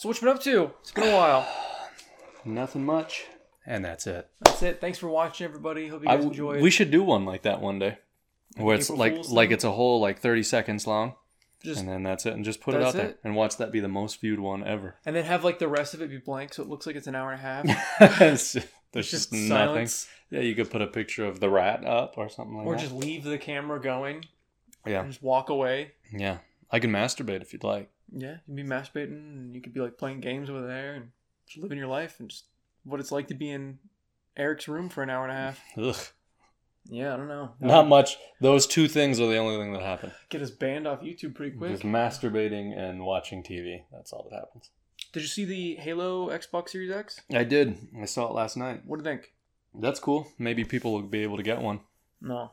So what you been up to? It's been a while. Nothing much. And that's it. That's it. Thanks for watching, everybody. Hope you guys w- enjoyed. we should do one like that one day. Where it's April like Fool's like thing? it's a whole like 30 seconds long just and then that's it and just put it out there and watch that be the most viewed one ever. and then have like the rest of it be blank, so it looks like it's an hour and a half. It's just- There's just, just nothing. Yeah, you could put a picture of the rat up or something like or that. just leave the camera going yeah. and just walk away. Yeah. I can masturbate if you'd like. Yeah, you'd be masturbating, and you could be like playing games over there and just living your life and just what it's like to be in Eric's room for an hour and a half. Ugh. Yeah, I don't know. Not much. Those two things are the only thing that happen. Get us banned off YouTube pretty quick. Just masturbating and watching TV. That's all that happens. Did you see the Halo Xbox Series X? I did. I saw it last night. What do you think? That's cool. Maybe people will be able to get one. No,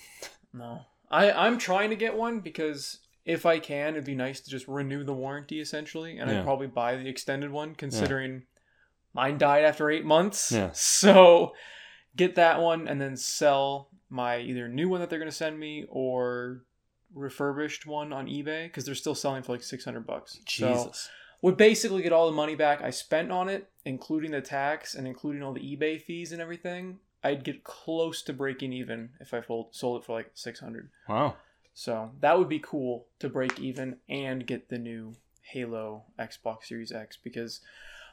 no. I I'm trying to get one because if I can, it'd be nice to just renew the warranty essentially, and Yeah. I'd probably buy the extended one considering mine died after eight months. Yeah. So get that one and then sell my either new one that they're gonna send me or refurbished one on eBay because they're still selling for like six hundred bucks. So Jesus. would basically get all the money back I spent on it, including the tax and including all the eBay fees and everything. I'd get close to breaking even if I sold sold it for like 600. Wow. So that would be cool to break even and get the new Halo Xbox Series X because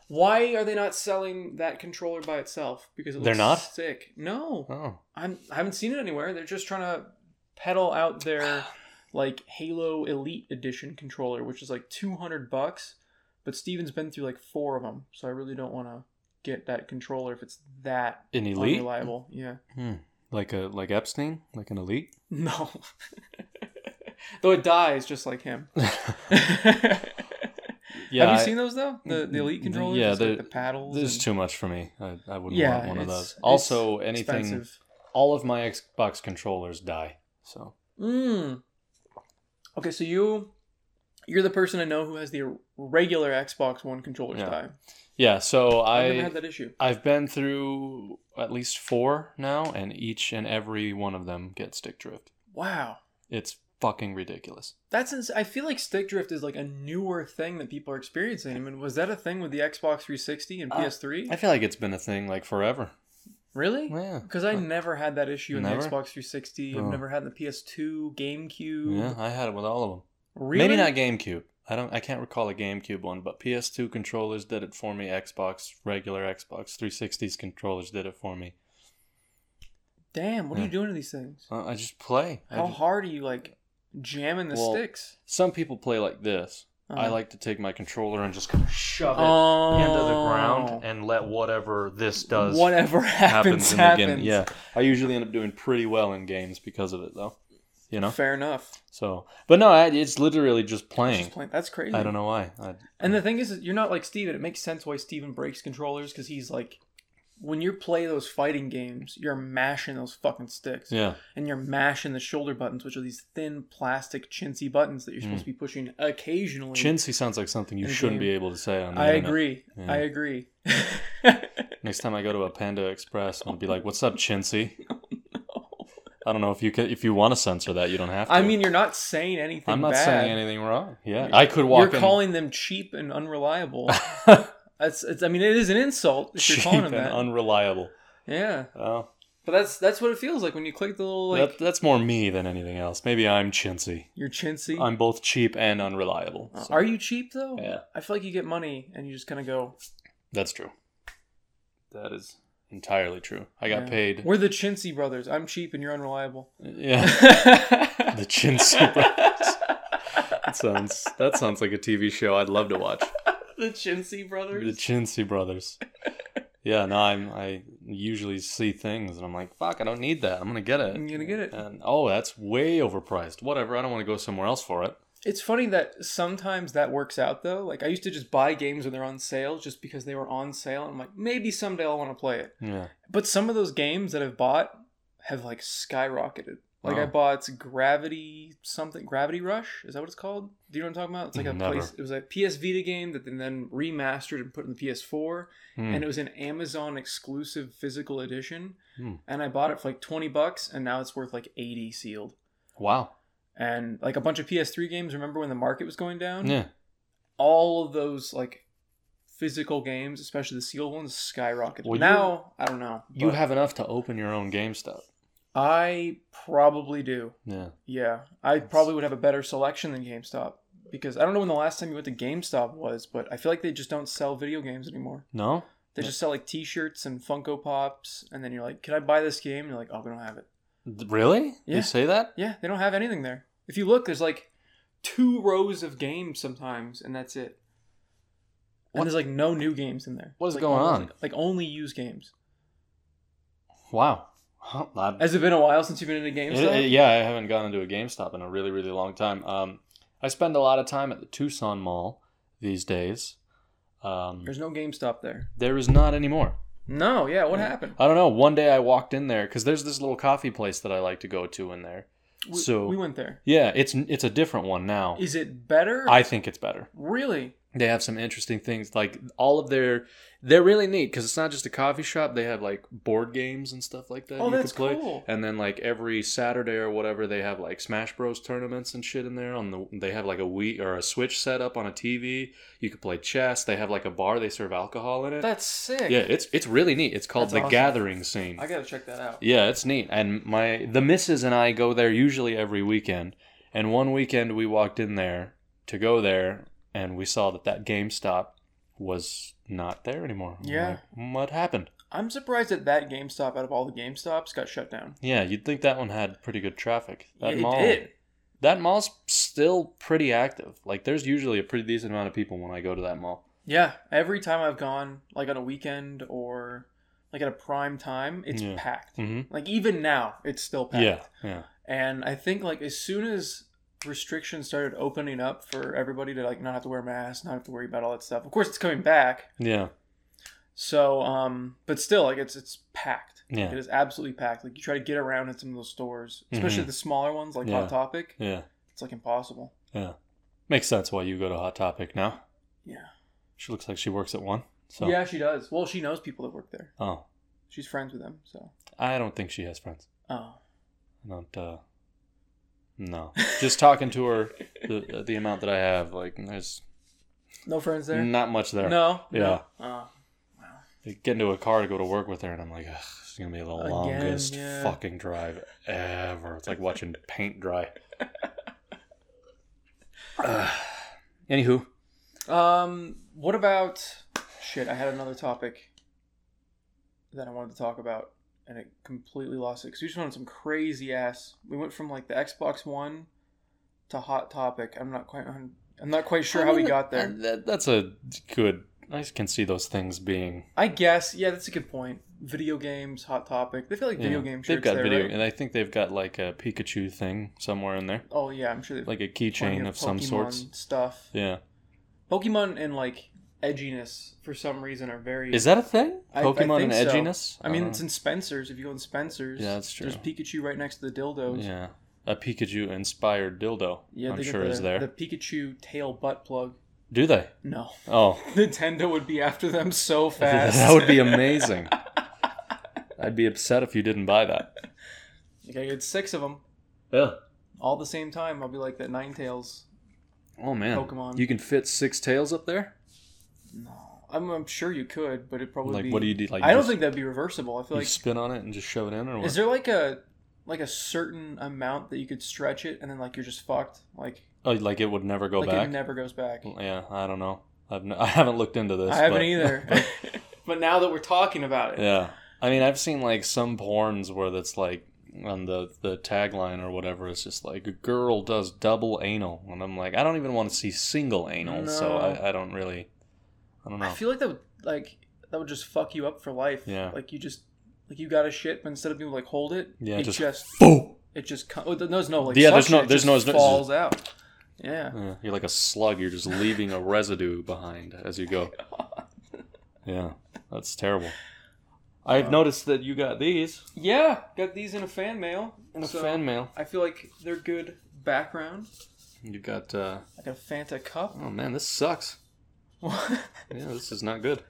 why are they not selling that controller by itself? Because it looks They're not? sick. No, Oh. I'm I haven't seen it anywhere. They're just trying to peddle out their like Halo Elite Edition controller, which is like 200 bucks. But Steven's been through like four of them, so I really don't want to get that controller if it's that An elite? unreliable. Yeah. Hmm. Like a like Epstein? Like an elite? No. though it dies just like him. Yeah. Have you I- seen those though? The the Elite Mm, controllers, yeah, Just, like, the paddles. This is too much for me. I, I wouldn't Yeah, want one of those. Also, anything expensive. all of my Xbox controllers die. So Mm. Okay, so you you're the person I know who has the regular Xbox One controllers Yeah. die. yeah, so I've never I had that issue. I've been through at least four now, and each and every one of them get stick drift. Wow. It's fucking ridiculous. That's ins- I feel like stick drift is like a newer thing that people are experiencing. I mean, was that a thing with the Xbox 360 and Uh, PS3? I feel like it's been a thing like forever. really? Yeah. Because I never had that issue in Never? the Xbox 360. I've Oh. never had the PS2, GameCube. Yeah, I had it with all of them. Really? Maybe not GameCube. I don't. I can't recall a GameCube one, but PS2 controllers did it for me. Xbox, regular Xbox 360s controllers did it for me. Damn, what are you doing to these things? Uh, I just play. How just- hard are you like jamming the Well, sticks? Some people play like this. I Uh-huh. like to take my controller and just kind of shove it oh, into the ground and let whatever this does whatever happens happens in happens. the game. Yeah, I usually end up doing pretty well in games because of it, though. You know. fair enough. So, but no, I, it's literally just playing. Just playing- That's crazy. I don't know why. I, And the thing is, is you're not like Steven. It makes sense why Steven breaks controllers because he's like, when you play those fighting games, you're mashing those fucking sticks. yeah. And you're mashing the shoulder buttons, which are these thin plastic chintzy buttons that you're supposed mm. to be pushing occasionally. Chintzy sounds like something you shouldn't game. be able to say on the I internet. agree. Yeah. I agree. Next time I go to a Panda Express, I'll be like, "What's up, Chintzy?" I don't know if you can, if you want to censor that, you don't have to. I mean, you're not saying anything. I'm not bad. saying anything wrong. Yeah, I could walk You're in calling them cheap and unreliable. That's. It's, I mean, it is an insult if you're calling and that. unreliable. yeah, Oh, but that's that's what it feels like when you click the little like that, that's more me than anything else. Maybe I'm chintzy. you're chintzy. I'm both cheap and unreliable. Uh, so Are you cheap though? Yeah. I feel like you get money and you just kind of go. That's true. That is entirely true. I got Yeah. paid. We're the Chintzy brothers. I'm cheap and you're unreliable. Yeah, the chintzy brothers. That sounds that sounds like a TV show I'd love to watch. The Chintzy brothers. The. Chintzy brothers. Yeah, no, I'm I usually see things and I'm like, fuck, I don't need that. I'm gonna get it. I'm gonna get it. And oh, that's way overpriced. Whatever, I don't want to go somewhere else for it. It's funny that sometimes that works out though. Like I used to just buy games when they're on sale just because they were on sale. And I'm like, maybe someday I'll want to play it. Yeah. But some of those games that I've bought have like skyrocketed. Like I bought Gravity something Gravity Rush. Is that what it's called? Do you know what I'm talking about? It's like a Never. place. It was a PS Vita game that they then remastered and put in the PS4, Hmm. and it was an Amazon exclusive physical edition. Hmm. And I bought it for like twenty bucks, and now it's worth like eighty sealed. Wow. And like a bunch of PS3 games. Remember when the market was going down? Yeah. All of those like physical games, especially the sealed ones, skyrocketed. Well, you- now I don't know. You but have enough to open your own GameStop. I probably do. Yeah. Yeah, I probably would have a better selection than GameStop because I don't know when the last time you went to GameStop was, but I feel like they just don't sell video games anymore. No? They just sell like T-shirts and Funko Pops, and then you're like, "Can I buy this game?" And you're like, "Oh, we don't have it." Really? Yeah. You say that? Yeah, they don't have anything there. If you look, there's like two rows of games sometimes, and that's it. What- And there's like no new games in there. What is Like, going only- on? Like, like only used games. Wow. Has it been a while since you've been in a It- GameStop? it- yeah, I haven't gone into a GameStop in a really, really long time. Um, I spend a lot of time at the Tucson Mall these days. Um, There's no GameStop there. there is not anymore. No, yeah. What Yeah. happened? I don't know. One day I walked in there because there's this little coffee place that I like to go to in there. We, So- we went there. Yeah, it's it's a different one now. Is it better? I think it's better. really. They have some interesting things like all of their. They're really neat because it's not just a coffee shop. They have like board games and stuff like that. Oh, you that's could play. cool. And then like every Saturday or whatever, they have like Smash Bros tournaments and shit in there. On the they have like a Wii or a Switch set up on a TV. You could play chess. They have like a bar. They serve alcohol in it. That's sick. yeah, it's it's really neat. It's called That's the awesome. Gathering Scene. I gotta check that out. Yeah, it's neat. And my the missus and I go there usually every weekend. And one weekend we walked in there to go there and we saw that that GameStop was not there anymore. Yeah. like, what happened? I'm surprised that that GameStop out of all the GameStops got shut down. Yeah, you'd think that one had pretty good traffic. That Yeah, it mall did. That mall's still pretty active. Like there's usually a pretty decent amount of people when I go to that mall. Yeah, every time I've gone, like on a weekend or like at a prime time, it's Yeah. packed. Mhm. Like even now, it's still packed. Yeah, yeah. And I think like as soon as restrictions started opening up for everybody to like not have to wear masks, not have to worry about all that stuff. Of course, it's coming back. Yeah. So, um, but still, like it's it's packed. Yeah. It is absolutely packed. Like you try to get around in some of those stores, especially Mhm. the smaller ones like Yeah. Hot Topic. Yeah. It's like impossible. Yeah. Makes sense why you go to Hot Topic now. Yeah. She looks like she works at one. So Yeah, she does. Well, she knows people that work there. Oh. She's friends with them. So. I don't think she has friends. Oh. I don't uh no. Just talking to her the the amount that I have, like there's No friends there. not much there. No. Yeah. No. Oh. I get into a car to go to work with her and I'm like, Ugh, is gonna be the Again, longest yeah. fucking drive ever. It's like watching paint dry. Ugh. anywho. Um. What about? Shit. I had another topic that I wanted to talk about, and it completely lost it. Cause we just went on some crazy ass. We went from like the Xbox One to Hot Topic. I'm not quite. I'm not quite sure I how we got there. that- that's a good I can see those things being I guess. Yeah, that's a good point. Video games, Hot Topic. They feel like video yeah, game They've got there, video right? and I think they've got like a Pikachu thing somewhere in there. Oh yeah, I'm sure they've Like a keychain of some Pokemon sorts. stuff. Yeah. Pokemon and like edginess for some reason are very. Is that a thing? I- I Pokemon and think so. edginess? I mean, don't it's uh-huh. in Spencer's. If you go in Spencer's, Yeah, that's true. There's Pikachu right next to the dildos. Yeah. A Pikachu inspired dildo. Yeah, I'm sure got is there. the Pikachu tail butt plug. Do they? No, Oh. Nintendo would be after them so fast. that would be amazing. I'd be upset if you didn't buy that. Like I get six of them Yeah. all the same time. I'll be like that nine tails. Oh man. Pokemon. You can fit six tails up there? No, I'm, I'm sure you could, but it'd probably Like be. what do you do? Like I don't just- think that'd be reversible. I feel like spin on it and just shove it in or what? is there like a like a certain amount that you could stretch it and then like you're just fucked. Like oh, like it would never go like back? it never goes back. yeah, I don't know. I've n- I haven't looked into this. I haven't but- either. but now that we're talking about it, Yeah. I mean, I've seen like some porns where that's like on the the tagline or whatever. It's just like a girl does double anal, and I'm like, I don't even want to see single anal, so I, I don't really, I don't know. I feel like that would like that would just fuck you up for life. Yeah. Like you just like you got a shit, but instead of being like hold it, Yeah, it just- just, Boom. it just co- oh, there's no like Yeah, there's no- it there's just no- it's falls out. Yeah. Yeah, you're like a slug. You're just leaving a residue behind as you go. Yeah, that's terrible. I've Uh, noticed that you got these Yeah, got these in a fan mail. in a So, fan mail. I feel like they're good background. You got. uh I got a Fanta cup. Oh man, this sucks. Yeah, this is not good.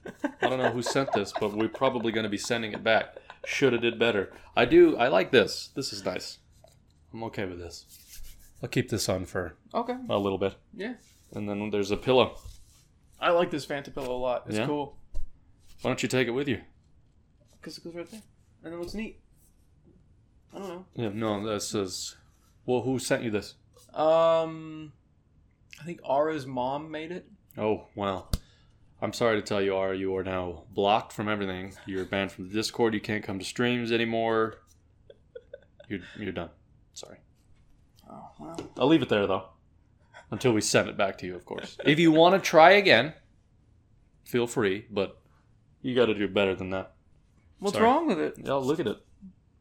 I don't know who sent this, but we're probably going to be sending it back. Should have did better. I do. I like this. This is nice. I'm okay with this. I'll keep this on for okay. a little bit, Yeah. and then there's a pillow. I like this Fanta pillow a lot. It's Yeah? cool Why don't you take it with you? because it goes right there, and it looks neat. I don't know. Yeah, no, this is. Well, who sent you this? Um, I think Ara's mom made it. Oh, well. I'm sorry to tell you, Ara, you are now blocked from everything. You're banned from the Discord. You can't come to streams anymore. You're, you're done. Sorry. Oh well. I'll leave it there, though. Until we send it back to you, of course. If you want to try again, feel free, but you got to do better than that. What's Sorry. wrong with it? Yeah, look at it.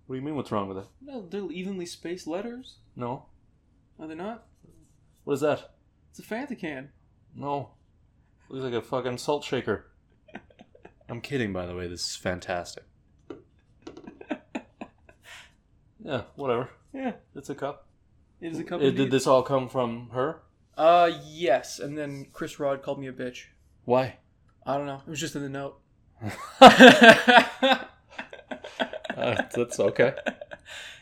What do you mean, what's wrong with it? No, they're evenly spaced letters. No. Are they not? What is that? It's a Fanta can. No. Looks like a fucking salt shaker. I'm kidding, by the way. This is fantastic. Yeah, whatever. Yeah, It's a cup. it is a cup. It, did this all come from her? Uh, yes. And then Chris Rod called me a bitch. Why? I don't know. It was just in the note. Uh, that's okay.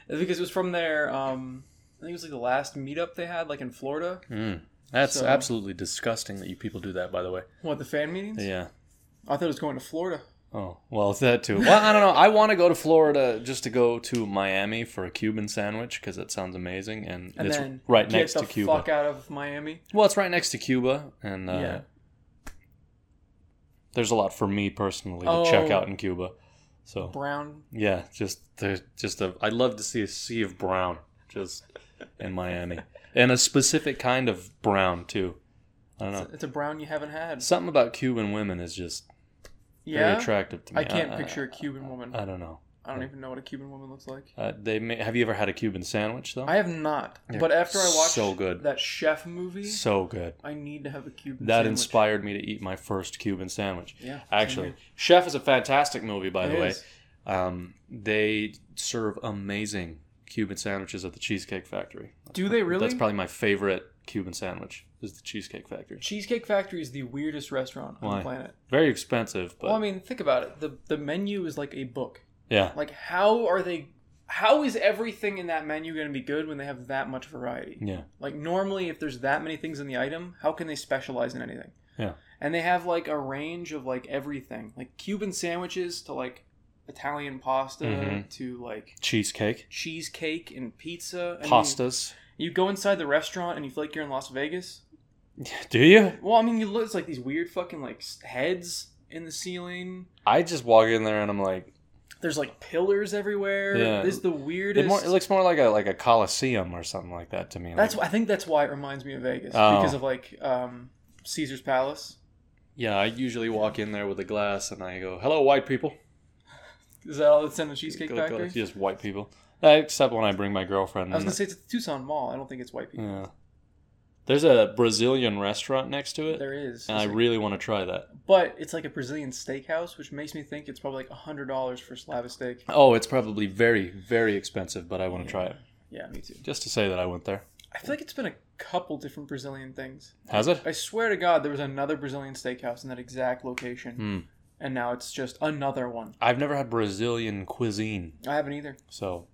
Because it was from their um I think it was like the last meetup they had like in Florida. Mm. That's So- absolutely disgusting that you people do that, by the way. What the fan meetings? Yeah. I thought it was going to Florida. Oh, well, it's that too. Well, I don't know. I want to go to Florida just to go to Miami for a Cuban sandwich because it sounds amazing, and, And it's right get next the to Cuba. fuck out of Miami. Well, it's right next to Cuba, and uh, Yeah. there's a lot for me personally to check Oh. out in Cuba. So Brown. yeah, just there's just a. I'd love to see a sea of brown just in Miami, and a specific kind of brown too. I don't know. It's a brown you haven't had. Something about Cuban women is just very attractive to me. I can't picture a Cuban woman. I don't know. I don't even know what a Cuban woman looks like. Uh, they may, have you ever had a Cuban sandwich though? I have not. They're But after I watched so good. that chef movie, so good. I need to have a Cuban That sandwich. inspired me to eat my first Cuban sandwich. Yeah. Actually, Chef is a fantastic movie, by here. the It way. Um, they serve amazing Cuban sandwiches at the Cheesecake Factory. Do they really? That's probably my favorite Cuban sandwich. Is the Cheesecake Factory. Cheesecake Factory is the weirdest restaurant on Why? the planet. Very expensive, but well, I mean, think about it. The the menu is like a book. yeah, Like how are they how is everything in that menu going to be good when they have that much variety? yeah, Like normally if there's that many things in the item, how can they specialize in anything? Yeah. And they have like a range of like everything. Like Cuban sandwiches to like Italian pasta Mhm. to like cheesecake, cheesecake and pizza. I mean, pastas. you go inside the restaurant and you feel like you're in Las Vegas. Do you? Well, I mean, you look it's like these weird fucking like heads in the ceiling. I just walk in there and I'm like, There's like pillars everywhere. Yeah. This is the it, weirdest. more, it looks more like a like a coliseum or something like that to me. That's Like, I think that's why it reminds me of Vegas Oh. because of like um, Caesar's Palace. yeah. I usually walk in there with a glass and I go, "Hello, white people." Is that all that's in the Cheesecake go- Just white people. Except when I bring my girlfriend. I was gonna say it's at the Tucson Mall. I don't think it's white people. Yeah. There's a Brazilian restaurant next to it, There is, and I like- really want to try that. but it's like a Brazilian steakhouse, which makes me think it's probably like hundred dollars for a slab of steak. Oh, it's probably very, very expensive, but I want to try it. Yeah, me too. Just to say that I went there. I feel like it's been a couple different Brazilian things. Has it? I swear to God, there was another Brazilian steakhouse in that exact location, Hmm. And now it's just another one. I've never had Brazilian cuisine, I haven't either. so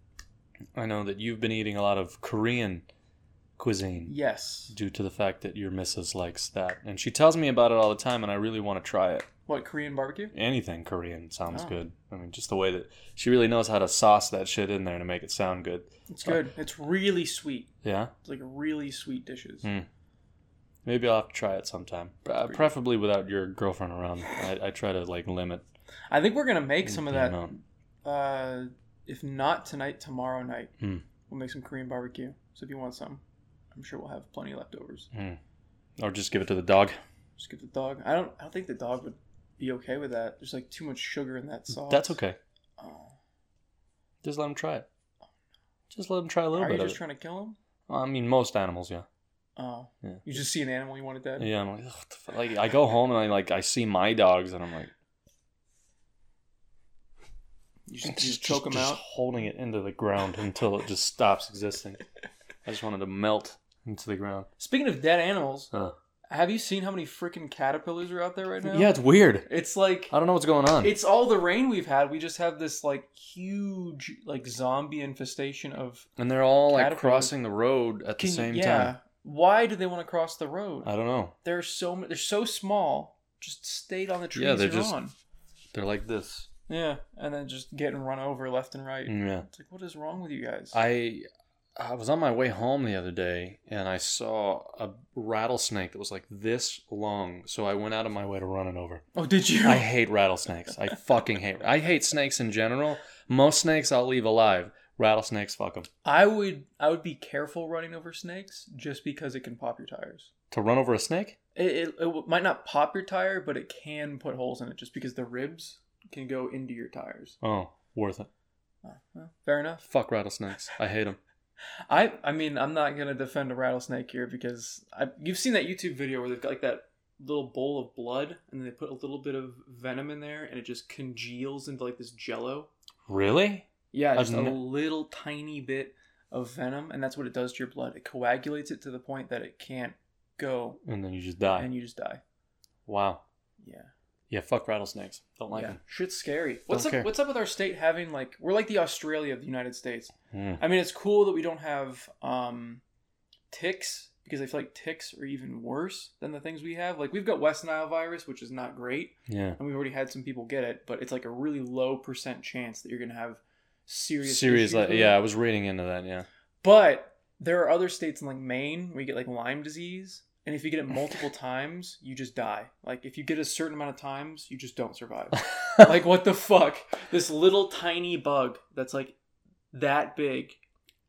I know that you've been eating a lot of Korean cuisine Yes. due to the fact that your missus likes that, and she tells me about it all the time, and I really want to try it. What Korean barbecue? Anything Korean sounds Oh. good. I mean, just the way that she really knows how to sauce that shit in there to make it sound good. It's good. It's really sweet. Yeah. It's like really sweet dishes. Hmm. Maybe I'll have to try it sometime. Uh, preferably without your girlfriend around. I, I try to like limit. I think we're gonna make some of that. Uh, if not tonight, tomorrow night, Hmm. we'll make some Korean barbecue. So if you want some, I'm sure we'll have plenty leftovers. Mm. Or just give it to the dog. Just give the dog. I don't. I don't think the dog would be okay with that. There's like too much sugar in that sauce. That's okay. Oh. Just let him try it. Just let him try a little bit. Are you just trying to kill him? I mean, most animals, yeah. Oh. Yeah. You just see an animal you want it dead. Yeah, I'm like, "Ugh, what the fuck?" like I go home and I like I see my dogs and I'm like, You just, you just choke them out. holding it into the ground until it just stops existing. I just wanted to melt into the ground. Speaking of dead animals, Huh. have you seen how many freaking caterpillars are out there right now? Yeah, it's weird. It's like I don't know what's going on. it's all the rain we've had. We just have this like huge like zombie infestation of and they're all like crossing the road at the Can you- same yeah. time. Why do they want to cross the road? I don't know. They're so they're so small just stayed on the trees Yeah, they're just- on. They're like this. Yeah, and then just getting run over left and right. Mm, yeah. It's like, what is wrong with you guys? I I was on my way home the other day and I saw a rattlesnake that was like this long. So I went out of my way to run it over. oh, did you? I hate rattlesnakes. I fucking hate. I hate snakes in general. Most snakes I'll leave alive. Rattlesnakes, fuck them. I would I would be careful running over snakes just because it can pop your tires. To run over a snake? It, it, it might not pop your tire, but it can put holes in it just because the ribs can go into your tires. Oh, worth it. Oh, well, fair enough. Fuck rattlesnakes. I hate them. I I mean I'm not gonna defend a rattlesnake here because I you've seen that YouTube video where they've got like that little bowl of blood and then they put a little bit of venom in there and it just congeals into like this jello. Really? Yeah, just a little tiny bit of venom and that's what it does to your blood. It coagulates it to the point that it can't go And then you just die. and you just die. Wow. Yeah. Yeah, fuck rattlesnakes. Don't like yeah. them. Shit's scary. What's Don't up care. what's up with our state having like we're like the Australia of the United States. Mm. I mean, it's cool that we don't have um, ticks because I feel like ticks are even worse than the things we have. Like we've got West Nile virus, which is not great, Yeah. and we've already had some people get it, but it's like a really low percent chance that you're gonna have serious. Serious. Like, yeah, I was reading into that. Yeah. But there are other states in like Maine where you get like Lyme disease, and if you get it multiple times, you just die. Like if you get a certain amount of times, you just don't survive. like what the fuck? This little tiny bug that's like that big.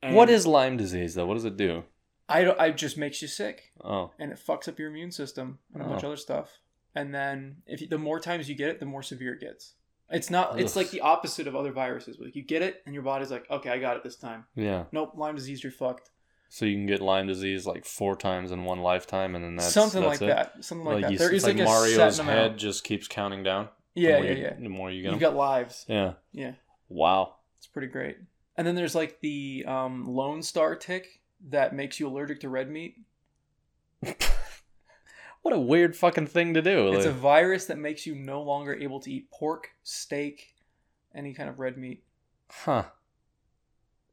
And what is Lyme disease though? What does it do? I don't. I just makes you sick. Oh. and it fucks up your immune system and a bunch oh. of Oh. other stuff. And then if you, the more times you get it, the more severe it gets. It's not. It's like the opposite of other viruses. Like you get it, and your body's like, okay, I got it this time. Yeah. Nope, Lyme disease, you're fucked. So you can get Lyme disease like four times in one lifetime, and then that's Something that's like it? that. Something like, that. you- There it's like, like, a Mario's set head amount. just keeps counting down. Yeah, the more yeah, you, yeah. The more you get You got lives. Yeah. Yeah, Wow. it's pretty great. And then there's like the um, Lone Star tick that makes you allergic to red meat. What a weird fucking thing to do. It's a virus that makes you no longer able to eat pork, steak, any kind of red meat. huh.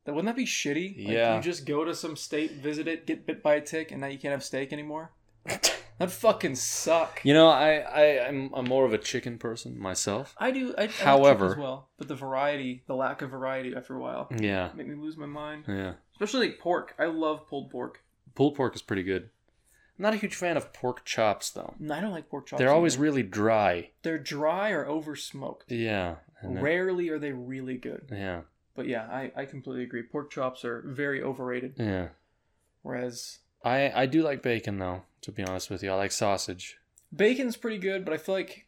That wouldn't that be shitty? Like, Yeah. You just go to some state, visit it, get bit by a tick, and now you can't have steak anymore. That fucking suck. You know, I, I I'm, I'm more of a chicken person myself. I do. I, I However- as well, but the variety, the lack of variety after a while, Yeah. make me lose my mind. Yeah. Especially like pork. I love pulled pork. Pulled pork is pretty good. I'm not a huge fan of pork chops though. I don't like pork chops. They're always either. really dry. they're dry or over smoked. Yeah. Rarely are they really good. yeah. But yeah, I, I completely agree. Pork chops are very overrated. Yeah. Whereas I I do like bacon though. To be honest with you, I like sausage. bacon's pretty good, but I feel like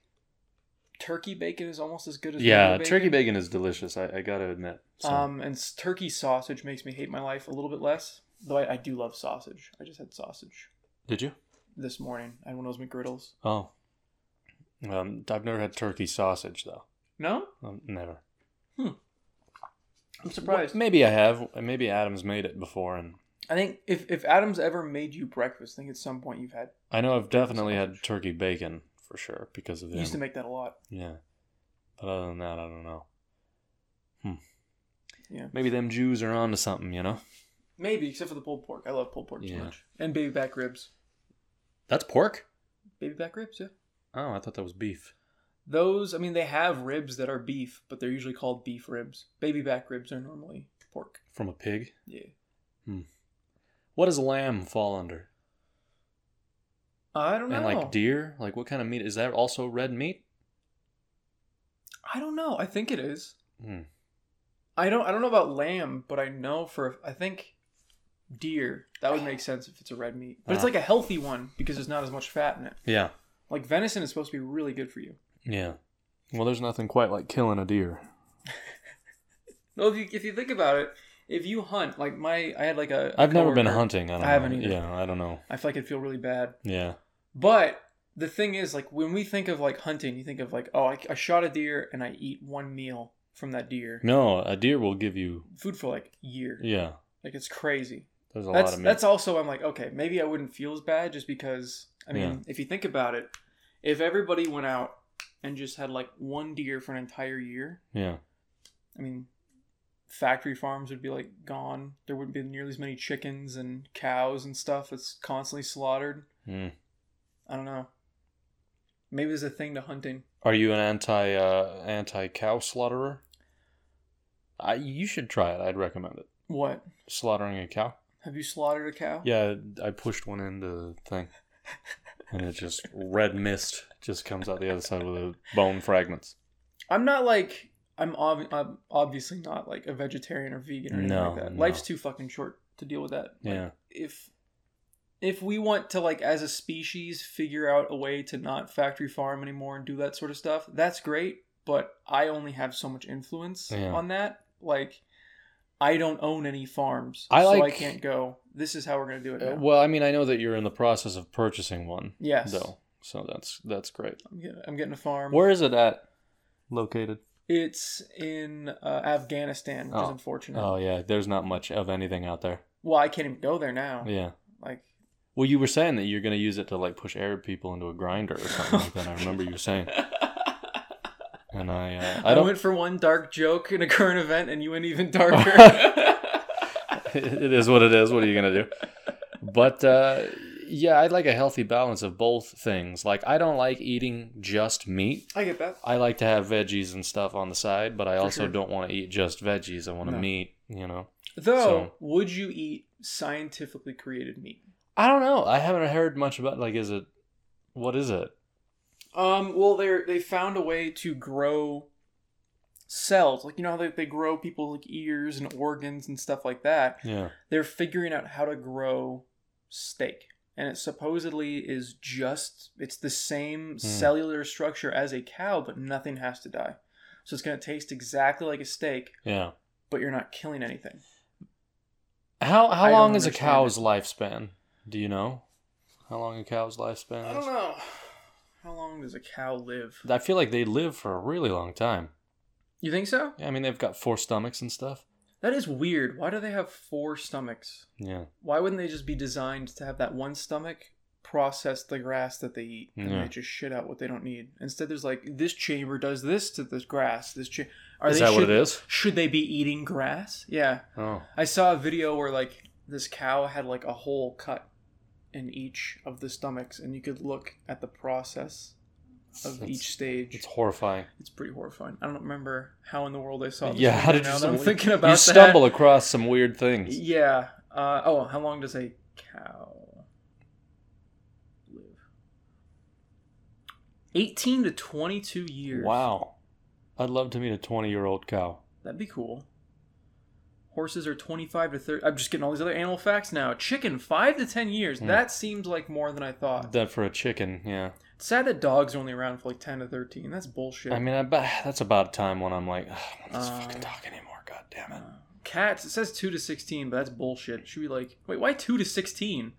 turkey bacon is almost as good as Yeah, regular turkey bacon is delicious. I, I gotta admit. So, Um, and turkey sausage makes me hate my life a little bit less. Though I, I do love sausage. I just had sausage did you? this morning. I had one of those McGriddles. Oh. Um, I've never had turkey sausage though. No, Um, never. I'm surprised. Maybe I have. Maybe Adam's made it before, and I think if if Adam's ever made you breakfast, I think at some point you've had. I know I've definitely had turkey bacon for sure because of He him. used to make that a lot. Yeah. But other than that, I don't know. Hmm. Yeah. Maybe them Jews are onto something, you know? Maybe except for the pulled pork. I love pulled pork too much. And baby back ribs. That's pork? Baby back ribs, yeah. Oh, I thought that was beef. Those, I mean, they have ribs that are beef, but they're usually called beef ribs. Baby back ribs are normally pork. From a pig? Yeah. Hmm. What does lamb fall under? I don't know. And like deer? Like what kind of meat? Is that also red meat? I don't know. I think it is. Hmm. I don't. I don't know about lamb, but I know for. I think deer. That would make sense if it's a red meat, but it's Ah. like a healthy one because there's not as much fat in it. Yeah. Like venison is supposed to be really good for you. Yeah. Well, there's nothing quite like killing a deer. Well, if you if you think about it, if you hunt, like my, I had like a. a I've never been coworker- hunting. I, don't I haven't know. either. Yeah, I don't know. I feel like I'd feel really bad. Yeah. But the thing is, like when we think of like hunting, you think of like, oh, I, I shot a deer and I eat one meal from that deer. No, a deer will give you. Food for like a year. Yeah. Like it's crazy. There's a that's lot of that's also I'm like okay maybe I wouldn't feel as bad just because I mean Yeah. if you think about it if everybody went out and just had like one deer for an entire year Yeah. I mean factory farms would be like gone there wouldn't be nearly as many chickens and cows and stuff that's constantly slaughtered Mm. I don't know Maybe there's a thing to hunting. Are you an anti uh, anti cow slaughterer? I you should try it. I'd recommend it. What? Slaughtering a cow. Have you slaughtered a cow? Yeah, I pushed one into the thing, and it just red mist just comes out the other side with the bone fragments. I'm not like I'm, ob- I'm obviously not like a vegetarian or vegan or anything No, like that. no. Life's too fucking short to deal with that. Like, Yeah. If if we want to like as a species figure out a way to not factory farm anymore and do that sort of stuff, that's great. But I only have so much influence Yeah. on that. Like I don't own any farms, I so I can't go. This is how we're gonna do it. Uh, Now. well, I mean, I know that you're in the process of purchasing one, yes, though, so that's that's great. I'm getting, I'm getting a farm. Where is it at? Located? It's in uh, Afghanistan, which is Oh. unfortunate. Oh yeah, there's not much of anything out there. Well, I can't even go there now. Yeah. Like, Well, you were saying that you're gonna use it to like push Arab people into a grinder or something like that. I remember you saying, and I uh, I, I don't. went for one dark joke in a current event, and you went even darker. it is what it is. What are you gonna do? But uh, yeah, I'd like a healthy balance of both things. Like I don't like eating just meat. I get that. I like to have veggies and stuff on the side, but I also sure. don't want to eat just veggies. I want to No. meat. You know. Though, So- would you eat scientifically created meat? I don't know. I haven't heard much about like is it what is it? Um. Well, they they found a way to grow cells, like you know how they, they grow people's like ears and organs and stuff like that. Yeah. They're figuring out how to grow steak, and it supposedly is just it's the same cellular structure as a cow, but nothing has to die. So it's gonna taste exactly like a steak, Yeah. but you're not killing anything. How how I long is a understand cow's lifespan? Do you know? How long a cow's lifespan I don't know. How long does a cow live? I feel like they live for a really long time. You think so? Yeah, I mean, they've got four stomachs and stuff. That is weird. Why do they have four stomachs? Yeah. Why wouldn't they just be designed to have that one stomach process the grass that they eat and Yeah. they just shit out what they don't need? Instead, there's like this chamber does this to this grass. This cha- are is they that what should, it is? Should they be eating grass? Yeah, Oh. I saw a video where like this cow had like a hole cut in each of the stomachs, and you could look at the process of each stage. It's horrifying. It's pretty horrifying. I don't remember how in the world I saw this. Yeah, how did you I'm stumble- thinking about You that. stumble across some weird things. Yeah. Uh, oh, how long does a cow live? 18 to 22 years. Wow. I'd love to meet a 20 year old cow. That'd be cool. Horses are 25 to 30. I'm just getting all these other animal facts now. Chicken, 5 to 10 years. Hmm. That seems like more than I thought. That for a chicken, yeah. It's sad that dogs are only around for like 10 to 13. That's bullshit. I mean, I that's about a time when I'm like, I don't want this Uh, fucking dog anymore. God damn it. Cats, it says 2 to 16, but that's bullshit. It should be like, wait, why 2 to 16?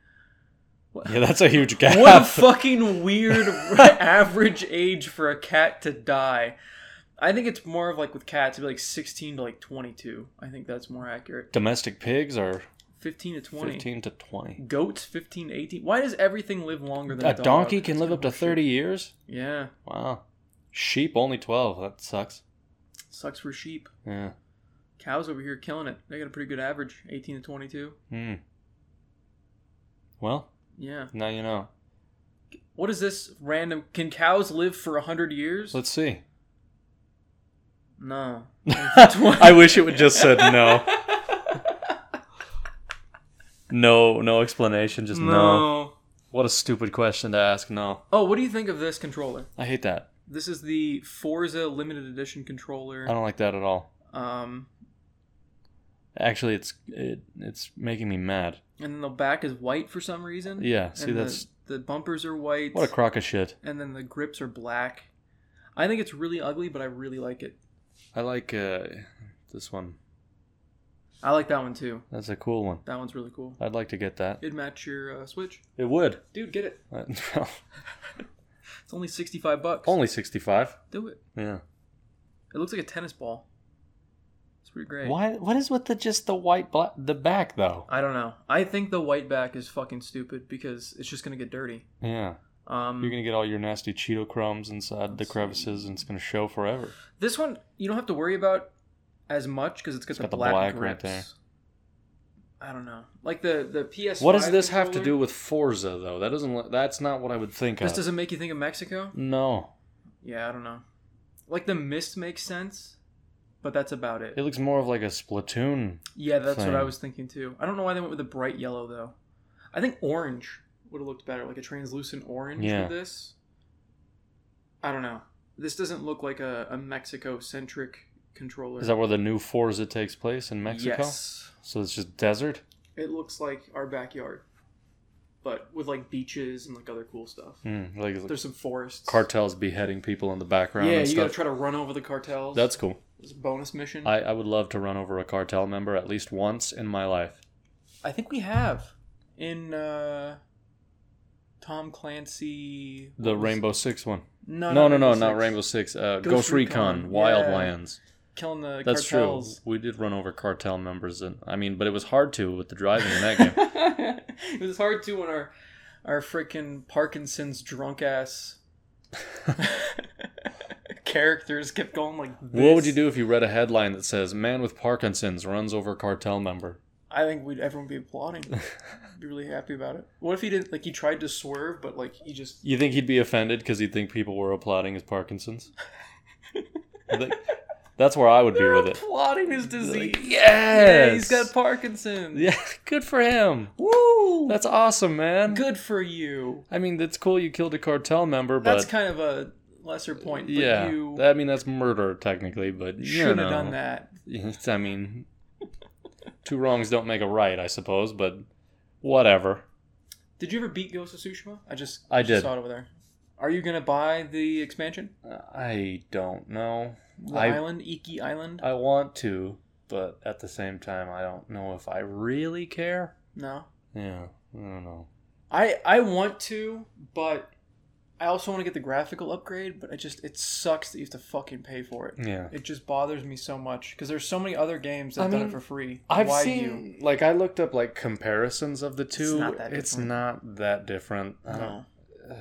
Yeah, that's a huge gap. What a fucking weird average age for a cat to die. I think it's more of like with cats, it'd be like 16 to like 22. I think that's more accurate. Domestic pigs are 15 to 20. 15 to 20. Goats 15 to 18. Why does everything live longer than A a, dog? donkey can live up to bullshit. 30 years? Yeah, Wow. Sheep only 12. That sucks. sucks for sheep. Yeah. Cows over here killing it. They got a pretty good average, 18 to 22. Hmm. Well, Yeah. now you know. What is this random? Can cows live for 100 years? Let's see. No. I wish it would just said no. No, no explanation, just no. no. What a stupid question to ask. No. Oh, what do you think of this controller? I hate that. This is the Forza limited edition controller. I don't like that at all. Um, Actually, it's it, it's making me mad. and then the back is white for some reason. Yeah, see and that's the, the bumpers are white. what a crock of shit. and then the grips are black. I think it's really ugly, but I really like it. I like uh this one. I like that one too. That's a cool one. That one's really cool. I'd like to get that. It'd match your uh, Switch, It would. dude. Get it. It's only sixty-five bucks. Only 65. do it. Yeah. It looks like a tennis ball. It's pretty great. Why what is with the just the white black the back though? I don't know. I think the white back is fucking stupid because it's just gonna get dirty. Yeah. Um, You're going to get all your nasty Cheeto crumbs inside the crevices and it's going to show forever. This one you don't have to worry about as much because it's got It's the got the black, black grips. right there. I don't know. Like the the PS. What does this have to do with Forza though? That doesn't. That's not what I would think This of. doesn't make you think of Mexico? No, Yeah, I don't know. Like the mist makes sense, but that's about it. it looks more of like a Splatoon. Yeah, that's what I was thinking too. I don't know why they went with the bright yellow though. I think orange would have looked better, like a translucent orange Yeah. for this. I don't know. This doesn't look like a, a Mexico centric controller. Is that where the new Forza takes place in Mexico? Yes. So it's just desert. It looks like our backyard, but with like beaches and like other cool stuff. Mm, like There's some forests. cartels beheading people in the background. Yeah, and you stuff. gotta try to run over the cartels. That's cool. It's a bonus mission. I, I would love to run over a cartel member at least once in my life. I think we have in uh, Tom Clancy. The Rainbow Six one. No, No, no, no, not Rainbow Six. Uh, Ghost Recon. Wildlands. Killing the That's cartels. true. We did run over cartel members, and I mean, but it was hard to with the driving in that game. it was hard too when our our freaking Parkinson's drunk ass characters kept going like this. What would you do if you read a headline that says "Man with Parkinson's runs over cartel member"? I think we'd everyone would be applauding. be really happy about it. What if he didn't like he tried to swerve, but like he just You think he'd be offended because he'd think people were applauding his Parkinson's? Think- That's where I would be They're with it. applauding his disease. Like, Yeah, he's yes! got Parkinson's. Yeah, good for him. Woo! That's awesome, man. good for you. I mean, that's cool. You killed a cartel member, but That's kind of a lesser point. But yeah, you I mean that's murder technically, but you should have done that. I mean, two wrongs don't make a right, I suppose, but whatever. Did you ever beat Ghost of Tsushima? I just I just did. saw it over there. Are you gonna buy the expansion? Uh, I don't know. The I- island, Iki Island? I want to, but at the same time, I don't know if I really care. no. Yeah, I don't know. I I want to, but I also want to get the graphical upgrade. But it just it sucks that you have to fucking pay for it. Yeah. It just bothers me so much because there's so many other games that I have done it for free. I've Why seen like I looked up like comparisons of the two. not that It's different. not that different. you? I uh, No. don't-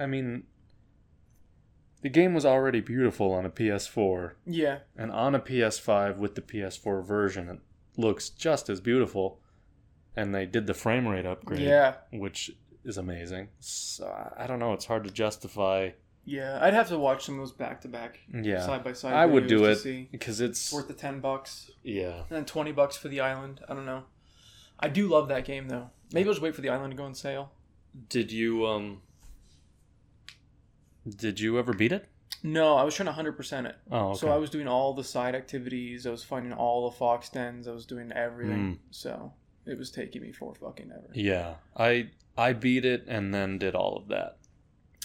I mean, the game was already beautiful on a PS4, Yeah. and on a PS5 with the PS4 version, it looks just as beautiful. And they did the frame rate upgrade, Yeah. which is amazing. So I- don't know. It's hard to justify. Yeah. I'd have to watch some of those back to back, Yeah, side by side. I would do it because it's It's worth the ten bucks. yeah. And then twenty bucks for the island. I don't know. I do love that game though. Maybe I'll just wait for the island to go on sale. Did you um? Did you ever beat it? No, I was trying to hundred percent it. Oh, okay. So I was doing all the side activities. I was finding all the fox dens. I was doing everything. Mm. So it was taking me for fucking ever. Yeah, I I beat it and then did all of that.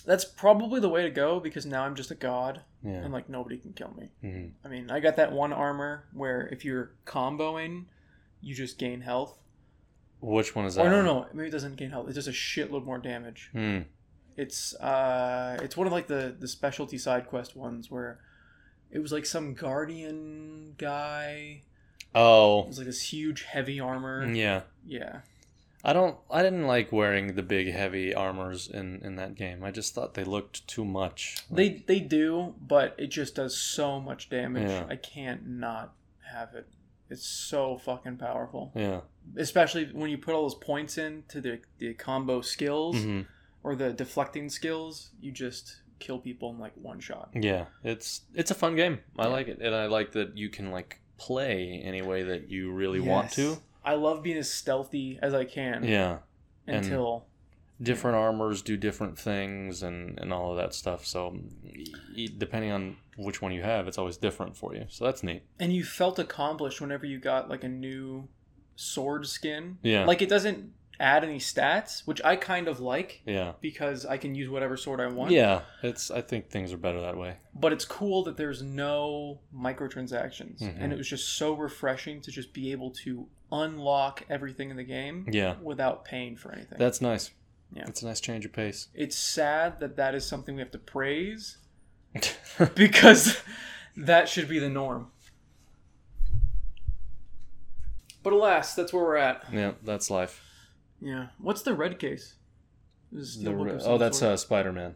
That's probably the way to go because now I'm just a god Yeah. and like nobody can kill me. Mhm. I mean, I got that one armor where if you're comboing, you just gain health. Which one is that? Or no, one? no, maybe it doesn't gain health. It does a shitload more damage. Hmm. It's uh, it's one of like the the specialty side quest ones where it was like some guardian guy. Oh, it Oh, was like this huge heavy armor. yeah. Yeah. I don't. I didn't like wearing the big heavy armors in in that game. I just thought they looked too much. They they do, but it just does so much damage. Yeah. I can't not have it. It's so fucking powerful. Yeah. Especially when you put all those points in to the the combo skills hmm or the deflecting skills, you just kill people in like one shot. Yeah. It's it's a fun game. I Yeah. like it, and I like that you can like play any way that you really want to. I love being as stealthy as I can Yeah. and- until different armors do different things and and all of that stuff so depending on which one you have it's always different for you so that's neat and you felt accomplished whenever you got like a new sword skin. yeah Like it doesn't add any stats, which I kind of like yeah because I can use whatever sword I want. yeah it's i think things are better that way But it's cool that there's no microtransactions. Mhm. And it was just so refreshing to just be able to unlock everything in the game yeah without paying for anything. that's nice Yeah. it's a nice change of pace it's sad that that is something we have to praise because that should be the norm. But alas, that's where we're at. yeah that's life Yeah. What's the red case? Is The Steelbook re- oh that's uh spider-man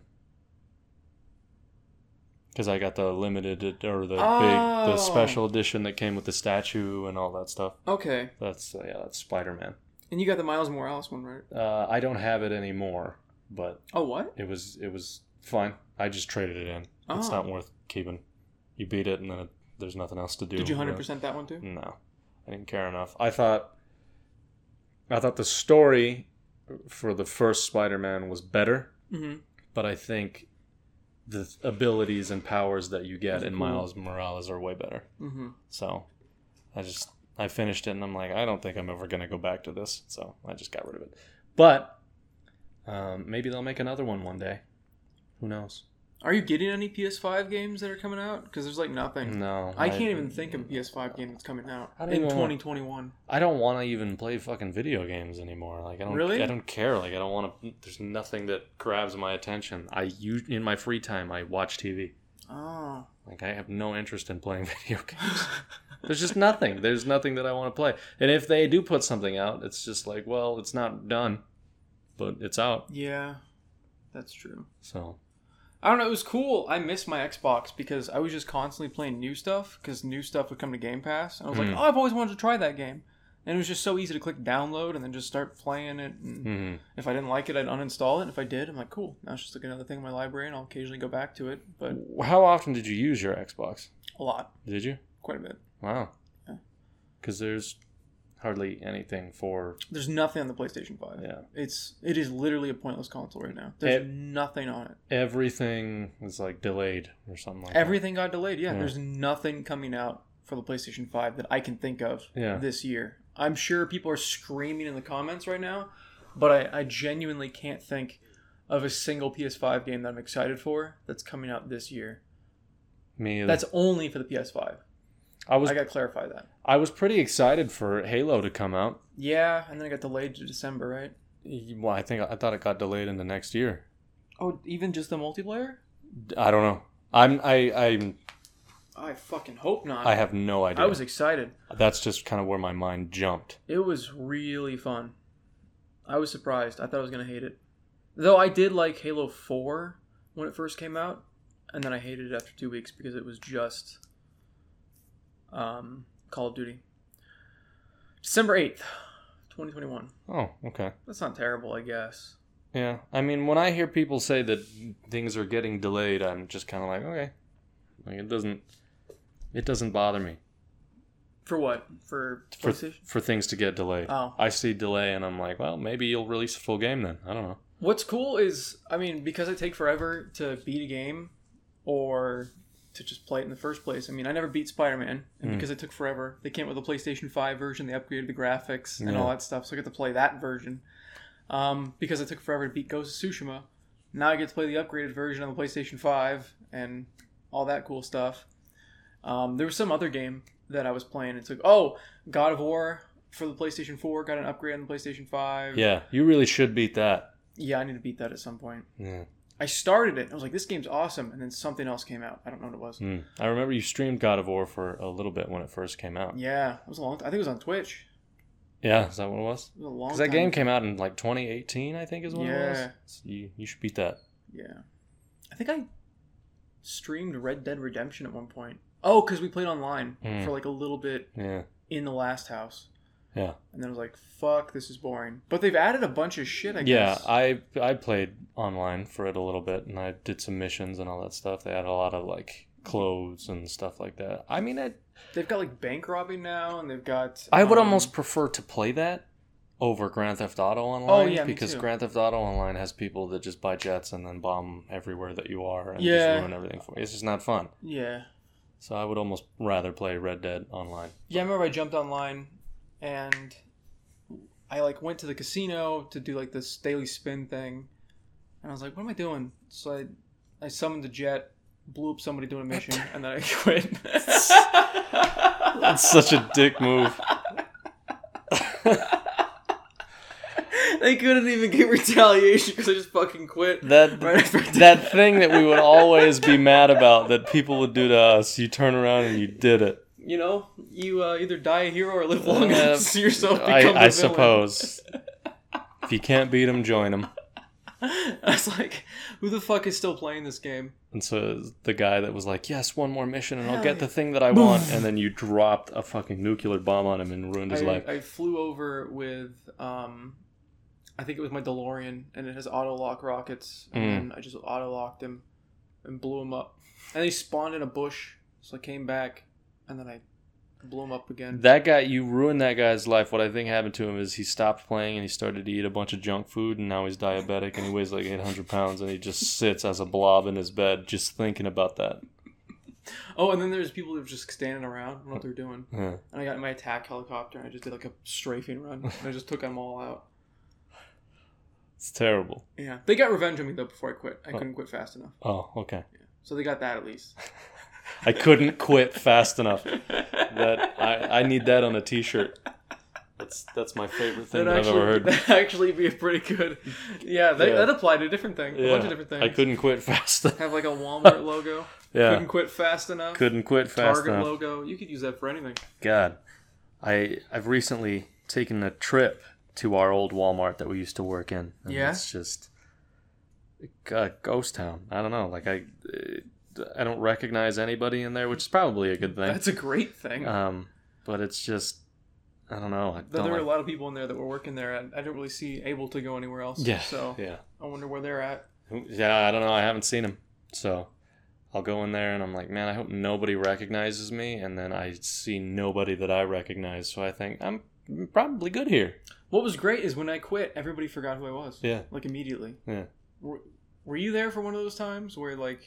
because I got the limited or the big Oh. the special edition that came with the statue and all that stuff. Okay. That's uh, yeah, that's Spider Man. And you got the Miles Morales one, right? Uh, I don't have it anymore, but Oh, what? it was it was fine. I just traded it in. It's Oh. not worth keeping. You beat it, and then it, there's nothing else to do. Did you 100% that one too? No, I didn't care enough. I thought, I thought the story for the first Spider-Man was better, Mm-hmm. but I think the abilities and powers that you get in cool. Miles Morales are way better. Mm-hmm. So, I just I finished it, and I'm like, I don't think I'm ever gonna go back to this. So I just got rid of it. But um, maybe they'll make another one one day. Who knows? Are you getting any PS5 games that are coming out? Because there's like nothing. No, I can't even think of a PS5 game that's coming out I don't in even want- 2021. I don't want to even play fucking video games anymore. Like I don't Really? I don't care. Like I don't want to there's nothing that grabs my attention. I use in my free time I watch TV. Oh. Like I have no interest in playing video games. there's just nothing. There's nothing that I want to play. And if they do put something out, it's just like, well, it's not done, but it's out. yeah, that's true. So, I don't know. It was cool. I missed my Xbox because I was just constantly playing new stuff because new stuff would come to Game Pass. And I was Hmm. like, oh, I've always wanted to try that game. And it was just so easy to click download and then just start playing it. And mhm. if I didn't like it, I'd uninstall it. And if I did, I'm like, cool. Now it's just like another thing in my library, and I'll occasionally go back to it. But how often did you use your Xbox? a lot, Did you? quite a bit. Wow. Yeah. Cuz there's hardly anything for There's nothing on the PlayStation Five. yeah. It's it is literally a pointless console right now. There's It- nothing on it. Everything is like delayed or something like that. Everything got delayed. Yeah, Yeah. there's nothing coming out for the PlayStation 5 that I can think of Yeah. this year. I'm sure people are screaming in the comments right now, but I, I genuinely can't think of a single PS5 game that I'm excited for that's coming out this year. that. Me either. That's only for the PS5. I was I got to clarify that. I was pretty excited for Halo to come out. Yeah, and then it got delayed to December, right? Well, I think I thought it got delayed in the next year. Oh, even just the multiplayer? I don't know. I'm I I'm I fucking hope not. I have no idea. I was excited. That's just kind of where my mind jumped. It was really fun. I was surprised. I thought I was gonna hate it. Though I did like Halo 4 when it first came out, and then I hated it after two weeks because it was just um, Call of Duty. December 8th, 2021. Oh, okay. That's not terrible, I guess. Yeah. I mean, when I hear people say that things are getting delayed, I'm just kind of like, okay. Like it doesn't it doesn't bother me For what? For for for things to get delayed. Oh. I see delay and I'm like, well, maybe you'll release a full game then. I don't know. What's cool is, I mean, because I take forever to beat a game or to just play it in the first place. I mean, I never beat Spider Man, and Mm. because it took forever, they came with a PlayStation 5 version, they upgraded the graphics and Yeah. all that stuff, so I get to play that version. Um, because it took forever to beat Ghost of Tsushima, now I get to play the upgraded version on the PlayStation 5 and all that cool stuff. Um, there was some other game that I was playing. It's like, oh, God of War for the PlayStation 4 got an upgrade on the PlayStation 5. Yeah, you really should beat that. Yeah, I need to beat that at some point. Yeah. I started it. and I was like, this game's awesome, and then something else came out. I don't know what it was. Mm. I remember you streamed God of War for a little bit when it first came out. Yeah, it was a long. I think it was on Twitch. Yeah, is that what it was? It was a long. Because that game ago. came out in like 2018, I think is when it was. So you you should beat that. Yeah, I think I streamed Red Dead Redemption at one point. Oh, because we played online Mm. for like a little bit Yeah. in the last house, Yeah. and then I was like, "Fuck, this is boring." But they've added a bunch of shit. I guess. Yeah. I I played online for it a little bit, and I did some missions and all that stuff. They had a lot of like clothes and stuff like that. I mean, I They've got like bank robbing now, and they've got. I would um, almost prefer to play that over Grand Theft Auto Online. Oh, yeah, because. Grand Theft Auto Online has people that just buy jets and then bomb everywhere that you are and Yeah. just ruin everything for you. It's just not fun. Yeah, So I would almost rather play Red Dead Online. Yeah, I remember I jumped online and I like went to the casino to do like this daily spin thing. And I was like, what am I doing? So I I summoned a jet, blew up somebody doing a mission, and then I quit. That's such a dick move. they couldn't even get retaliation because I just fucking quit. That Right after I did that thing that we would always be mad about that people would do to us. You turn around and you did it. You know, you uh, either die a hero or live long Uh, enough to see yourself become I, the I villain. suppose. if you can't beat him, join him. I was like, who the fuck is still playing this game? And so the guy that was like, "Yes, one more mission, and I'll get the thing that I want," and then you dropped a fucking nuclear bomb on him and ruined his I, life. I flew over with, um, I think it was my DeLorean, and it has auto lock rockets, and Mm. then I just auto locked him and blew him up. And he spawned in a bush, so I came back, and then I blew him up again. That guy, you ruined that guy's life. What I think happened to him is he stopped playing and he started to eat a bunch of junk food, and now he's diabetic and he weighs like 800 pounds, and he just sits as a blob in his bed just thinking about that. Oh, and then there's people were just standing around, I don't know what they're doing. Yeah. And I got in my attack helicopter, and I just did like a strafing run, and I just took them all out. It's terrible. Yeah, they got revenge on me though before I quit. I Oh. couldn't quit fast enough, Oh, okay. so they got that at least. I couldn't quit fast enough. That I, I need that on a T-shirt. That's that's my favorite thing That'd I've actually, ever heard. that'd actually be a pretty good. Yeah, that, Yeah. that applied to a different thing. A bunch of different things. I couldn't quit fast enough. have like a Walmart logo. Yeah, Couldn't quit fast enough. couldn't quit fast Target enough. logo. You could use that for anything. God, I I've recently taken a trip to our old Walmart that we used to work in. and Yeah? it's just a ghost town. I don't know. Like I, I don't recognize anybody in there, which is probably a good thing. That's a great thing. Um, but it's just I don't know. I don't there were a lot of people in there that were working there, and I don't really see able to go anywhere else. yeah, So yeah, I wonder where they're at. yeah. I don't know. I haven't seen them, so. I'll go in there and I'm like, man, I hope nobody recognizes me. And then I see nobody that I recognize. So I think I'm probably good here. What was great is when I quit, everybody forgot who I was. Yeah. Like immediately. Yeah. Were, were you there for one of those times where like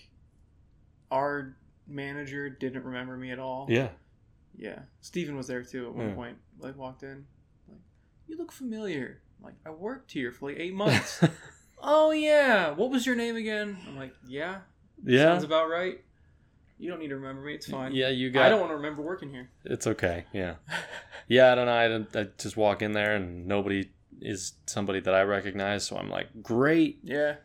our manager didn't remember me at all? Yeah. Yeah. Steven was there too at one Yeah. point. Like walked in, like, you look familiar. I'm like, I worked here for like eight months. oh yeah. What was your name again? I'm like, yeah. yeah. Sounds about right. You don't need to remember me. It's fine. Yeah, you got. I don't want to remember working here. It's okay. Yeah. Yeah, I don't know. I, don't- I just walk in there and nobody is somebody that I recognize, so I'm like, great. Yeah.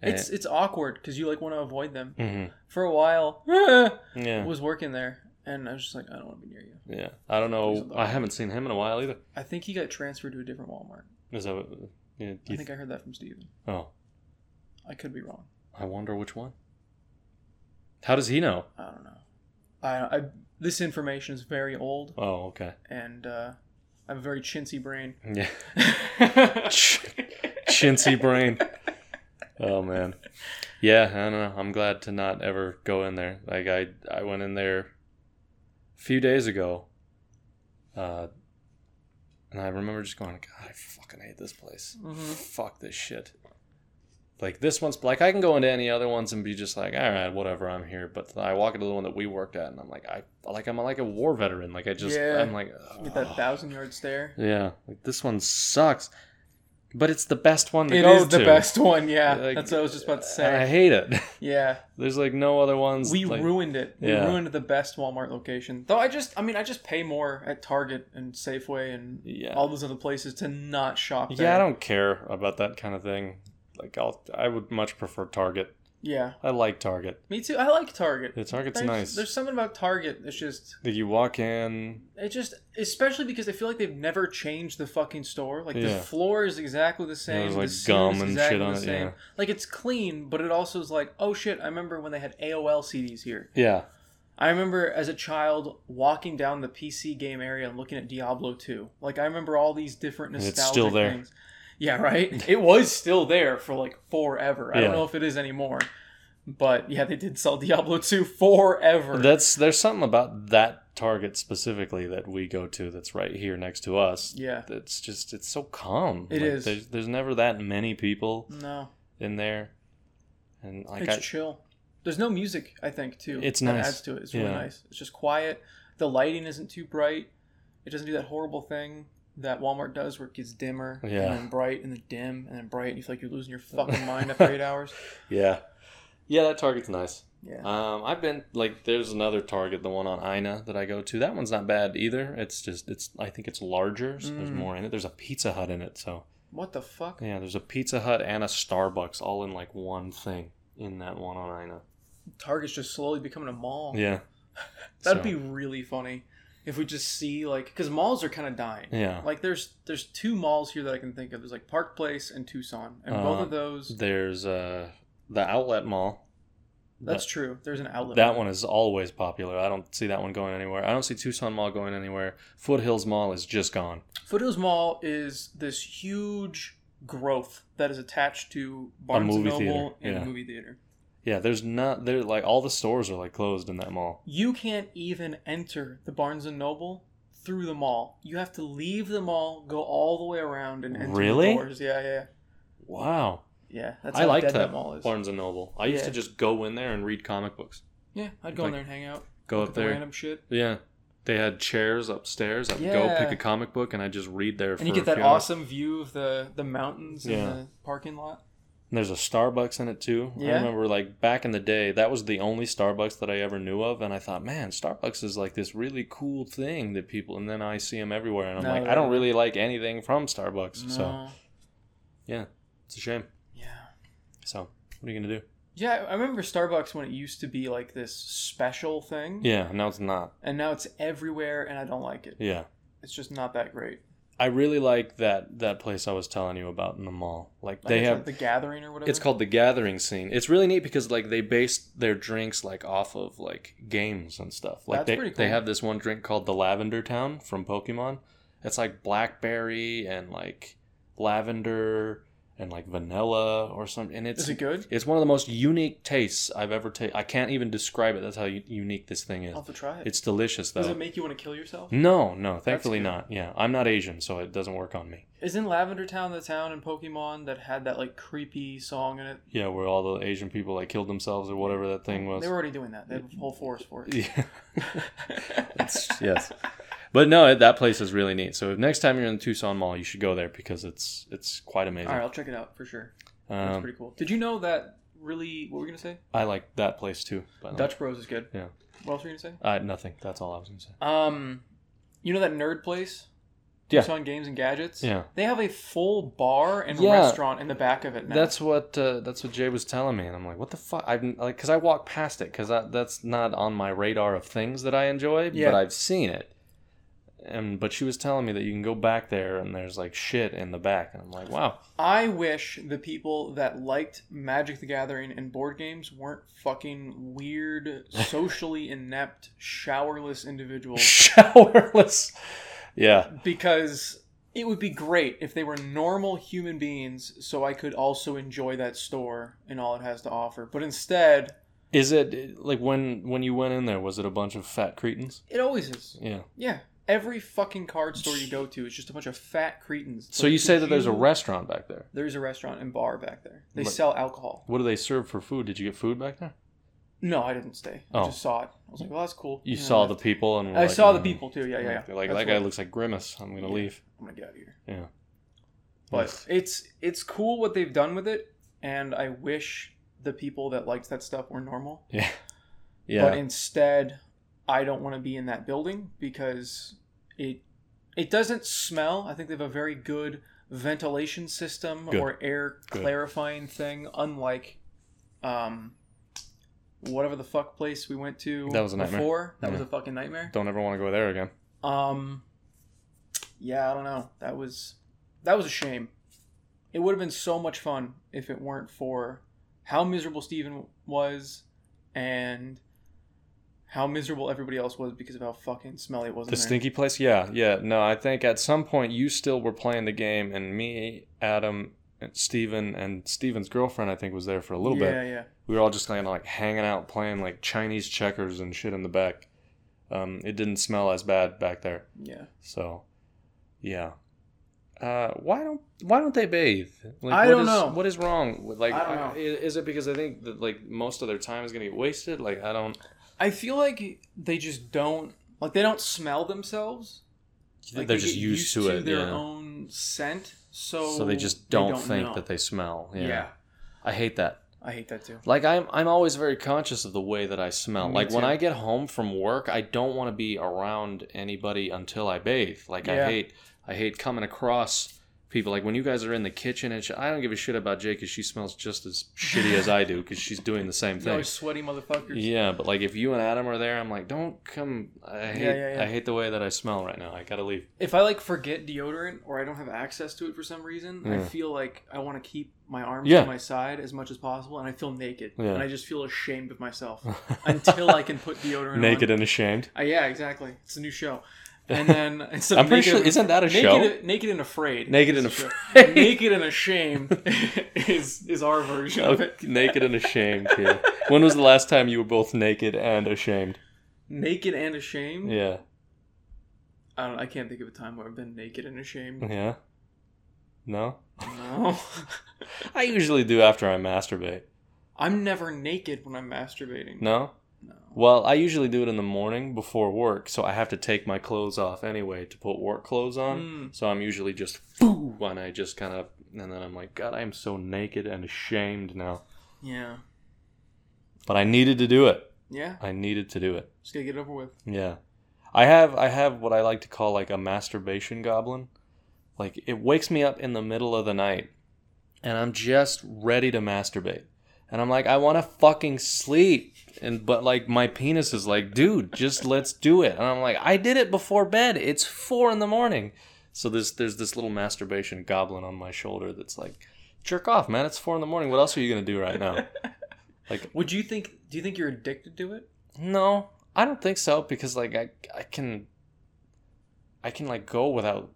And- It's it's awkward because you like want to avoid them. Mhm. For a while, Yeah. was working there, and I was just like, I don't want to be near you. Yeah. I don't know. I haven't seen him in a while either. I think he got transferred to a different Walmart. Is that? What, yeah, I think I heard that from Steven. oh, I could be wrong. I wonder which one. How does he know? I don't know. I, I this information is very old, Oh, okay. and uh, I have a very chintzy brain. Yeah. Chintzy brain. Oh man. Yeah, I don't know. I'm glad to not ever go in there. Like I I went in there a few days ago. Uh and I remember just going, God, I fucking hate this place. Mhm. Fuck this shit. Like this one's like I can go into any other ones and be just like, all right, whatever, I'm here. But I walk into the one that we worked at, and I'm like, I like I'm like a war veteran. Like I just, Yeah. I'm like, Get that thousand yard stare. yeah, like this one sucks, but it's the best one to It go is the to. best one. Yeah, Like, that's what I was just about to say. I hate it. Yeah, There's like no other ones. we like, ruined it. We Yeah. ruined the best Walmart location. Though I just, I mean, I just pay more at Target and Safeway and Yeah. all those other places to not shop there. Yeah, I don't care about that kind of thing. Like I'll, I would much prefer Target. Yeah, I like Target. me too. I like Target. The Target's there's, nice. There's something about Target that's just Like you walk in, it just especially because I feel like they've never changed the fucking store. Like the floor is exactly the same. there's like ceiling gum and exactly shit on the it. same. Yeah, Like it's clean, but it also is like, oh shit, I remember when they had AOL CDs here. yeah, I remember as a child walking down the PC game area and looking at Diablo 2. Like I remember all these different nostalgic it's still there. things. Yeah, right. it was still there for like forever. I don't know if it is anymore. But yeah, they did sell Diablo 2 forever. That's there's something about that Target specifically that we go to that's right here next to us. yeah. It's just it's so calm. It It is. There's, there's never that many people No. in there, and like it's I, chill. There's no music, I think, too. It's that nice. adds to it. It's really Yeah. nice. It's just quiet. The lighting isn't too bright. It doesn't do that horrible thing that Walmart does where it gets dimmer Yeah. and then bright and then dim and then bright and you feel like you're losing your fucking mind after eight hours. yeah, yeah, that Target's nice. Yeah. Um, I've been like, there's another Target, the one on Ina that I go to. That one's not bad either. It's just, it's, I think it's larger, so there's Mm. more in it. There's a Pizza Hut in it, so What the fuck? yeah, there's a Pizza Hut and a Starbucks all in like one thing in that one on Ina. Target's just slowly becoming a mall. Yeah, That'd So- be really funny if we just see like because malls are kind of dying. Yeah. Like there's there's two malls here that I can think of. There's like Park Place and Tucson, and both Uh, of those. There's uh the outlet mall. That's true. There's an outlet. That mall. one is always popular. I don't see that one going anywhere. I don't see Tucson Mall going anywhere. Foothills Mall is just gone. Foothills Mall is this huge growth that is attached to Barnes and movie Noble theater, and a movie theater. Yeah, there's not there like all the stores are like closed in that mall. You can't even enter the Barnes and Noble through the mall. You have to leave the mall, go all the way around, and enter Really? the doors. Yeah, yeah, Wow. yeah. That's I how like dead that that mall is. Barnes and Noble. I used Yeah. to just go in there and read comic books. Yeah, I'd go Like, in there and hang out. Go up there. random shit. Yeah. They had chairs upstairs. I'd go pick a comic book and I'd just read there for And you get that awesome view of the the mountains in Yeah. the parking lot. And there's a Starbucks in it too. Yeah. I remember like back in the day, that was the only Starbucks that I ever knew of, and I thought, man, Starbucks is like this really cool thing that people. And then I see them everywhere, and I'm No, like, I don't really like anything from Starbucks, No. so yeah, it's a shame. Yeah. So what are you gonna do? Yeah, I remember Starbucks when it used to be like this special thing. Yeah, now it's not. And now it's everywhere and I don't like it. Yeah, It's just not that great. I really like that that place I was telling you about in the mall. Like Like they have like the gathering or whatever. It's called the Gathering Scene. It's really neat because like they base their drinks like off of like games and stuff. Like That's they pretty they have this one drink called the Lavender Town from Pokemon. It's like blackberry and like lavender and like vanilla or something. And it's Is it good? it's one of the most unique tastes I've ever taken. I can't even describe it. That's how u- unique this thing is. I'll have to try it. It's delicious though. Does it make you want to kill yourself? no, no, thankfully not. Yeah, I'm not Asian, so it doesn't work on me. Isn't Lavender Town the town in Pokemon that had that like creepy song in it? Yeah, where all the Asian people like killed themselves or whatever that thing was. They were already doing that. They had a whole forest for it. Yeah. Yes. But no, that place is really neat. So next time you're in the Tucson Mall, you should go there because it's it's quite amazing. All right, I'll check it out for sure. That's um, pretty cool. Did you know that really? What were we gonna say? I like that place too. By the way. Dutch Bros is good. Yeah. What else were you gonna say? Uh, nothing. That's all I was gonna say. Um, you know that nerd place? Yeah. Tucson Games and Gadgets. Yeah. They have a full bar and Yeah. restaurant in the back of it now. That's what uh, that's what Jay was telling me, and I'm like, what the fuck? I've like, cause I walk past it, cause that that's not on my radar of things that I enjoy, Yeah. but I've seen it. And but she was telling me that you can go back there and there's like shit in the back, and I'm like, wow. I wish the people that liked Magic the Gathering and board games weren't fucking weird, socially inept, showerless individuals. Showerless. Yeah. Because it would be great if they were normal human beings so I could also enjoy that store and all it has to offer. But instead, Is it like when when you went in there? Was it a bunch of fat cretins? it always is. Yeah. Yeah. Every fucking card store you go to is just a bunch of fat cretins. It's So like, you say that there's a restaurant back there. There's a restaurant and bar back there. They sell alcohol. What do they serve for food? Did you get food back there? No, I didn't stay. I Oh. just saw it. I was like, well, that's cool. You And I saw the left. people and were I like, saw the "Mm." people too. Yeah, yeah, yeah. They're like That's that guy what- looks like Grimace. I'm gonna Yeah. leave. I'm gonna get out of here. Yeah. But it's it's cool what they've done with it, and I wish the people that liked that stuff were normal. Yeah. Yeah. But instead, I don't want to be in that building because it it doesn't smell. I think they have a very good ventilation system Good. or air Good. clarifying thing, unlike um whatever the fuck place we went to That was a nightmare. before. That was a fucking nightmare. Don't ever want to go there again. Um, yeah, I don't know. That was that was a shame. It would have been so much fun if it weren't for how miserable Steven was and how miserable everybody else was because of how fucking smelly it was. The there. stinky place? Yeah, yeah. No, I think at some point you still were playing the game, and me, Adam, and Steven, and Steven's girlfriend, I think, was there for a little bit. Yeah, yeah. We were all just kind of like hanging out, playing like Chinese checkers and shit in the back. Um, it didn't smell as bad back there. Yeah. So, yeah. Uh, why don't Why don't they bathe? Like, I what don't is- know. What is wrong? with Like, I don't know. I- is it because I think that like most of their time is gonna get wasted? Like, I don't. I feel like they just don't like they don't smell themselves. Like they're they just get used, to it. their yeah. own scent, so so they just don't, think know. that they smell. Yeah. yeah. I hate that. I hate that too. Like I'm I'm always very conscious of the way that I smell. Me like when. I get home from work, I don't want to be around anybody until I bathe. Like I hate I hate coming across people like when you guys are in the kitchen and shit, I don't give a shit about Jay because she smells just as shitty as I do because she's doing the same thing. sweaty motherfuckers. Yeah, but like if you and Adam are there, I'm like, don't come. I hate, yeah, yeah. I hate the way that I smell right now. I gotta leave. If I like forget deodorant or I don't have access to it for some reason, I Yeah. feel like I want to keep my arms Yeah. to my side as much as possible, and I feel naked, Yeah. and I just feel ashamed of myself until I can put deodorant Naked on. and ashamed. Uh, yeah, exactly. It's a new show. And then instead I'm pretty naked, sure isn't that a naked, show? Naked and afraid. Naked and. Afraid. naked and ashamed is is our version of oh, it. naked and ashamed. Yeah. When was the last time you were both naked and ashamed? Naked and ashamed. Yeah. I don't. I can't think of a time where I've been naked and ashamed. Yeah. No. No. I usually do after I masturbate. I'm never naked when I'm masturbating. No. Well, I usually do it in the morning before work, so I have to take my clothes off anyway to put work clothes on. Mm. So I'm usually just boo, and I just kind of, and then I'm like, God, I am so naked and ashamed now. Yeah. But I needed to do it. Yeah. I needed to do it. Just gotta get it over with. Yeah. I have I have what I like to call like a masturbation goblin. Like it wakes me up in the middle of the night and I'm just ready to masturbate. And I'm like, I want to fucking sleep. And but like my penis is like, dude, just let's do it. And I'm like, I did it before bed. It's four in the morning. So there's there's this little masturbation goblin on my shoulder that's like, jerk off, man. It's four in the morning. What else are you gonna do right now? Like Would you think? Do you think you're addicted to it? No, I don't think so because like I I can I can like go without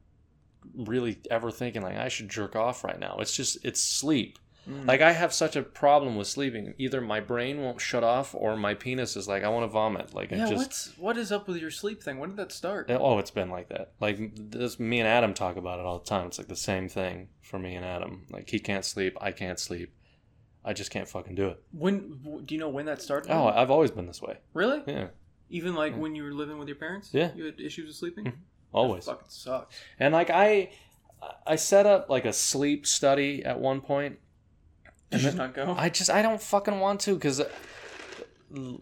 really ever thinking like I should jerk off right now. It's just it's sleep. Mm. Like I have such a problem with sleeping. Either my brain won't shut off or my penis is like I want to vomit. Like yeah. just What's what is up with your sleep thing? When did that start? oh, it's been like that. Like this, me and Adam talk about it all the time. It's like the same thing for me and Adam. Like he can't sleep, I can't sleep. I just can't fucking do it. When do you know when that started? Oh, I've always been this way. really? Yeah, Even like Yeah. when you were living with your parents? Yeah. You had issues with sleeping. Mhm. always. That fucking sucks. And like I, I set up like a sleep study at one point. And then- not go? I just I don't fucking want to because,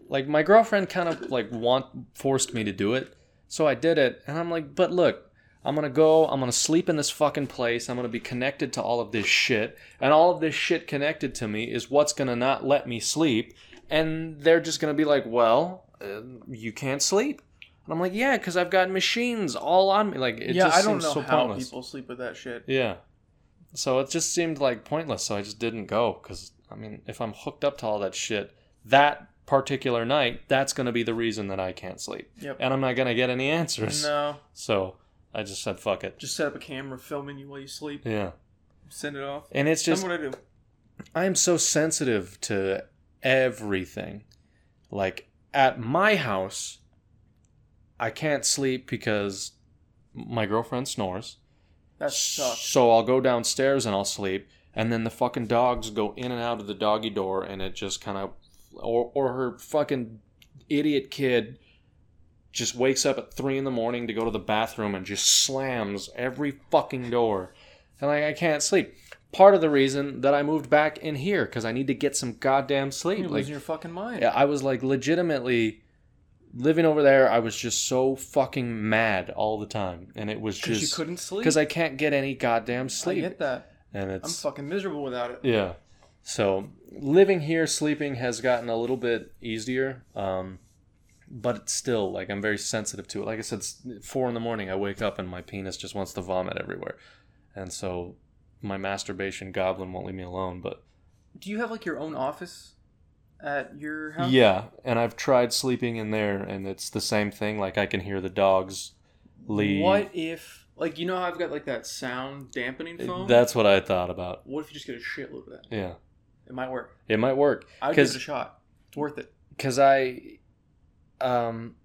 like my girlfriend kind of like want forced me to do it, so I did it, and I'm like, but look. I'm gonna go, I'm gonna sleep in this fucking place, I'm gonna be connected to all of this shit, and all of this shit connected to me is what's gonna not let me sleep, and they're just gonna be like, well, uh, you can't sleep. And I'm like, yeah, because I've got machines all on me. Like, it yeah, just I don't know so how pointless. people sleep with that shit. Yeah. So it just seemed like pointless, so I just didn't go cuz I mean, if I'm hooked up to all that shit, that particular night, that's going to be the reason that I can't sleep. Yep. And I'm not going to get any answers. No, So, I just said fuck it. just set up a camera filming you while you sleep. Yeah. Send it off. And it's Tell just me what I do. I am so sensitive to everything. Like at my house, I can't sleep because my girlfriend snores. That sucks. So I'll go downstairs and I'll sleep, and then the fucking dogs go in and out of the doggy door, and it just kind of, or or her fucking idiot kid just wakes up at three in the morning to go to the bathroom and just slams every fucking door, and like I can't sleep. Part of the reason that I moved back in here because I need to get some goddamn sleep. You're Like losing your fucking mind. yeah, I was like legitimately living over there. I was just so fucking mad all the time, and it was Because you just couldn't sleep. because I can't get any goddamn sleep. I get that. and I'm it's fucking miserable without it. yeah. So living here, sleeping has gotten a little bit easier, um, but it's still like I'm very sensitive to it. Like I said, it's four in the morning, I wake up and my penis just wants to vomit everywhere, and so my masturbation goblin won't leave me alone. But Do you have like your own office at your house? yeah, and I've tried sleeping in there, and it's the same thing. Like I can hear the dogs leave. What if, like, you know how I've got like that sound dampening foam? That's what I thought about. What if you just get a shitload of that? Yeah, It might work. it might work. I would give it a shot. It's worth it. because I, um,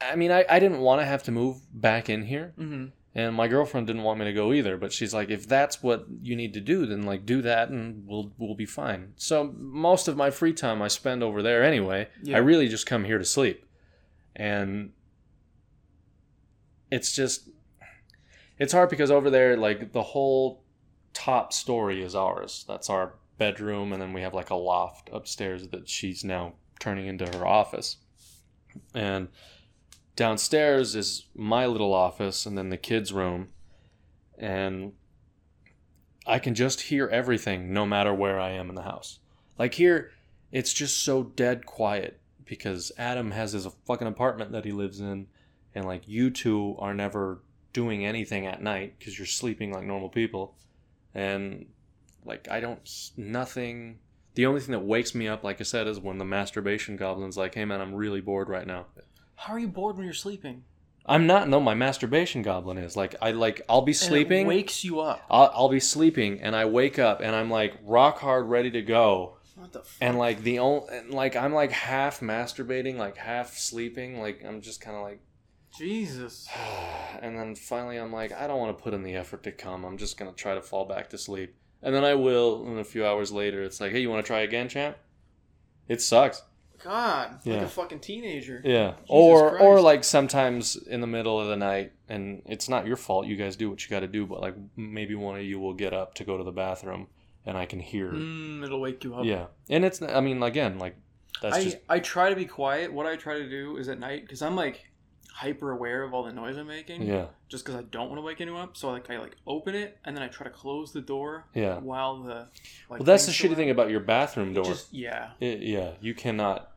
I mean, I, I didn't want to have to move back in here, Mm-hmm. And my girlfriend didn't want me to go either. But she's like, if that's what you need to do, then like do that, and we'll we'll be fine. So most of my free time I spend over there anyway. Yeah. I really just come here to sleep, and it's just it's hard because over there, like the whole top story is ours. That's our bedroom, and then we have like a loft upstairs that she's now turning into her office. And downstairs is my little office, and then the kids' room. And I can just hear everything no matter where I am in the house. Like here, it's just so dead quiet because Adam has his fucking apartment that he lives in, and like you two are never doing anything at night because you're sleeping like normal people, and like I don't nothing. The only thing that wakes me up, like I said, is when the masturbation goblin's like, "Hey man, I'm really bored right now." How are you bored when you're sleeping? I'm not. No, my masturbation goblin is like I like I'll be sleeping. wakes you up. I'll, I'll be sleeping and I wake up and I'm like rock hard ready to go What the fuck? and like the only like I'm like half masturbating like half sleeping like I'm just kind of like Jesus. and then finally I'm like I don't want to put in the effort to come I'm just gonna try to fall back to sleep and then I will and a few hours later it's like hey you want to try again champ it sucks God, like a fucking teenager. yeah or or Christ. like sometimes in the middle of the night and it's not your fault you guys do what you got to do but like maybe one of you will get up to go to the bathroom and I can hear Mm, it'll wake you up. Yeah, and it's I mean again like that's I, just I try to be quiet. What I try to do is at night because I'm like hyper aware of all the noise I'm making. yeah Just because I don't want to wake anyone up, so like I like open it and then I try to close the door. Yeah. While the like. well that's the shitty thing about your bathroom door. Just yeah. It- yeah, you cannot.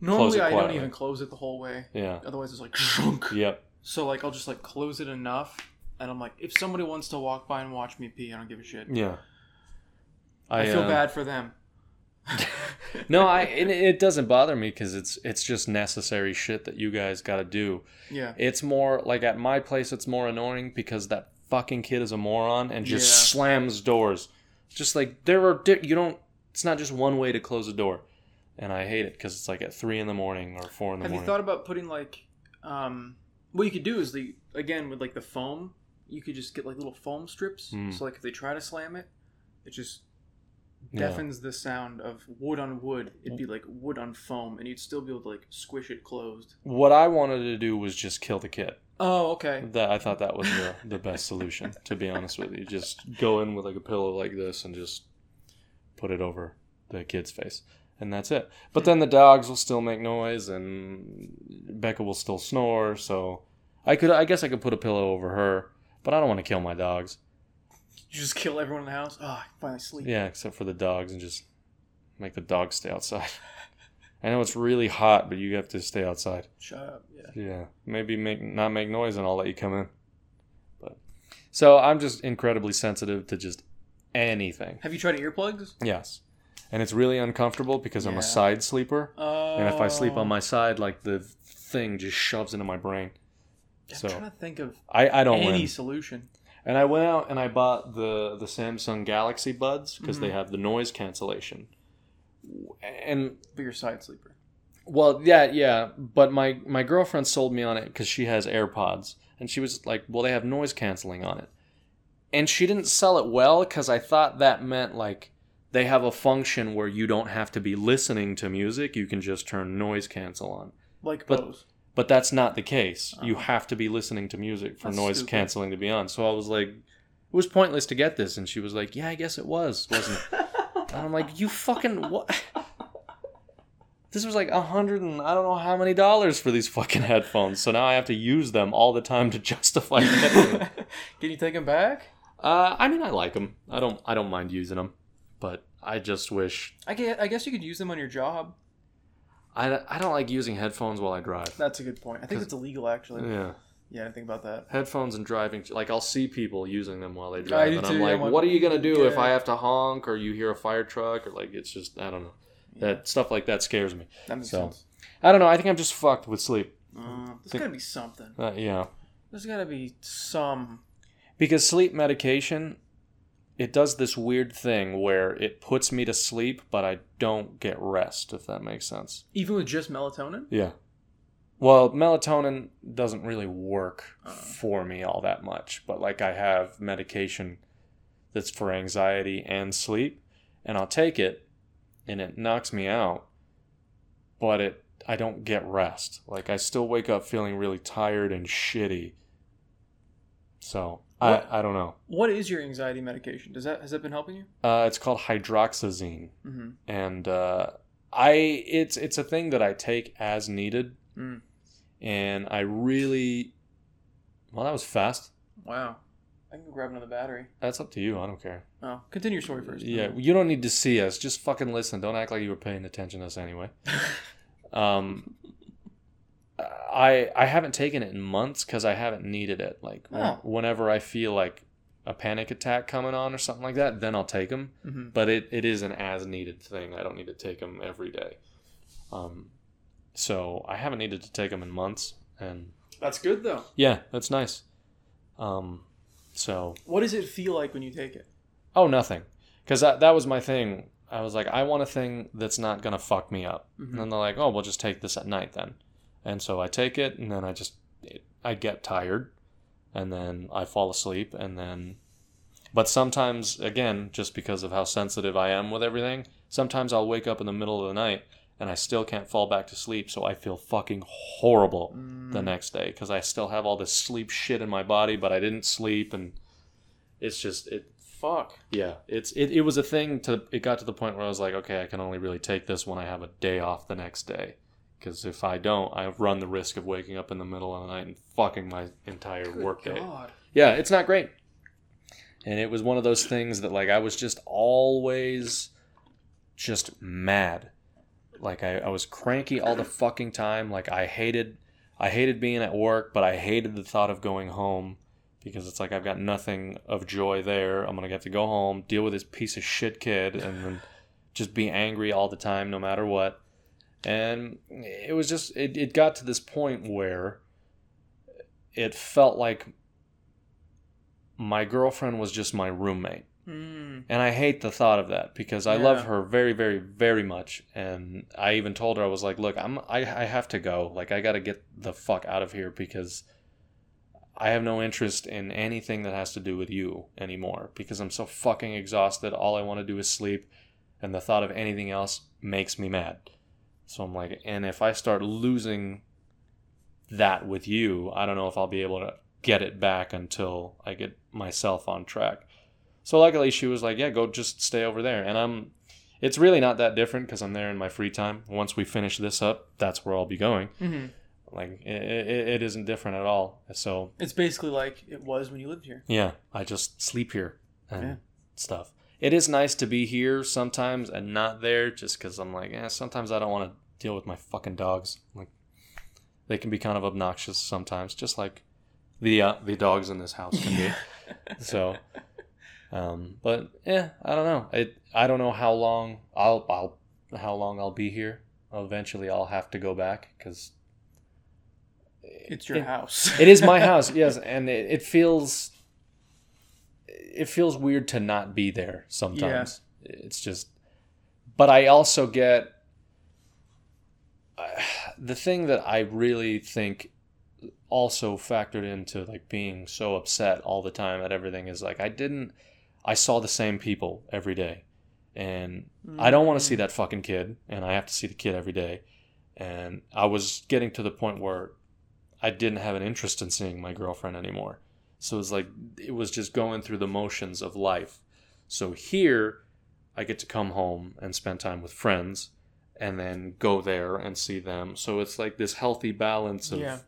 Normally I don't quietly. even close it the whole way. Yeah. Otherwise it's like shunk. Yep. So like I'll just like close it enough, and I'm like, if somebody wants to walk by and watch me pee, I don't give a shit. Yeah. I, feel uh, bad for them. No, I it, it doesn't bother me because it's it's just necessary shit that you guys got to do. Yeah. It's more like at my place, it's more annoying because that fucking kid is a moron and just Yeah. slams doors. Just like there are di- you don't. It's not just one way to close a door, and I hate it because it's like at three in the morning or four in the morning. Have you thought about putting like, um, what you could do is the again with like the foam, you could just get like little foam strips. Mm. So like if they try to slam it, it just Yeah. deafens the sound of wood on wood. It'd be like wood on foam, and you'd still be able to like squish it closed. What I wanted to do was just kill the kid. Oh, okay. That I thought that was the, the best solution. To be honest with you, just go in with like a pillow like this and just put it over the kid's face, and that's it. But then the dogs will still make noise, and Becca will still snore. So I could, I guess, I could put a pillow over her, but I don't want to kill my dogs. You just kill everyone in the house. Oh, I can finally sleep. Yeah, except for the dogs, and just make the dogs stay outside. I know it's really hot, but you have to stay outside. Shut up. Yeah. Yeah, maybe make not make noise, and I'll let you come in. But so I'm just incredibly sensitive to just anything. Have you tried earplugs? Yes, and it's really uncomfortable because I'm Yeah. a side sleeper, Oh. and if I sleep on oh. my side, like the thing just shoves into my brain. So I'm so- trying to think of I I don't any win. solution. And I went out and I bought the the Samsung Galaxy Buds because they mm-hmm. have the noise cancellation. And But you're a side sleeper. Well, yeah, yeah, but my my girlfriend sold me on it because she has AirPods, and she was like, "Well, they have noise canceling on it," and she didn't sell it well because I thought that meant like they have a function where you don't have to be listening to music; you can just turn noise cancel on. Like But- Bose. But that's not the case. You Uh-huh. have to be listening to music for That's noise stupid. canceling to be on. So I was like, "It was pointless to get this," and she was like, "Yeah, I guess it was, wasn't it?" And I'm like, you fucking what? This was like a hundred and I don't know how many dollars for these fucking headphones. So now I have to use them all the time to justify. Can you take them back? Uh, I mean, I like them. I don't. I don't mind using them, but I just wish I guess, I guess you could use them on your job. I, I don't like using headphones while I drive. That's a good point. I think it's illegal, actually. Yeah, Yeah, I didn't think about that. headphones and driving. Like I'll see people using them while they drive, and too, I'm like, what are you gonna do if. I have to honk or you hear a fire truck or like it's just I don't know. That stuff like that scares me. That makes So- sense. I don't know. I think I'm just fucked with sleep. Uh, there's Think- gotta be something. Uh, yeah. There's gotta be some. because sleep medication it does this weird thing where it puts me to sleep but i don't get rest if that makes sense Even with just melatonin? yeah well melatonin doesn't really work Uh. for me all that much but like i have medication that's for anxiety and sleep and i'll take it and it knocks me out but it i don't get rest like i still wake up feeling really tired and shitty so What- I, I don't know What is your anxiety medication? Does that has that been helping you? Uh, it's called hydroxyzine, Mm-hmm. and uh, I it's it's a thing that I take as needed, Mm. and I really well that was fast. Wow. I can grab another battery. That's up to you. I don't care. Oh, continue your story first. Yeah, you don't need to see us. Just fucking listen. Don't act like you were paying attention to us anyway. Um, I I haven't taken it in months because I haven't needed it. Like Oh. whenever I feel like a panic attack coming on or something like that, then I'll take them. hmm But it, it is an as needed thing. I don't need to take them every day. Um, so I haven't needed to take them in months, and That's good though. yeah, that's nice. Um, so What does it feel like when you take it? oh, nothing, because that that was my thing. I was like, I want a thing that's not gonna fuck me up. Mhm. And then they're like, oh, we'll just take this at night then. And so I take it, and then I just it, I get tired, and then I fall asleep, and then. But sometimes, again, just because of how sensitive I am with everything, sometimes I'll wake up in the middle of the night and I still can't fall back to sleep, so I feel fucking horrible Mm. the next day because I still have all this sleep shit in my body, but I didn't sleep, and it's just it. Fuck. Yeah, it's it, it was a thing to it got to the point where I was like, okay, I can only really take this when I have a day off the next day. Because if I don't, I run the risk of waking up in the middle of the night and fucking my entire Good work day. Yeah, it's not great. And it was one of those things that like I was just always just mad. Like I, I was cranky all the fucking time. Like I hated I hated being at work, but I hated the thought of going home because it's like I've got nothing of joy there. I'm gonna get to go home, deal with this piece of shit kid, and then just be angry all the time, no matter what. And it was just it, it got to this point where it felt like my girlfriend was just my roommate. Mm. And I hate the thought of that because I love her very, very, very much. And I even told her I was like, "Look, I'm I, I have to go. Like I got to get the fuck out of here because I have no interest in anything that has to do with you anymore because I'm so fucking exhausted. All I want to do is sleep, and the thought of anything else makes me mad. So I'm like, and if I start losing that with you, I don't know if I'll be able to get it back until I get myself on track. So luckily she was like, "Yeah, go just stay over there." And I'm it's really not that different cuz I'm there in my free time. Once we finish this up, that's where I'll be going. hmm Like it, it, it isn't different at all. So, It's basically like it was when you lived here. yeah, I just sleep here and Yeah. stuff. It is nice to be here sometimes and not there just cuz I'm like, "Yeah, sometimes I don't want to deal with my fucking dogs." Like they can be kind of obnoxious sometimes, just like the uh, the dogs in this house can be. so um but yeah i don't know it i don't know how long i'll i'll how long i'll be here eventually i'll have to go back because It's your house. it is my house yes and it, it feels it feels weird to not be there sometimes it's just but i also get the thing that i really think also factored into like being so upset all the time at everything is like i didn't i saw the same people every day. And i don't want to see mm. that fucking kid and i have to see the kid every day. And i was getting to the point where i didn't have an interest in seeing my girlfriend anymore. So it was like it was just going through the motions of life. So here i get to come home and spend time with friends and then go there and see them. So it's like this healthy balance of Yeah.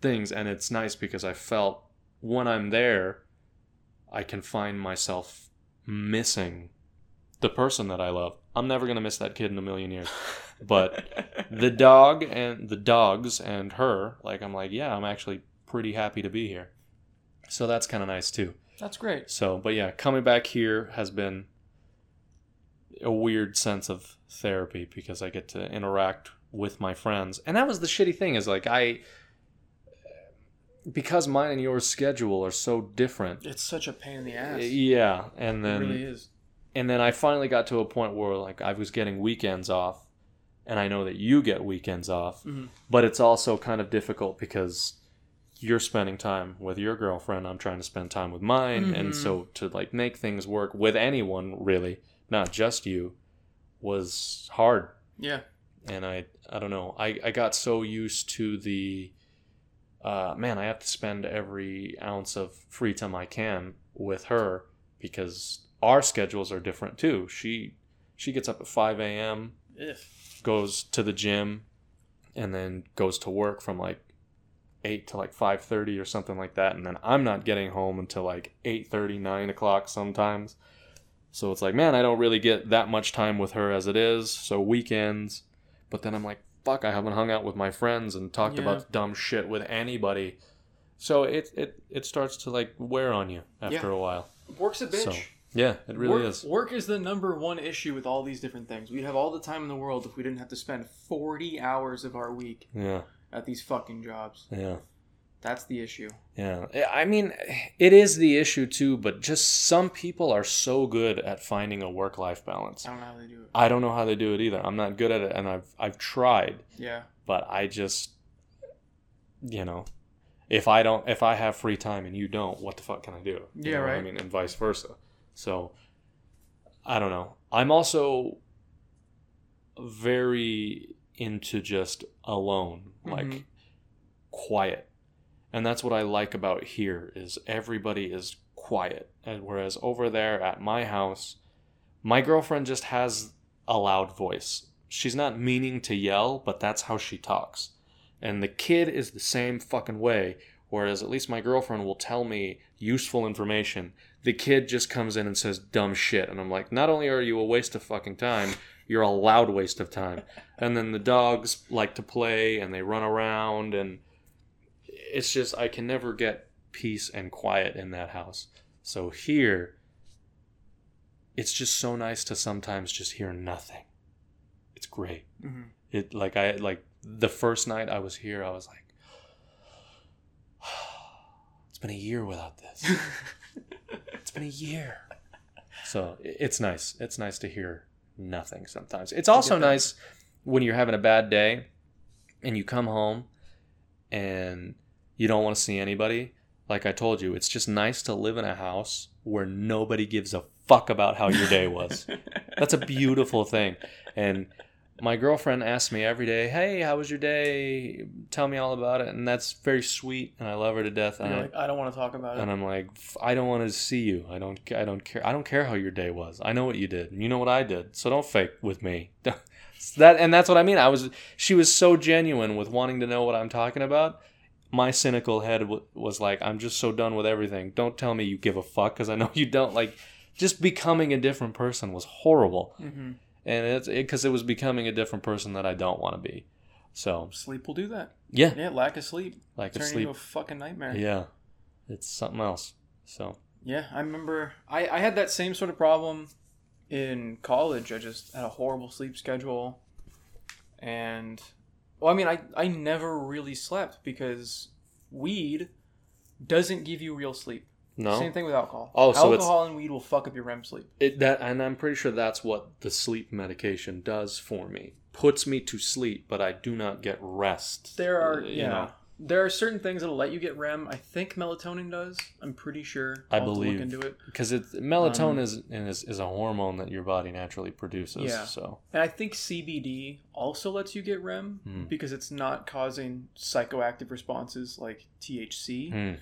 things and it's nice because i felt when i'm there i can find myself missing the person that i love. I'm never going to miss that kid in a million years. But the dog and the dogs and her like i'm like yeah i'm actually pretty happy to be here. So that's kind of nice too. That's great. so but yeah coming back here has been a weird sense of therapy because i get to interact with my friends and that was the shitty thing is like i because mine and yours schedule are so different It's such a pain in the ass. yeah and it then really is. and then I finally got to a point where like I was getting weekends off, and I know that you get weekends off, Mhm. but it's also kind of difficult because you're spending time with your girlfriend. I'm trying to spend time with mine, and Mhm. so to like make things work with anyone really, not just you, was hard. Yeah. And I I don't know. I I got so used to the. Uh, man, I have to spend every ounce of free time I can with her because our schedules are different too. She she gets up at five a.m., If. goes to the gym, and then goes to work from like eight to like five thirty or something like that, and then I'm not getting home until like eight thirty, nine o'clock sometimes. So it's like, man, I don't really get that much time with her as it is. So weekends, but then I'm like, fuck, I haven't hung out with my friends and talked Yeah. about dumb shit with anybody. So it it it starts to like wear on you after Yeah. a while. Work's a bitch. So yeah, it really work, is. Work is the number one issue with all these different things. We'd have all the time in the world if we didn't have to spend 40 hours of our week Yeah, at these fucking jobs. yeah. That's the issue. Yeah, I mean, it is the issue too, but just some people are so good at finding a work-life balance. I don't know how they do it. I don't know how they do it either. I'm not good at it, and I've I've tried, Yeah. but I just, you know, if I don't, if I have free time and you don't, what the fuck can I do? You Yeah, know what I mean, and vice versa. So, I don't know. I'm also very into just alone, like Mhm. quiet, and that's what I like about here is everybody is quiet, and whereas over there at my house, my girlfriend just has a loud voice. She's not meaning to yell, but that's how she talks. And the kid is the same fucking way. Whereas at least my girlfriend will tell me useful information. The kid just comes in and says dumb shit. And I'm like, not only are you a waste of fucking time, you're a loud waste of time. And then the dogs like to play and they run around. And it's just, I can never get peace and quiet in that house. So here, it's just so nice to sometimes just hear nothing. It's great. hmm It like I like the first night I was here, I was like, it's been a year without this. It's been a year. So it's nice. It's nice to hear nothing sometimes. It's also nice when you're having a bad day and you come home and you don't want to see anybody. Like I told you, it's just nice to live in a house where nobody gives a fuck about how your day was. That's a beautiful thing. And my girlfriend asks me every day, "Hey, how was your day? Tell me all about it." And that's very sweet, and I love her to death. And, You're I, like, I don't want to talk about it. and. I'm like, "I don't want to see you. I don't. I don't care. I don't care how your day was. I know what you did. You know what I did. So don't fake with me." that and that's what I mean. I was. She was so genuine with wanting to know what I'm talking about. My cynical head w- was like, "I'm just so done with everything. Don't tell me you give a fuck, because I know you don't." Like, just becoming a different person was horrible hmm and it's because it, was becoming a different person that I don't want to be. So Sleep will do that. yeah, Yeah, lack of sleep. like Turn a sleep. into a fucking nightmare. Yeah, it's something else. So Yeah, I remember I, I had that same sort of problem in college. I just had a horrible sleep schedule. And, well, I mean, I, I never really slept because weed doesn't give you real sleep. no, Same thing with alcohol. Oh, so alcohol and weed will fuck up your REM sleep. it that and I'm pretty sure that's what the sleep medication does for me. Puts me to sleep, but I do not get rest. There are, Uh, yeah. There are certain things that'll let you get REM. I think melatonin does. I'm pretty sure. I I'll to believe. look into it. because it's melatonin Um, is, is is a hormone that your body naturally produces. Yeah. So And I think CBD also lets you get REM Hmm. because it's not causing psychoactive responses like THC, Hmm.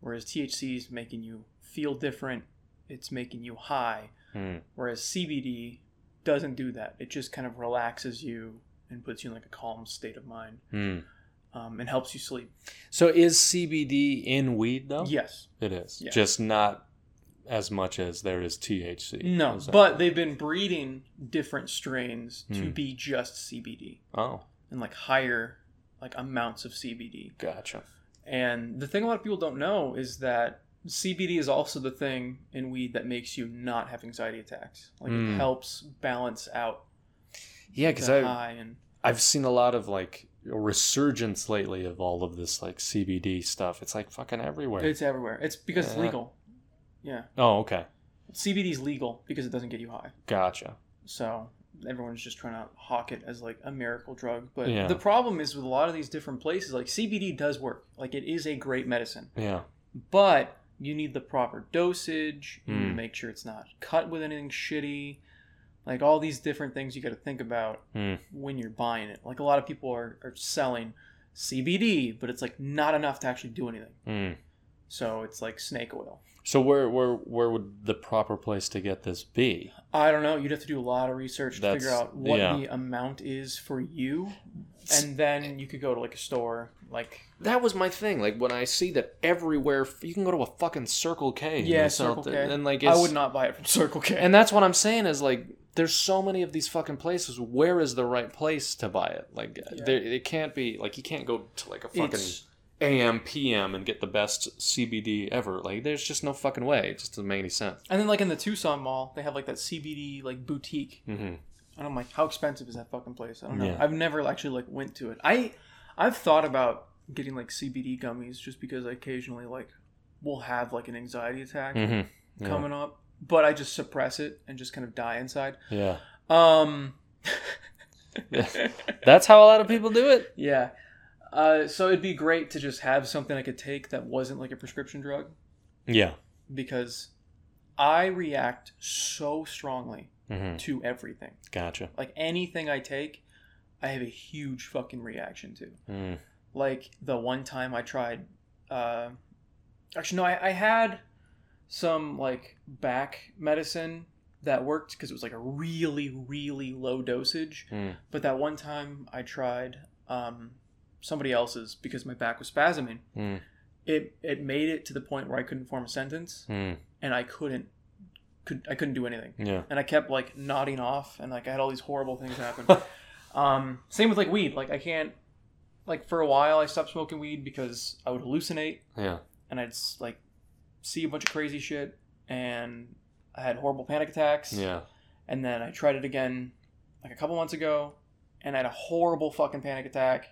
whereas THC is making you feel different, it's making you high, Hmm. whereas CBD doesn't do that. It just kind of relaxes you and puts you in like a calm state of mind Hmm. Um, and helps you sleep. So is CBD in weed though? Yes. It is. Yeah. Just not as much as there is THC. No, Is but they've been breeding different strains to Hmm. be just CBD oh, and like higher like amounts of CBD. gotcha. And the thing a lot of people don't know is that CBD is also the thing in weed that makes you not have anxiety attacks. Like Mm. it helps balance out Yeah, because I and... I've seen a lot of like resurgence lately of all of this like CBD stuff. It's like fucking everywhere. it's everywhere. It's because it's legal. Yeah. oh, okay, CBD is legal because it doesn't get you high. gotcha. So everyone's just trying to hawk it as like a miracle drug. But Yeah. the problem is with a lot of these different places, like CBD does work. Like it is a great medicine. Yeah, but you need the proper dosage. You need to Mm. make sure it's not cut with anything shitty. Like all these different things you got to think about Hmm. when you're buying it. Like a lot of people are, are selling CBD, but it's like not enough to actually do anything. Hmm. So it's like snake oil. So where where where would the proper place to get this be? I don't know. You'd have to do a lot of research to figure out what yeah. the amount is for you, and then you could go to like a store. Like That was my thing. Like when I see that everywhere, you can go to a fucking Circle K. yeah, Circle K. And like I would not buy it from Circle K. And that's what I'm saying is like there's so many of these fucking places. Where is the right place to buy it? Like Yeah. there, it can't be like you can't go to like a fucking It's- AM PM and get the best CBD ever. Like there's just no fucking way. It just doesn't make any sense. and then like in the Tucson Mall, they have like that CBD like boutique. Mm-hmm. And I'm like, how expensive is that fucking place? I don't know. Yeah. I've never actually like went to it. I I've thought about getting like CBD gummies just because I occasionally like will have like an anxiety attack Mm-hmm. Yeah. coming up, but I just suppress it and just kind of die inside. Yeah. Um That's how a lot of people do it. Yeah. Uh, so it'd be great to just have something I could take that wasn't like a prescription drug Yeah. because I react so strongly Mm-hmm. to everything. Gotcha. Like anything I take, I have a huge fucking reaction to. Mm. Like the one time I tried, uh, actually, no, I, I had some like back medicine that worked because it was like a really, really low dosage. Mm. But that one time I tried um, somebody else's because my back was spasming. Mm. It it made it to the point where I couldn't form a sentence Mm. and I couldn't could I couldn't do anything. Yeah. And I kept like nodding off and like I had all these horrible things happen. um, same with like weed. Like I can't like for a while I stopped smoking weed because I would hallucinate Yeah. and I'd like see a bunch of crazy shit and I had horrible panic attacks. Yeah. And then I tried it again like a couple months ago and I had a horrible fucking panic attack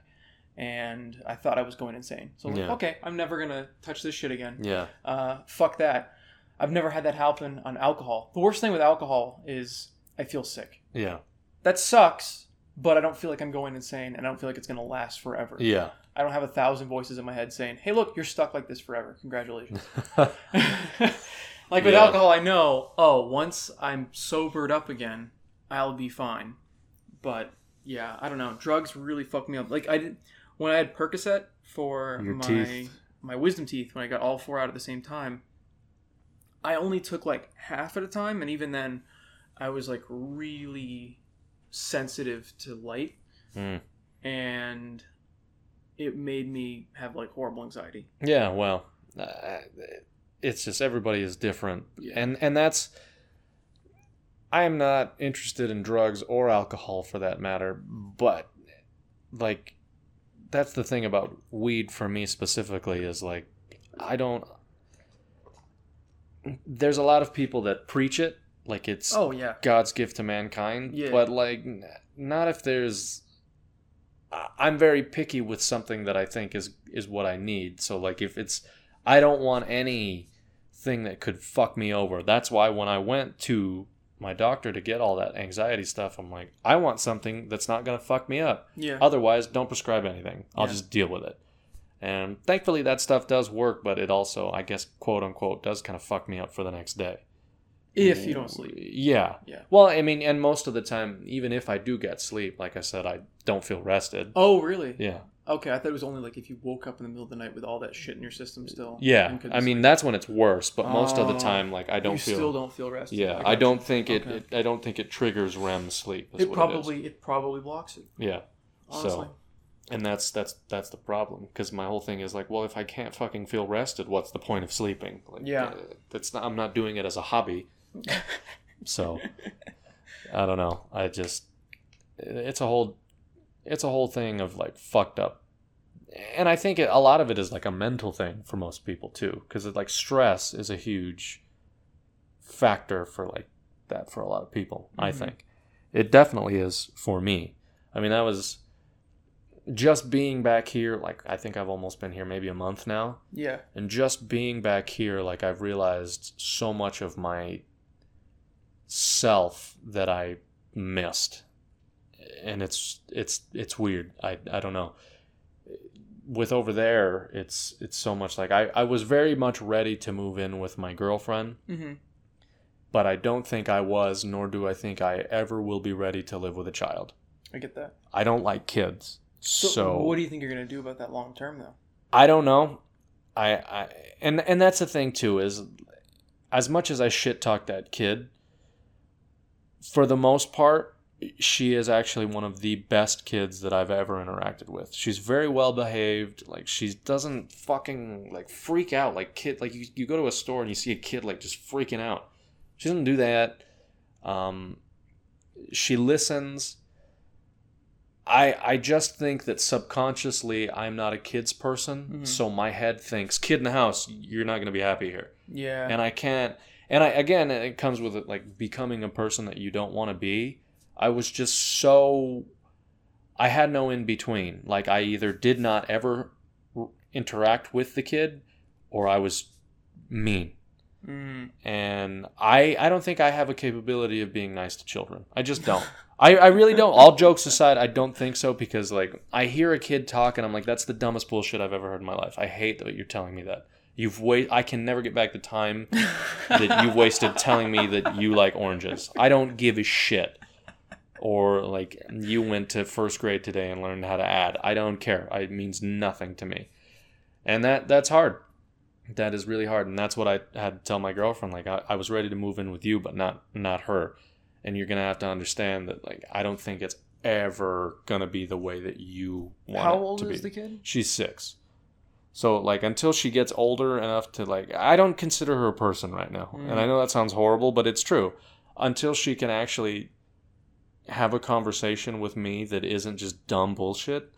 and I thought I was going insane. So I'm like, okay, I'm never gonna touch this shit again. Yeah. Uh, fuck that. I've never had that happen on alcohol. The worst thing with alcohol is I feel sick. Yeah. That sucks, but I don't feel like I'm going insane and I don't feel like it's gonna last forever. Yeah. I don't have a thousand voices in my head saying, "Hey, look, you're stuck like this forever. Congratulations." like with Yeah. alcohol, I know, oh, once I'm sobered up again, I'll be fine. But yeah, I don't know. Drugs really fucked me up. Like I did when I had Percocet for Your my teeth. my wisdom teeth when I got all four out at the same time. I only took like half at a time, and even then, I was like really sensitive to light, Mm. and it made me have like horrible anxiety. Yeah, well, uh, it's just everybody is different, Yeah. and and that's. I am not interested in drugs or alcohol for that matter, but like, that's the thing about weed for me specifically is like, I don't. There's a lot of people that preach it like it's Oh yeah, God's gift to mankind. Yeah. But like, not if there's. I'm very picky with something that I think is is what I need. So like, if it's, I don't want anything that could fuck me over. That's why when I went to my doctor to get all that anxiety stuff, I'm like, I want something that's not gonna fuck me up. yeah. Otherwise, don't prescribe anything. I'll Yeah. just deal with it. And thankfully, that stuff does work, but it also, I guess, quote unquote, does kind of fuck me up for the next day. If you don't sleep. Yeah. Yeah. Well, I mean, and most of the time, even if I do get sleep, like I said, I don't feel rested. Oh really? Yeah. Okay, I thought it was only like if you woke up in the middle of the night with all that shit in your system still. Yeah. I mean, sleep. that's when it's worse, but most of the Oh. time, like, I don't you feel. still don't feel rested. yeah. got I don't think it, Okay. it. I don't think it triggers REM sleep. It probably it, probably blocks it. Yeah. Honestly. So. And that's that's that's the problem because my whole thing is like, well, if I can't fucking feel rested, what's the point of sleeping? Like, Yeah. uh, that's not. I'm not doing it as a hobby. So, I don't know. I just it's a whole it's a whole thing of like fucked up. And I think it, a lot of it is like a mental thing for most people too because like stress is a huge factor for like that for a lot of people, I Mhm. think. It definitely is for me. I mean, that was just being back here like I think I've almost been here maybe a month now yeah. and just being back here like i've realized so much of my self that i missed and it's it's it's weird i i don't know with over there it's it's so much like i i was very much ready to move in with my girlfriend Mm-hmm. but i don't think i was nor do i think i ever will be ready to live with a child I get that. i don't like kids So, so what do you think you're gonna do about that long term though? I don't know. I, I and and that's the thing too is as much as I shit talk that kid, for the most part, she is actually one of the best kids that I've ever interacted with. She's very well behaved. Like she doesn't fucking like freak out like kid. Like you, you go to a store and you see a kid like just freaking out. She doesn't do that. Um, she listens. I I just think that subconsciously I'm not a kids person, Mhm. so my head thinks kid in the house, you're not gonna be happy here Yeah. and I can't. And I again, it comes with it, like becoming a person that you don't want to be. I was just so. I had no in between. Like I either did not ever r- interact with the kid, or I was mean. Mm. And I, I don't think I have a capability of being nice to children. I just don't. I, I really don't. All jokes aside, I don't think so because like I hear a kid talk and I'm like, that's the dumbest bullshit I've ever heard in my life. I hate that you're telling me that. You've wait. I can never get back the time that you've wasted telling me that you like oranges. I don't give a shit. Or like you went to first grade today and learned how to add. I don't care. It means nothing to me. And that that's hard. That is really hard. And that's what I had to tell my girlfriend. Like I, I was ready to move in with you, but not not her. And you're gonna have to understand that like I don't think it's ever gonna be the way that you want How old to is be. the kid? She's six. So like until she gets older enough to like I don't consider her a person right now. Mm. And I know that sounds horrible, but it's true. Until she can actually have a conversation with me that isn't just dumb bullshit,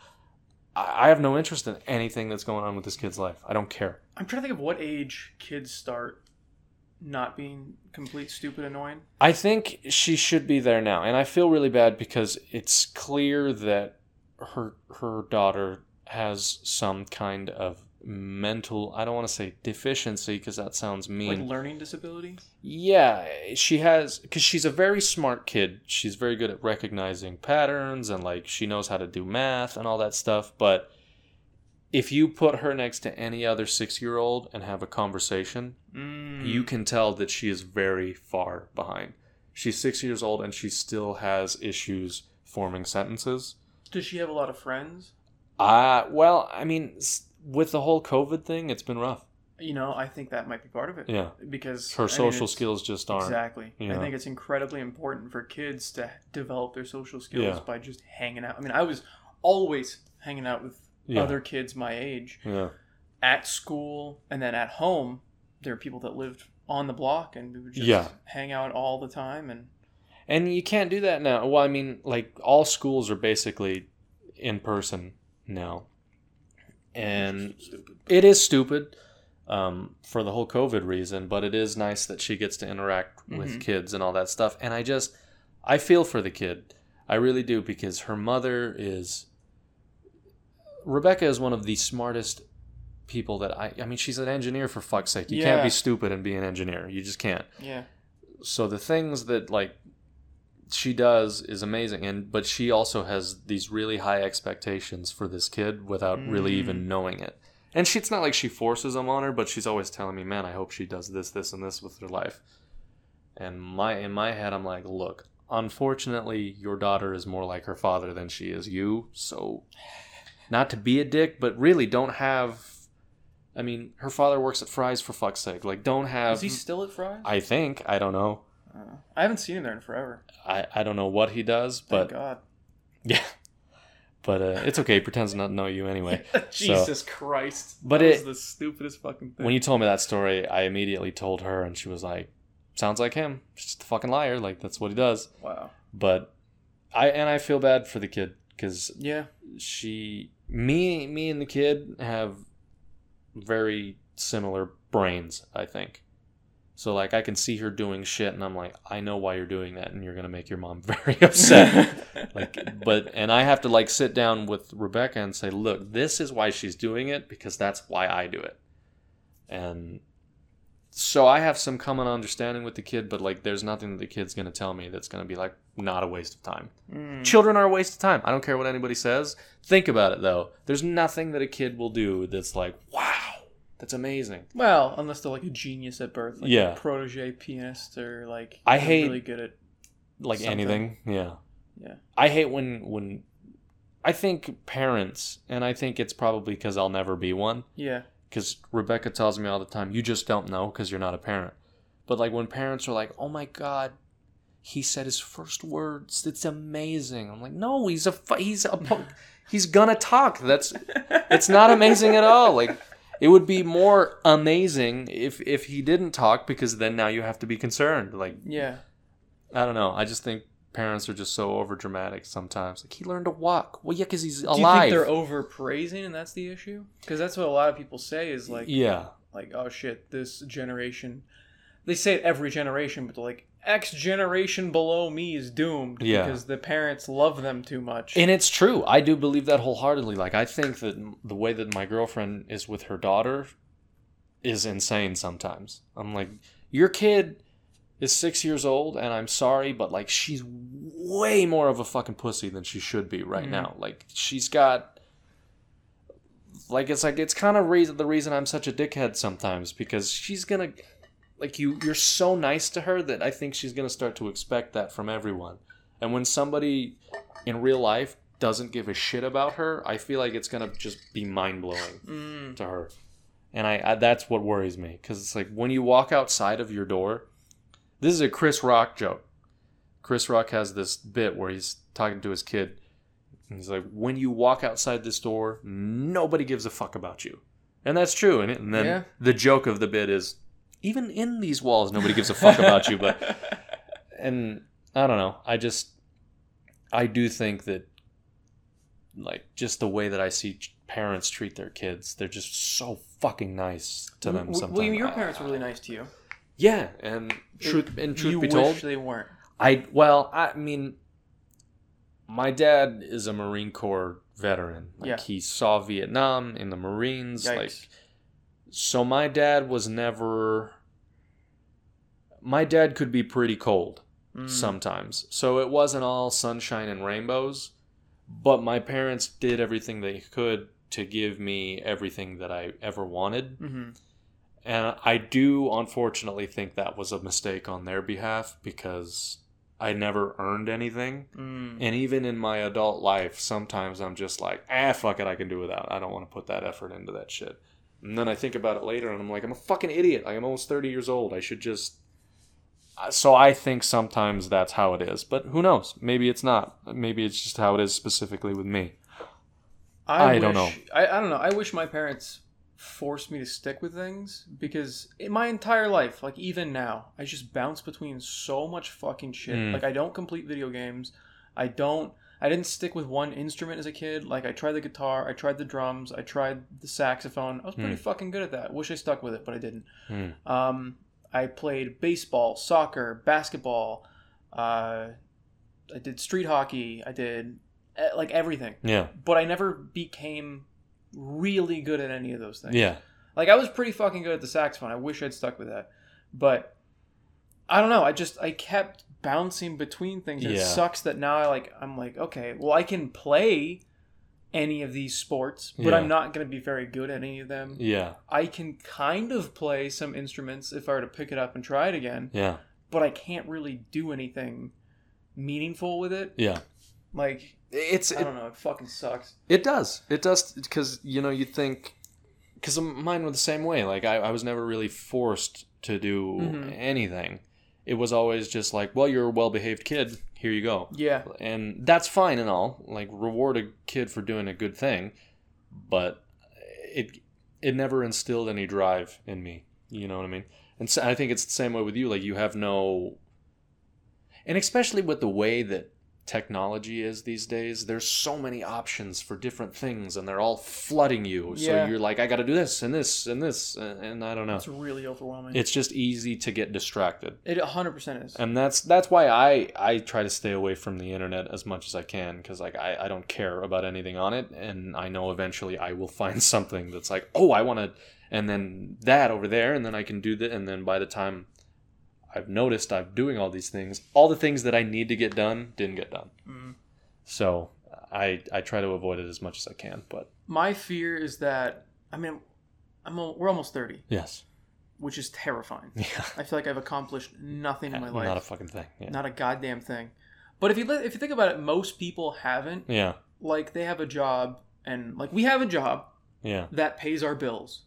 I I have no interest in anything that's going on with this kid's life. I don't care. I'm trying to think of what age kids start not being complete stupid annoying. I think she should be there now, and I feel really bad because it's clear that her her daughter has some kind of mental I don't want to say deficiency because that sounds mean. Like learning disability. Yeah, she has because she's a very smart kid. She's very good at recognizing patterns and like she knows how to do math and all that stuff. But if you put her next to any other six year old and have a conversation, Mm. you can tell that she is very far behind. She's six years old and she still has issues forming sentences. Does she have a lot of friends? Uh, well, I mean, s- with the whole COVID thing, it's been rough. You know, I think that might be part of it. Yeah. Because Her I mean, social it's- skills just aren't. Exactly. Yeah. I think it's incredibly important for kids to develop their social skills Yeah. by just hanging out. I mean, I was always hanging out with Yeah. other kids my age Yeah. at school and then at home. There are people that lived on the block and we would just Yeah. hang out all the time and And you can't do that now. Well, I mean, like all schools are basically in person now, and it is stupid um, for the whole COVID reason. But it is nice that she gets to interact with Mhm. kids and all that stuff. And I just, I feel for the kid. I really do because her mother is. Rebecca is one of the smartest people that I. I mean, she's an engineer for fuck's sake. You can't be stupid and be an engineer. You just can't Yeah. so the things that like she does is amazing and but she also has these really high expectations for this kid without really Mm. even knowing it and she, it's not like she forces them on her but she's always telling me man i hope she does this this and this with her life and my in my head i'm like look unfortunately your daughter is more like her father than she is you so not to be a dick but really don't have i mean her father works at fry's for fuck's sake like don't have Is he still at Fry's? i think i don't know Uh, I haven't seen him there in forever. I, I don't know what he does, Thank but God. yeah, but uh, it's okay. He pretends not to know you anyway. Jesus Christ. But that it- was the stupidest fucking thing. When you told me that story, I immediately told her, and she was like, "Sounds like him. He's just a fucking liar. Like that's what he does." wow. But I and I feel bad for the kid because Yeah. she, me, me, and the kid have very similar brains. I think. So like I can see her doing shit, and I'm like, I know why you're doing that, and you're gonna make your mom very upset. like but and i have to like sit down with rebecca and say look this is why she's doing it because that's why i do it. And so i have some common understanding with the kid but like there's nothing that the kid's going to tell me that's going to be like not a waste of time. Mm. children are a waste of time. I don't care what anybody says. Think about it though. There's nothing that a kid will do that's like wow that's amazing Well, unless they're like a genius at birth, like Yeah. a protege pianist, or like I they're hate- really good at. like Something. anything yeah Yeah. i hate when when i think parents and i think it's probably because i'll never be one Yeah. because Rebecca tells me all the time, you just don't know because you're not a parent. But like when parents are like, oh my god, he said his first words. It's amazing. I'm like, no, he's a fu- he's a pu- he's gonna talk. That's it's not amazing at all. Like it would be more amazing if if he didn't talk because then now you have to be concerned. Like Yeah. I don't know. I just think parents are just so over dramatic sometimes. Like he learned to walk. Well, yeah, because he's alive. Do you think they're over praising and that's the issue? Because that's what a lot of people say is like, yeah, like oh shit, this generation. They say it every generation, but like X generation below me is doomed Yeah. because the parents love them too much. and it's true. I do believe that wholeheartedly. Like I think that the way that my girlfriend is with her daughter is insane. Sometimes I'm like, your kid is six years old, and I'm sorry, but like she's way more of a fucking pussy than she should be right Mhm. now. Like she's got. Like it's like it's kind of reason the reason I'm such a dickhead sometimes because she's gonna like you you're so nice to her that I think she's gonna start to expect that from everyone. And when somebody in real life doesn't give a shit about her, I feel like it's gonna just be mind blowing Mm. to her. And I, I that's what worries me because it's like when you walk outside of your door. This is a Chris Rock joke. Chris Rock has this bit where he's talking to his kid. And he's like, when you walk outside this door, nobody gives a fuck about you. And that's true. And, it, and then Yeah. the joke of the bit is, even in these walls, nobody gives a fuck about you. But and I don't know. I just I do think that like just the way that I see parents treat their kids, they're just so fucking nice to them W- sometimes. William, your parents were really nice to you. Yeah, and truth and truth you be wish told, they weren't. I well, I mean, my dad is a Marine Corps veteran. Like Yeah. he saw Vietnam in the Marines. Yikes. Like, so my dad was never. My dad could be pretty cold Mm. sometimes, so it wasn't all sunshine and rainbows. But my parents did everything they could to give me everything that I ever wanted. hmm And I do unfortunately think that was a mistake on their behalf because I never earned anything. Mm. And even in my adult life, sometimes I'm just like, ah, fuck it, I can do without. I don't want to put that effort into that shit. And then I think about it later and I'm like, I'm a fucking idiot. I'm almost 30 years old. I should just. So I think sometimes that's how it is. But who knows? Maybe it's not. Maybe it's just how it is specifically with me. I don't know. I, I don't know. I wish my parents forced me to stick with things because in my entire life, like even now, I just bounce between so much fucking shit. Mm. Like I don't complete video games. I don't. I didn't stick with one instrument as a kid. Like I tried the guitar, I tried the drums, I tried the saxophone. I was pretty Mm. fucking good at that. Wish I stuck with it, but I didn't. Hmm. Um, I played baseball, soccer, basketball. Uh, I did street hockey. I did eh, like everything Yeah. but I never became really good at any of those things. Yeah. Like I was pretty fucking good at the saxophone. I wish I'd stuck with that. But I don't know. I just I kept bouncing between things. And It sucks that now I like I'm like, okay, well I can play any of these sports, but Yeah. I'm not going to be very good at any of them. Yeah. I can kind of play some instruments if I were to pick it up and try it again, Yeah. but I can't really do anything meaningful with it. Yeah. Like It's I don't know, it fucking sucks. It does. It does because you know you think because mine were the same way. Like I, I was never really forced to do Mhm. anything. It was always just like, well, you're a well-behaved kid. Here you go, Yeah. and that's fine and all. Like reward a kid for doing a good thing, but it it never instilled any drive in me. You know what I mean? And so I think it's the same way with you. Like you have no, and especially with the way that technology is these days, there's so many options for different things, and they're all flooding you. So you're like, I got to do this and this and this, and, and I don't know. It's really overwhelming. It's just easy to get distracted, It 100% is. and that's that's why I I try to stay away from the internet as much as I can because like I I don't care about anything on it, and I know eventually I will find something that's like, oh, I want to, and then that over there, and then I can do that, and then by the time I've noticed I'm doing all these things, all the things that I need to get done didn't get done. Mm. So I I try to avoid it as much as I can, but My fear is that, I mean, I'm al- we're almost 30, yes, which is terrifying. yeah, I feel like I've accomplished nothing in my life. not a fucking thing. Yeah, Not a goddamn thing. But if you if you think about it, most people haven't. yeah, Like they have a job, and like we have a job yeah, that pays our bills,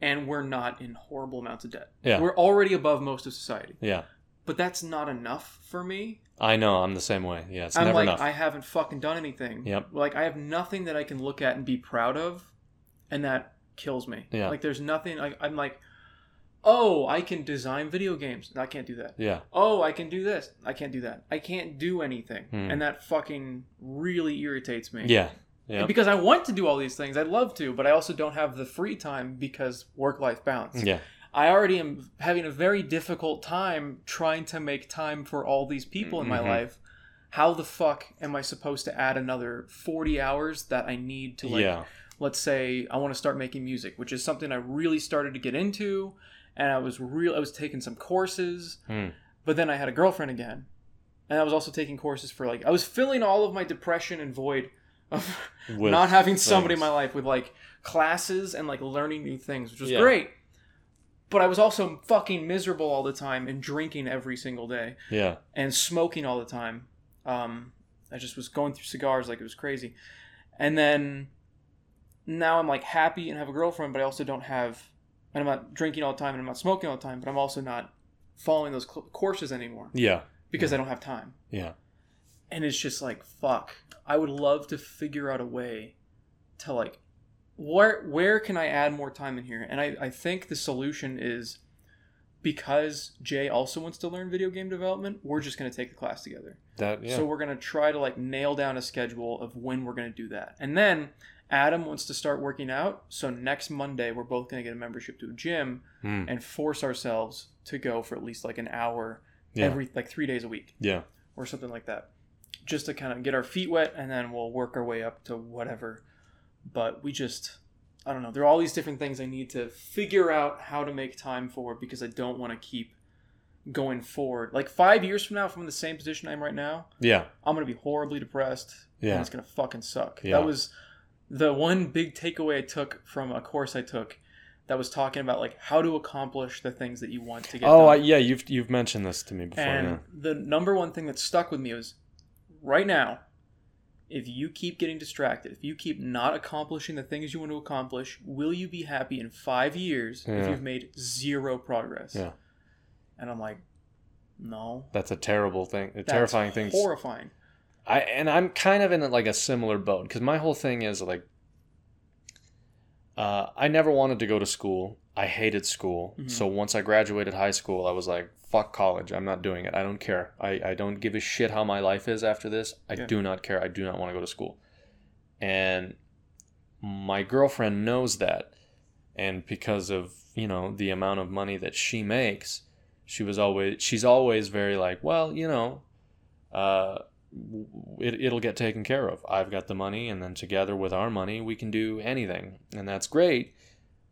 and we're not in horrible amounts of debt. Yeah. We're already above most of society. Yeah. But that's not enough for me. I know. I'm the same way. Yeah. It's I'm never like, enough. I haven't fucking done anything. Yep. Like, I have nothing that I can look at and be proud of, and that kills me. Yeah. Like, there's nothing. Like, I'm like, oh, I can design video games. I can't do that. yeah. Oh, I can do this. I can't do that. I can't do anything. Hmm. And that fucking really irritates me. Yeah. Yeah. Because I want to do all these things. I'd love to, but I also don't have the free time because work life balance. Yeah. I already am having a very difficult time trying to make time for all these people in my Mhm. life. How the fuck am I supposed to add another 40 hours that I need to like yeah. let's say I want to start making music, which is something I really started to get into and I was real I was taking some courses, Hmm. but then I had a girlfriend again. And I was also taking courses for like I was filling all of my depression and void of not having somebody in my life with like classes and like learning new things, which was Yeah. great. But I was also fucking miserable all the time and drinking every single day Yeah. and smoking all the time. Um, I just was going through cigars like it was crazy. And then now I'm like happy and have a girlfriend, but I also don't have, and I'm not drinking all the time and I'm not smoking all the time, but I'm also not following those cl- courses anymore Yeah. because I don't have time. Yeah. And it's just like, fuck. I would love to figure out a way to like, where where can I add more time in here? And I, I think the solution is because Jay also wants to learn video game development, we're just going to take the class together. That. Yeah. So we're going to try to like nail down a schedule of when we're going to do that. And then Adam wants to start working out. So next Monday, we're both going to get a membership to a gym Hmm. and force ourselves to go for at least like an hour Yeah. every like three days a week yeah. or something like that. Just to kind of get our feet wet and then we'll work our way up to whatever. But we just, I don't know. There are all these different things I need to figure out how to make time for because I don't want to keep going forward. Like five years from now, if I'm in the same position I'm right now, Yeah. I'm going to be horribly depressed and Yeah. it's going to fucking suck. Yeah. That was the one big takeaway I took from a course I took that was talking about like how to accomplish the things that you want to get Oh, done. I, yeah. You've you've mentioned this to me before. And yeah. the number one thing that stuck with me was right now, if you keep getting distracted, if you keep not accomplishing the things you want to accomplish, will you be happy in five years if you've made zero progress? Yeah. And I'm like, no. That's a terrible thing. A terrifying thing. Horrifying. I and I'm kind of in like a similar boat because my whole thing is like, uh, I never wanted to go to school. I hated school. Mhm. So once I graduated high school, I was like, "Fuck college! I'm not doing it. I don't care. I, I don't give a shit how my life is after this. I Yeah. do not care. I do not want to go to school." And my girlfriend knows that, and because of you know the amount of money that she makes, she was always she's always very like, well, you know, uh, it, it'll get taken care of. I've got the money, and then together with our money, we can do anything, and that's great.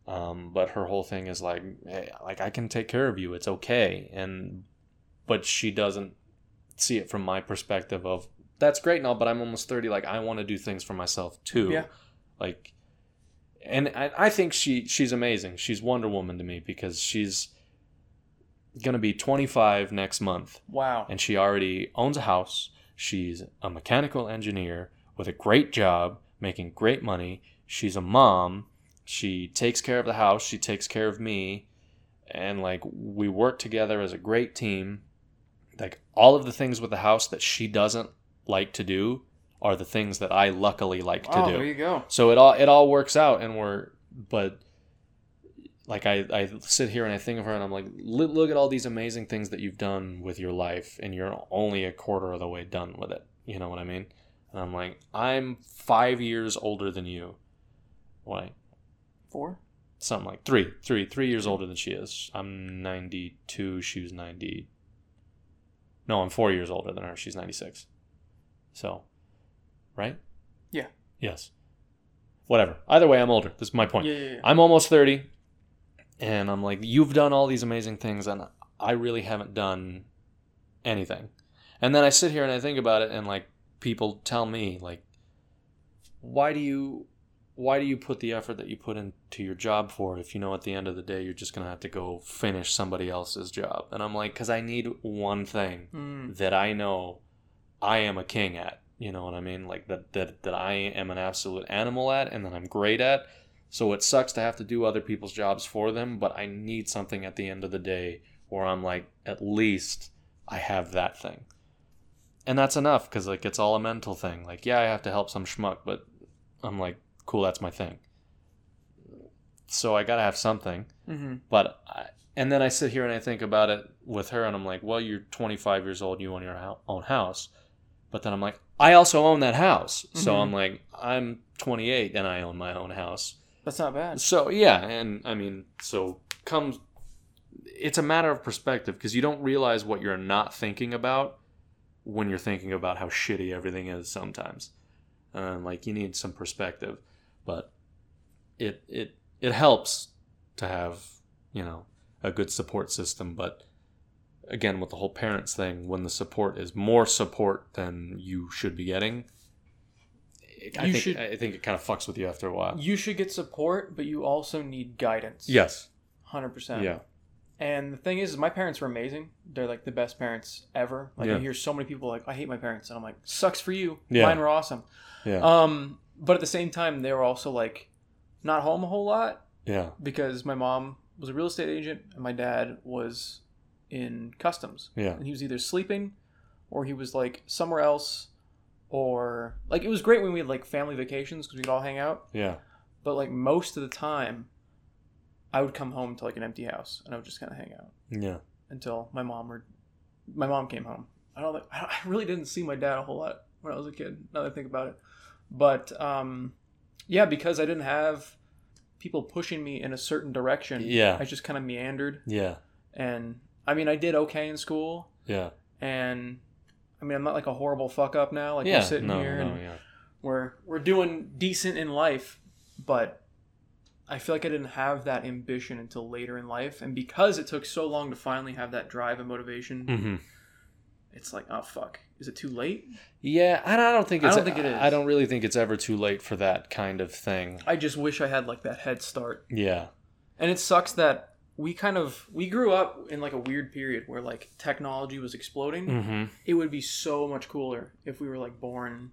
Um, but her whole thing is like, hey, like I can take care of you. It's okay, and but she doesn't see it from my perspective of that's great and all, but I'm almost thirty. Like I want to do things for myself too. Yeah. Like, and I, I think she she's amazing. She's Wonder Woman to me because she's gonna be 25 next month Wow. and she already owns a house. She's a mechanical engineer with a great job, making great money. She's a mom. She takes care of the house. She takes care of me. And like we work together as a great team. Like all of the things with the house that she doesn't like to do are the things that I luckily like to oh, do. there you go. So it all it all works out, and we're but like I I sit here and I think of her and I'm like, look, look at all these amazing things that you've done with your life, and you're only a quarter of the way done with it. You know what I mean? And I'm like, I'm five years older than you. Why? Four? Something like three, three, three years older than she is. I'm 92. She was 90. No, I'm four years older than her. She's 96. So, right? Yeah. Yes. Whatever. Either way, I'm older. This is my point. Yeah, yeah, yeah. I'm almost 30 and I'm like you've done all these amazing things and I really haven't done anything. And then I sit here and I think about it and like people tell me like why do you why do you put the effort that you put into your job for if you know at the end of the day you're just going to have to go finish somebody else's job? And I'm like cuz I need one thing Mm. that I know I am a king at. You know what I mean? Like that that that I am an absolute animal at and that I'm great at. So it sucks to have to do other people's jobs for them, but I need something at the end of the day where I'm like, at least I have that thing. And that's enough because like it's all a mental thing. Like, yeah, I have to help some schmuck, but I'm like, cool, that's my thing. So I gotta have something. Mm-hmm. But I, and then I sit here and I think about it with her, and I'm like, well, you're 25 years old, you own your own house. But then I'm like, I also own that house. So Mhm. I'm like, I'm 28 and I own my own house. That's not bad. So yeah, and I mean, so comes. It's a matter of perspective because you don't realize what you're not thinking about when you're thinking about how shitty everything is. Sometimes, um, like you need some perspective, but it it it helps to have you know a good support system. But again, with the whole parents thing, when the support is more support than you should be getting. I think, should- I think it kind of fucks with you after a while. You should get support, but you also need guidance. Yes. hundred percent. Yeah. And the thing is, is, my parents were amazing. They're like the best parents ever. Like I hear so many people like, I hate my parents, and I'm like, sucks for you. Yeah. Mine were awesome. Yeah. Um, but at the same time, they were also like, not home a whole lot yeah. because my mom was a real estate agent and my dad was in customs. Yeah. And he was either sleeping, or he was like somewhere else, or like it was great when we had like family vacations because we could all hang out. Yeah. But like most of the time, I would come home to like an empty house and I would just kind of hang out Yeah. until my mom or my mom came home. I don't think I really didn't see my dad a whole lot when I was a kid. Now that I think about it, but um, yeah, because I didn't have people pushing me in a certain direction. Yeah. I just kind of meandered, Yeah. and I mean, I did okay in school, Yeah. and I mean, I'm not like a horrible fuck up now. Like yeah. we're sitting no, here no, and yeah. we're we're doing decent in life, but I feel like I didn't have that ambition until later in life, and because it took so long to finally have that drive and motivation, hmm it's like, oh fuck, is it too late? Yeah, I don't think it's. I don't think it is. I don't really think it's ever too late for that kind of thing. I just wish I had like that head start, Yeah. and it sucks that we kind of we grew up in like a weird period where like technology was exploding. Mm-hmm. It would be so much cooler if we were like born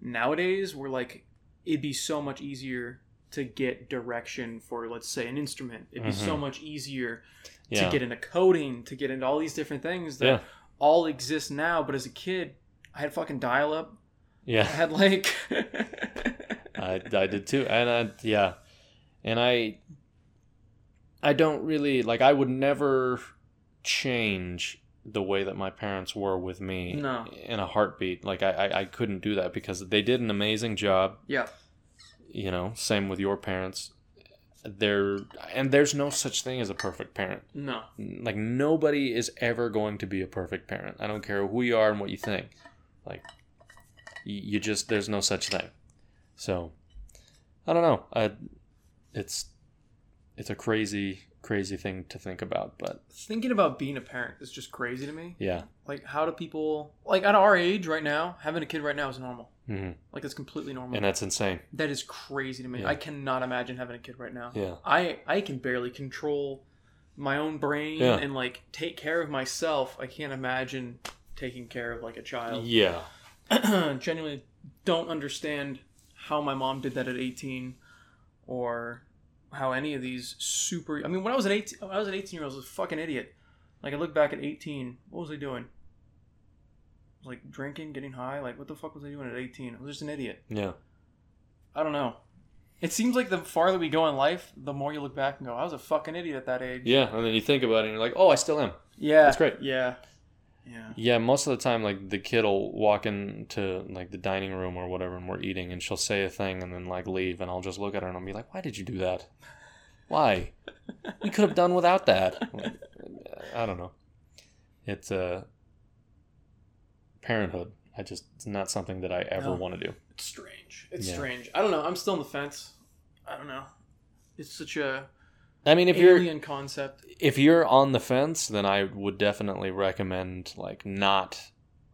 nowadays. Where like it'd be so much easier to get direction for let's say an instrument. It'd be so Mhm. much easier Yeah. to get into coding, to get into all these different things that Yeah. All exist now. But as a kid, I had fucking dial up. Yeah. I had like I, I did too, and I, yeah, and I. I don't really like. I would never change the way that my parents were with me No. in a heartbeat. Like I, I, I couldn't do that because they did an amazing job. yeah. you know same with your parents there and there's no such thing as a perfect parent. No. like nobody is ever going to be a perfect parent. I don't care who you are and what you think. Like you, just there's no such thing. So i don't know. I, it's it's a crazy crazy thing to think about but Thinking about being a parent is just crazy to me. yeah Like, how do people like at our age right now having a kid right now is normal. hmm Like, it's completely normal. and that's insane that is crazy to me. Yeah. I cannot imagine having a kid right now. yeah I I can barely control my own brain Yeah. and like take care of myself. I can't imagine taking care of like a child. yeah Genuinely don't understand how my mom did that at 18 or how any of these super I mean when I was an 18 when I was an 18 year old I was a fucking idiot. Like I look back at 18, what was I doing? Like drinking, getting high, like what the fuck was I doing at 18? I was just an idiot. yeah I don't know. It seems like the farther we go in life, the more you look back and go, I was a fucking idiot at that age. yeah and then you think about it and you're like oh i still am Yeah. That's great. Yeah. Yeah. Yeah, most of the time, like the kid will walk into like the dining room or whatever, and we're eating, and she'll say a thing and then like leave, and I'll just look at her and I'll be like, "Why did you do that? Why? We could have done without that." Like, I don't know. It's uh, parenthood. I just it's not something that I ever No. want to do. It's strange. It's Yeah. strange. I don't know. I'm still on the fence. I don't know. It's such a I mean, if you're alien concept. if you're on the fence, then I would definitely recommend like not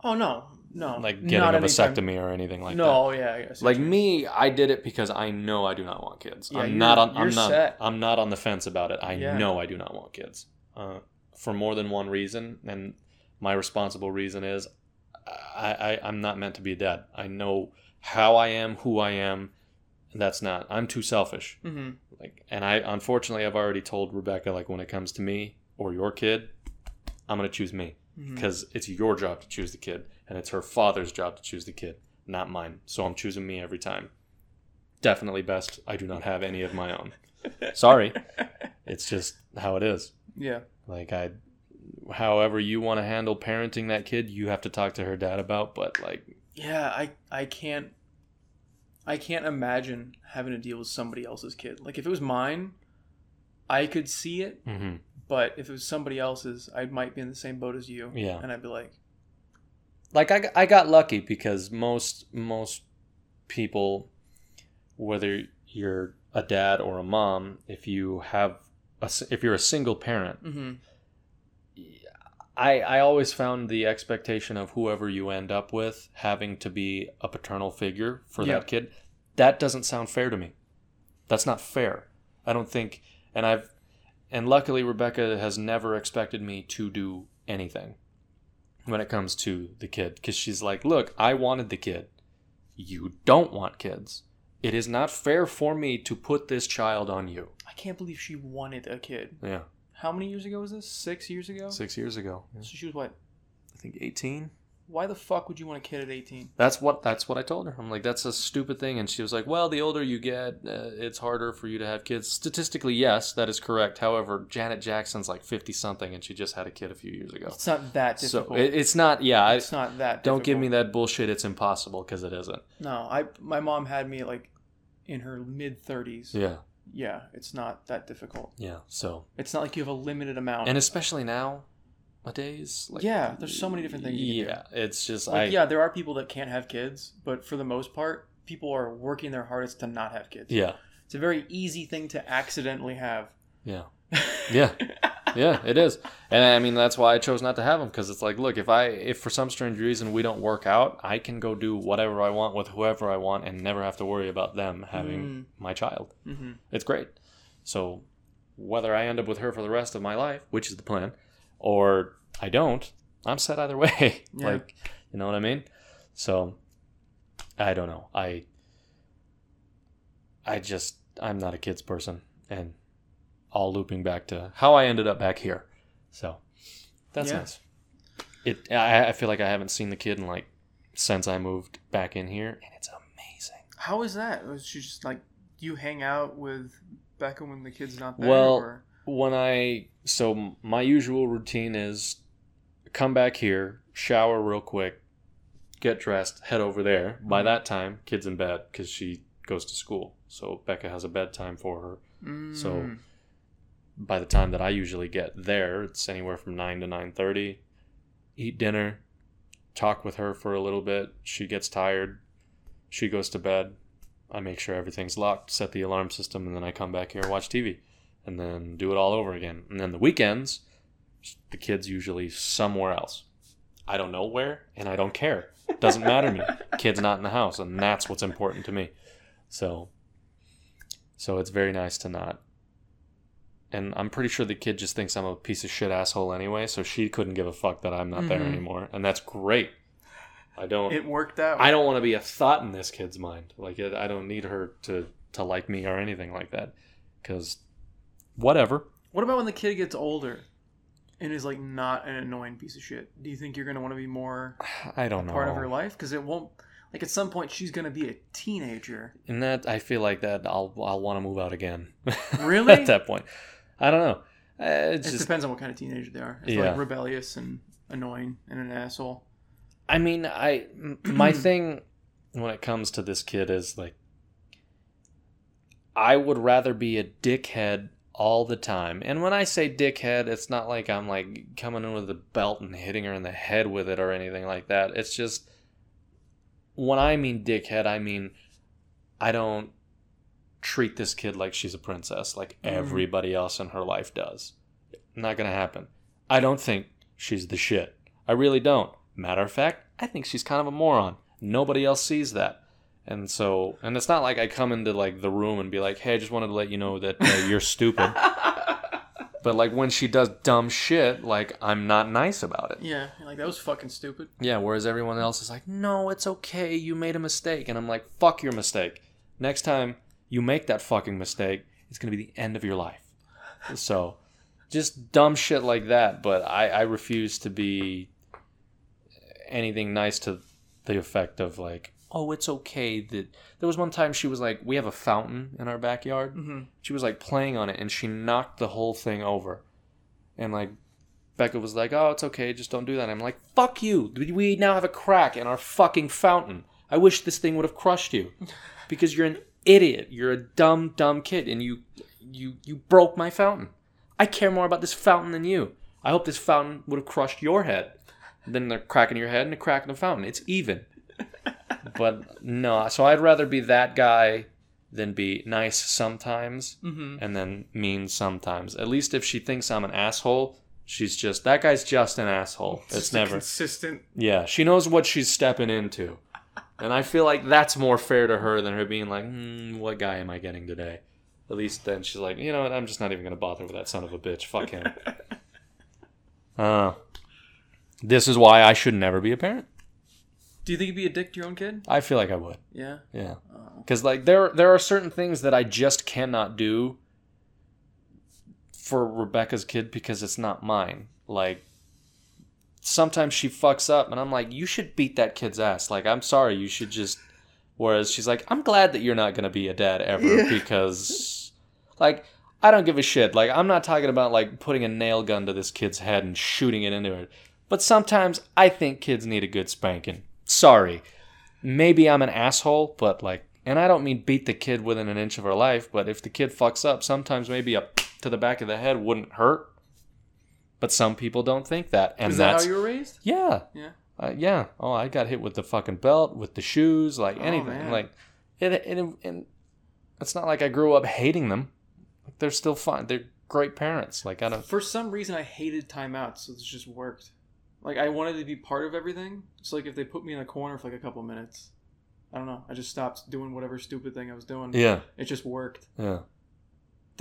Oh no, no. like getting Not a vasectomy or anything like that. no, yeah. I guess like me i did it because i know i do not want kids Yeah, i'm you're- not on i'm you're not set. i'm not on the fence about it i Yeah. know i do not want kids uh, for more than one reason and my responsible reason is I, I i'm not meant to be a dad i know how i am who i am that's not. I'm too selfish. Mm-hmm. Like, and I unfortunately I've already told Rebecca like when it comes to me or your kid, I'm gonna choose me because it's your job to choose the kid, and it's her father's job to choose the kid, not mine. So I'm choosing me every time. Definitely best. I do not have any of my own. Sorry, it's just how it is. Yeah. Like I, however you want to handle parenting that kid, you have to talk to her dad about. But like, Yeah, I I can't I can't imagine having to deal with somebody else's kid. Like if it was mine, I could see it, mhm. but if it was somebody else's, I might be in the same boat as you. Yeah. And I'd be like, like I, I got lucky because most most people whether you're a dad or a mom if you have a, if you're a single parent mm-hmm. I, I always found the expectation of whoever you end up with having to be a paternal figure for Yeah. that kid that doesn't sound fair to me. That's not fair. I don't think and i've and luckily rebecca has never expected me to do anything when it comes to the kid because she's like look i wanted the kid. You don't want kids. It is not fair for me to put this child on you. I can't believe she wanted a kid. yeah How many years ago was this? Six years ago? six years ago So she was what? i think 18 Why the fuck would you want a kid at 18? That's what that's what I told her. I'm like, that's a stupid thing, and she was like, well, the older you get, uh, it's harder for you to have kids. Statistically, yes, that is correct. However, Janet Jackson's like fifty something, and she just had a kid a few years ago. It's not that So difficult. it, it's not. Yeah, I, it's not that don't give me difficult. that bullshit. It's impossible because it isn't. No, I my mom had me like in her mid 30s. Yeah, Yeah, it's not that difficult. yeah. So It's not like you have a limited amount. and especially now, nowadays, like Yeah, there's so many different things you can do. yeah, it's just Like, I. yeah, there are people that can't have kids, but for the most part, people are working their hardest to not have kids. Yeah, It's a very easy thing to accidentally have. yeah, yeah. yeah, it is, and I mean that's why I chose not to have them because it's like, look, if I if for some strange reason we don't work out, I can go do whatever I want with whoever I want and never have to worry about them having Mm. my child. hmm It's great. So whether I end up with her for the rest of my life, which is the plan, or I don't, I'm set either way. Yeah. Like, you know what I mean? So I don't know. I I just I'm not a kids person and all looping back to how I ended up back here. So that's Yeah. nice. It I, I feel like I haven't seen the kid in like since I moved back in here and it's amazing. How is that? Was she just like, you hang out with Becca when the kid's not there? Well, or? when I so my usual routine is come back here, shower real quick, get dressed, head over there. By Mhm. that time, kid's in bed because she goes to school. So Becca has a bedtime for her. so- Mm. By the time that I usually get there, it's anywhere from nine to nine thirty. Eat dinner, talk with her for a little bit. She gets tired. She goes to bed. I make sure everything's locked, set the alarm system, and then I come back here and watch TV and then do it all over again. And then the weekends, the kid's usually somewhere else. I don't know where, and I don't care. It Doesn't matter to me. Kid's not in the house, and that's what's important to me. So, so it's very nice to not. And I'm pretty sure the kid just thinks I'm a piece of shit asshole anyway, so she couldn't give a fuck that I'm not there Mhm. anymore, and that's great. I don't. it worked out. I don't want to be a thought in this kid's mind. Like it, I don't need her to to like me or anything like that. Because whatever. What about when the kid gets older and is like not an annoying piece of shit? Do you think you're gonna want to be more I don't know. part of her life? Because it won't. Like at some point, she's gonna be a teenager. And that I feel like that I'll I'll want to move out again. Really? At that point, I don't know. Uh, it's It just. depends on what kind of teenager they are. If Yeah. like rebellious and annoying and an asshole. I mean, I my thing when it comes to this kid is like, I would rather be a dickhead all the time. And when I say dickhead, it's not like I'm like coming in with a belt and hitting her in the head with it or anything like that. It's just when I mean dickhead, I mean I don't treat this kid like she's a princess like Mm. everybody else in her life does. Not gonna happen. I don't think she's the shit. I really don't. Matter of fact, I think she's kind of a moron. Nobody else sees that. And so, and it's not like I come into like the room and be like, "Hey, I just wanted to let you know that uh, you're stupid." But like when she does dumb shit, like I'm not nice about it. yeah, like that was fucking stupid. Yeah, whereas everyone else is like, "No, it's okay. You made a mistake." And I'm like, "Fuck your mistake. Next time you make that fucking mistake, it's gonna be the end of your life. So, just dumb shit like that. But I, I refuse to be anything nice to the effect of like, oh, it's okay that there was one time she was like, we have a fountain in our backyard. Mhm. She was like playing on it and she knocked the whole thing over. And like Becca was like, "Oh, it's okay, just don't do that." I'm like, "Fuck you! We now have a crack in our fucking fountain. I wish this thing would have crushed you, because you're an idiot. You're a dumb, dumb kid, and you, you, you broke my fountain. I care more about this fountain than you. I hope this fountain would have crushed your head, than the crack in your head and a crack in the fountain. It's even." But no, so I'd rather be that guy than be nice sometimes Mm-hmm. and then mean sometimes. At least if she thinks I'm an asshole, she's just that guy's just an asshole. It's, never. consistent. yeah, she knows what she's stepping into, and I feel like that's more fair to her than her being like, hmm, "What guy am I getting today?" At least then she's like, you know what? I'm just not even gonna bother with that son of a bitch. Fuck him. Uh, this is why I should never be a parent. Do you think you'd be a dick to your own kid? I feel like I would. Yeah. Yeah. Oh. because like there there are certain things that I just cannot do for Rebecca's kid because it's not mine. Like sometimes she fucks up and I'm like, you should beat that kid's ass. Like I'm sorry, you should just. Whereas she's like, I'm glad that you're not gonna be a dad ever Yeah. because, like. I don't give a shit. Like, I'm not talking about, like, putting a nail gun to this kid's head and shooting it into it. But sometimes I think kids need a good spanking. Sorry maybe I'm an asshole, but like, and I don't mean beat the kid within an inch of her life, but if the kid fucks up, sometimes maybe a to the back of the head wouldn't hurt. But some people don't think that, and Is that that's how you were raised? yeah, Yeah. uh, yeah. Oh, I got hit with the fucking belt, with the shoes, like Oh, anything. man. Like, it, it, and it's not like I grew up hating them. They're still fine. They're great parents. Like, I don't. For some reason, I hated timeouts, so this just worked. Like I wanted to be part of everything. So like if they put me in a corner for like a couple minutes, I don't know. I just stopped doing whatever stupid thing I was doing. Yeah, It just worked. yeah.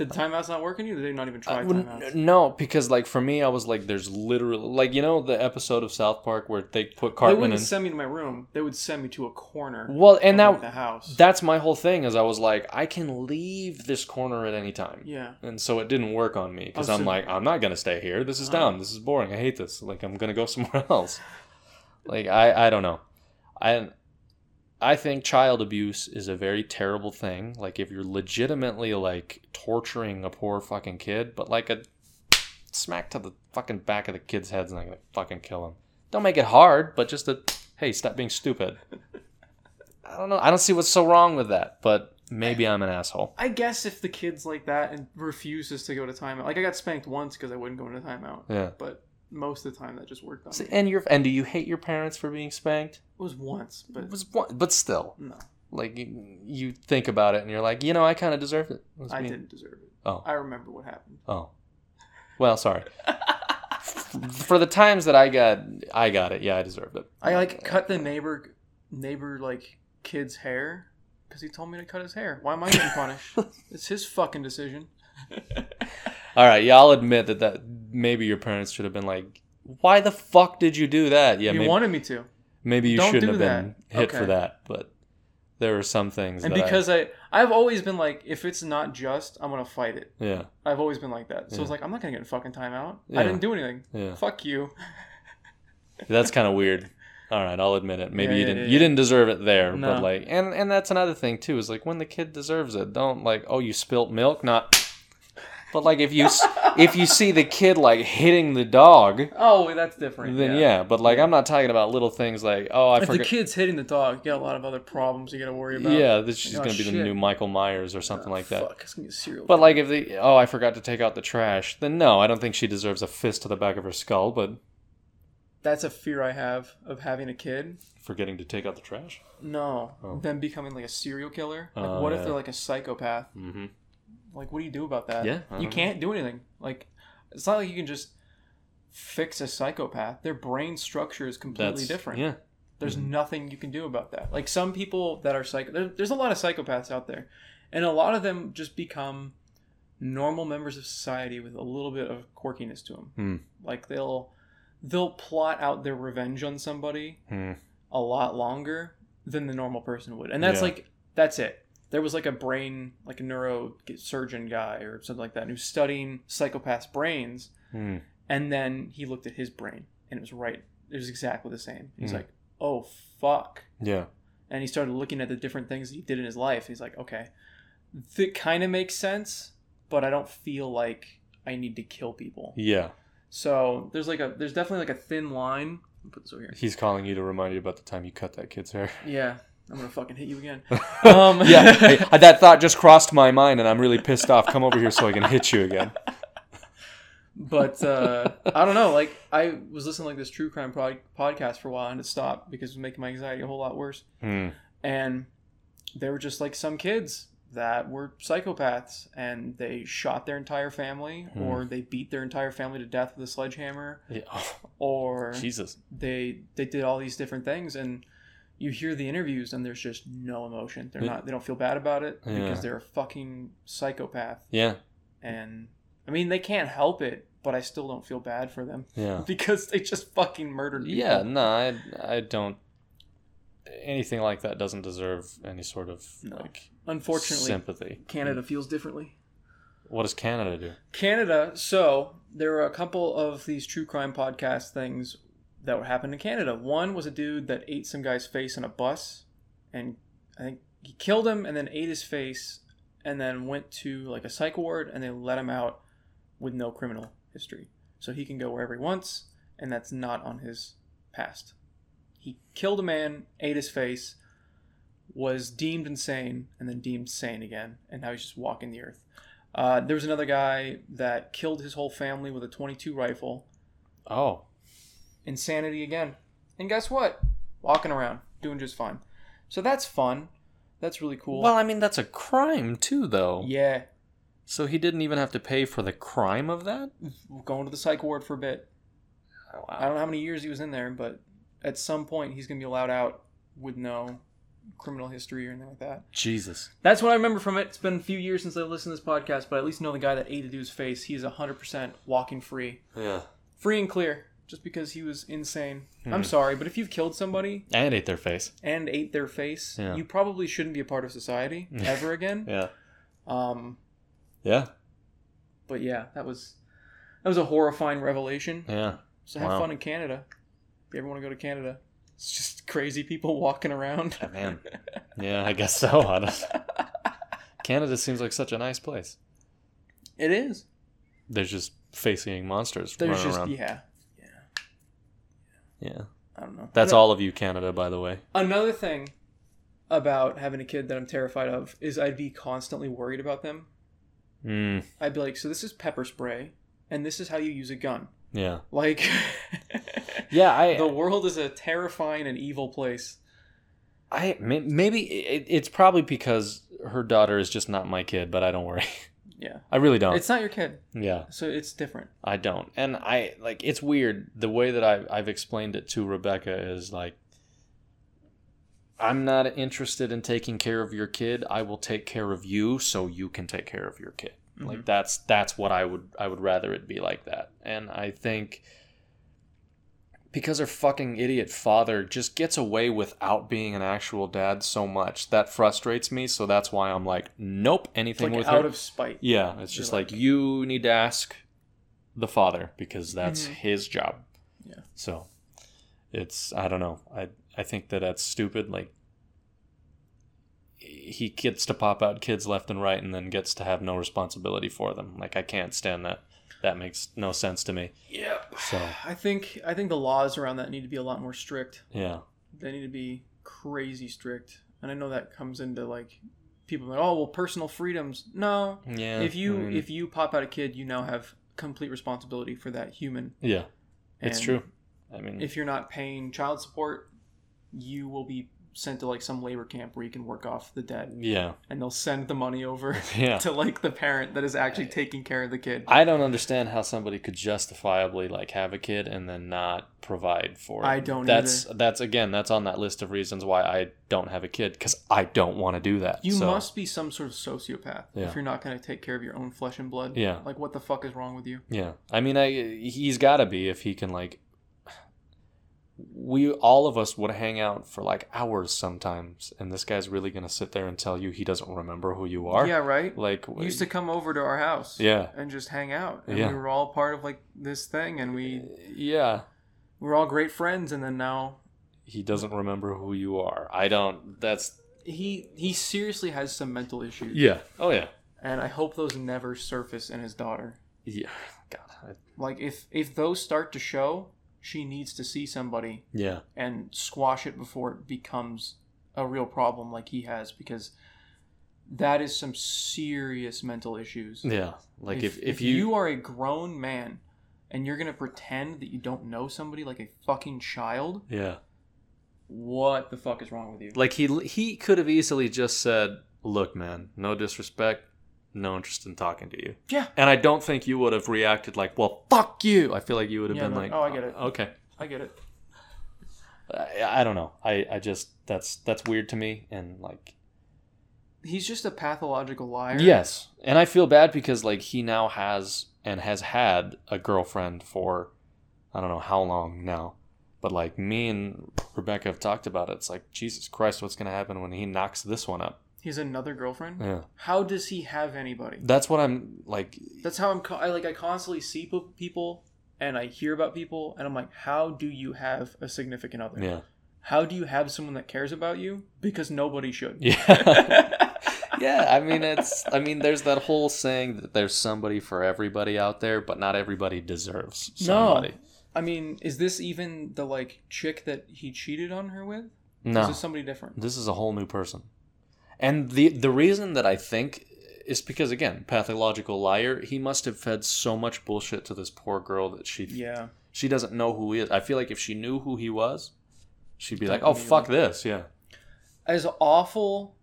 Did timeouts not work on you? Did they not even try Uh, timeouts? no, because like for me, I was like, there's literally like you know the episode of South Park where they put Cartman. They wouldn't in. send me to my room. They would send me to a corner. Well, and that the house. that's my whole thing is I was like, I can leave this corner at any time, yeah. and so it didn't work on me because Oh, I'm so- like, I'm not gonna stay here. This is Oh. dumb. This is boring. I hate this. Like I'm gonna go somewhere else. like I I don't know. I I think child abuse is a very terrible thing. Like if you're legitimately like torturing a poor fucking kid, but like a smack to the fucking back of the kid's head's not gonna fucking kill him. Don't make it hard, but just a hey, stop being stupid. I don't know. I don't see what's so wrong with that, but maybe I'm an asshole. I guess if the kid's like that and refuses to go to timeout, like I got spanked once because I wouldn't go into timeout, Yeah. but most of the time that just worked on See, me. and you and do you hate your parents for being spanked? It was once, but It was one, but still, no, like you, you think about it and you're like, you know, I kind of deserved it. It I me. didn't deserve it. Oh. I remember what happened. Oh, well, sorry. For the times that I got, I got it. Yeah, I deserved it. I like cut the neighbor neighbor like kid's hair because he told me to cut his hair. Why am I getting punished? it's his fucking decision. All right, y'all admit that that maybe your parents should have been like, why the fuck did you do that? Yeah, you maybe, wanted me to, maybe you Don't shouldn't have been hit for that, but there are some things. and that because I, I've always been like, if it's not just, I'm gonna fight it. yeah, I've always been like that. So Yeah. it's like I'm not gonna get in fucking timeout. Yeah. I didn't do anything. yeah, Fuck you. that's kind of weird. All right, I'll admit it. Maybe Yeah, you didn't you didn't deserve it there, No. but like, and and that's another thing too is like when the kid deserves it, don't like, oh, you spilt milk, not. But like if you if you see the kid like hitting the dog, Oh, that's different. then yeah. But like I'm not talking about little things like oh I forgot If the kid's hitting the dog, you got a lot of other problems you gotta worry about. Yeah, this is Oh, gonna be the new Michael Myers or something Oh, like that. Fuck, it's gonna be a serial. But like if the oh I forgot to take out the trash, then no, I don't think she deserves a fist to the back of her skull. But that's a fear I have of having a kid. forgetting to take out the trash. No, Oh. them becoming like a serial killer. Like, Oh, what if yeah. they're like a psychopath? Mm-hmm. Like, what do you do about that? Yeah, you don't can't do anything. Like, it's not like you can just fix a psychopath. Their brain structure is completely That's different. Yeah. There's Mhm. nothing you can do about that. Like some people that are psycho, there, there's a lot of psychopaths out there, and a lot of them just become normal members of society with a little bit of quirkiness to them. Hmm. Like they'll they'll plot out their revenge on somebody Hmm. a lot longer than the normal person would, and that's Yeah. like that's it. There was like a brain, like a neurosurgeon guy or something like that, who's studying psychopaths' brains, Hmm. and then he looked at his brain, and it was right. It was exactly the same. He's Mm. like, "Oh fuck." Yeah. and he started looking at the different things he did in his life. He's like, okay, that kind of makes sense, but I don't feel like I need to kill people. Yeah. So there's like a there's definitely like a thin line. Put this over here. He's calling you to remind you about the time you cut that kid's hair. Yeah, I'm gonna fucking hit you again. Um, yeah, hey, that thought just crossed my mind, and I'm really pissed off. Come over here so I can hit you again. But uh, I don't know. Like I was listening to like this true crime pod- podcast for a while, and it stopped because it was making my anxiety a whole lot worse. Hmm. And they were just like some kids that were psychopaths, and they shot their entire family, Hmm. or they beat their entire family to death with a sledgehammer, Yeah. Or Jesus. they they did all these different things and you hear the interviews and there's just no emotion they're Yeah. not they don't feel bad about it Yeah. because they're a fucking psychopath Yeah. and i mean they can't help it but i still don't feel bad for them Yeah. because they just fucking murdered people. Yeah. No, I, I don't. Anything like that doesn't deserve any sort of No. like unfortunately sympathy. canada feels differently What does Canada do? canada so there are a couple of these true crime podcast things that happening in canada. One was a dude that ate some guy's face in a bus and i think he killed him and then ate his face and then went to like a psych ward and they let him out with no criminal history. So he can go wherever he wants and that's not on his past. He killed a man ate his face was deemed insane and then deemed sane again and now he's just walking the earth. Uh, there was another guy that killed his whole family with a 22 rifle. Oh. Insanity again and guess what walking around doing just fine so that's fun that's really cool Well, I mean that's a crime too, though. yeah So he didn't even have to pay for the crime of that. going to the psych ward for a bit oh, I Wow. don't know how many years he was in there, but at some point he's gonna be allowed out with no criminal history or anything like that. Jesus. That's what I remember from it. It's been a few years since I listened to this podcast, but I at least know the guy that ate the dude's face. He He's hundred percent walking free, Yeah. free and clear, just because he was insane. Hmm. I'm sorry, but if you've killed somebody And ate their face. and ate their face, Yeah. you probably shouldn't be a part of society ever again. Yeah. Um, Yeah. but yeah, that was that was a horrifying revelation. Yeah. So have Wow. fun in Canada. If you ever want to go to Canada, it's just crazy people walking around. Yeah, man. Yeah, I guess so. Don't- Canada seems like such a nice place. It is. There's just face-eating monsters There's running just around. yeah. Yeah. I don't know. That's all of you, Canada, by the way. Another thing about having a kid that I'm terrified of is I'd be constantly worried about them. Mm, I'd be like, so this is pepper spray, and this is how you use a gun. yeah. Like, Yeah, I, the world is a terrifying and evil place. I maybe it's probably because her daughter is just not my kid, but I don't worry. Yeah, I really don't. it's not your kid, yeah, so it's different. I don't. And I like it's weird the way that I I've explained it to Rebecca is like I'm not interested in taking care of your kid. I will take care of you so you can take care of your kid. Like mm-hmm. that's that's what I would I would rather it be like that. And I think because her fucking idiot father just gets away without being an actual dad so much that frustrates me. So that's why I'm like, nope, anything like with out her. of spite. Yeah, it's just You're like, you need to ask the father because that's Mhm. his job. Yeah. So it's I don't know. I I think that that's stupid. Like he gets to pop out kids left and right and then gets to have no responsibility for them. Like I can't stand that. That makes no sense to me. Yep. So I think I think the laws around that need to be a lot more strict. yeah. They need to be crazy strict. And I know that comes into like people like, oh well, personal freedoms. No, Yeah. if you mean, if you pop out a kid, you now have complete responsibility for that human. Yeah. It's true. I mean If you're not paying child support, you will be sent to like some labor camp where you can work off the debt, yeah. and they'll send the money over Yeah. to like the parent that is actually taking care of the kid. I don't understand how somebody could justifiably like have a kid and then not provide for it. I don't That's that's again that's on that list of reasons why I don't have a kid because I don't want to do that. You So, must be some sort of sociopath Yeah. if you're not going to take care of your own flesh and blood. Yeah. Like, what the fuck is wrong with you? Yeah, I mean, I he's got to be if he can like. We all of us would hang out for like hours sometimes, and this guy's really gonna sit there and tell you he doesn't remember who you are. Yeah, right. Like He used to come over to our house. Yeah. And just hang out, and Yeah. we were all part of like this thing, and we Yeah. we're all great friends, and then now He doesn't remember who you are. I don't. That's he he seriously has some mental issues. yeah. Oh yeah. And I hope those never surface in his daughter. Yeah. God. I, Like if if those start to show, she needs to see somebody yeah. and squash it before it becomes a real problem like he has because that is some serious mental issues. Yeah. Like if, if, you, you, are a grown man and you're gonna pretend that you don't know somebody like a fucking child, yeah. what the fuck is wrong with you? Like he he could have easily just said, "Look, man, no disrespect, no interest in talking to you." Yeah. And I don't think you would have reacted like, "Well, fuck you." I feel like you would have Yeah, been no, like, "Oh, I get it." Okay. I get it. I, I don't know. I I just that's that's weird to me and like He's just a pathological liar. Yes. And I feel bad because like he now has and has had a girlfriend for I don't know how long now. But like me and Rebecca have talked about it. It's like Jesus Christ, what's gonna happen when he knocks this one up? He's another girlfriend. Yeah. How does he have anybody? That's what I'm like. That's how I'm. I like. I constantly see people, and I hear about people, and I'm like, how do you have a significant other? Yeah. How do you have someone that cares about you? Because nobody should. Yeah. yeah. I mean, it's. I mean, there's that whole saying that there's somebody for everybody out there, but not everybody deserves somebody. No. I mean, is this even the like chick that he cheated on her with? No. Is this somebody different? This is a whole new person. And the the reason that I think is because again, pathological liar, he must have fed so much bullshit to this poor girl that she Yeah. she doesn't know who he is. I feel like if she knew who he was, she'd be like, "Oh fuck this." Yeah. As awful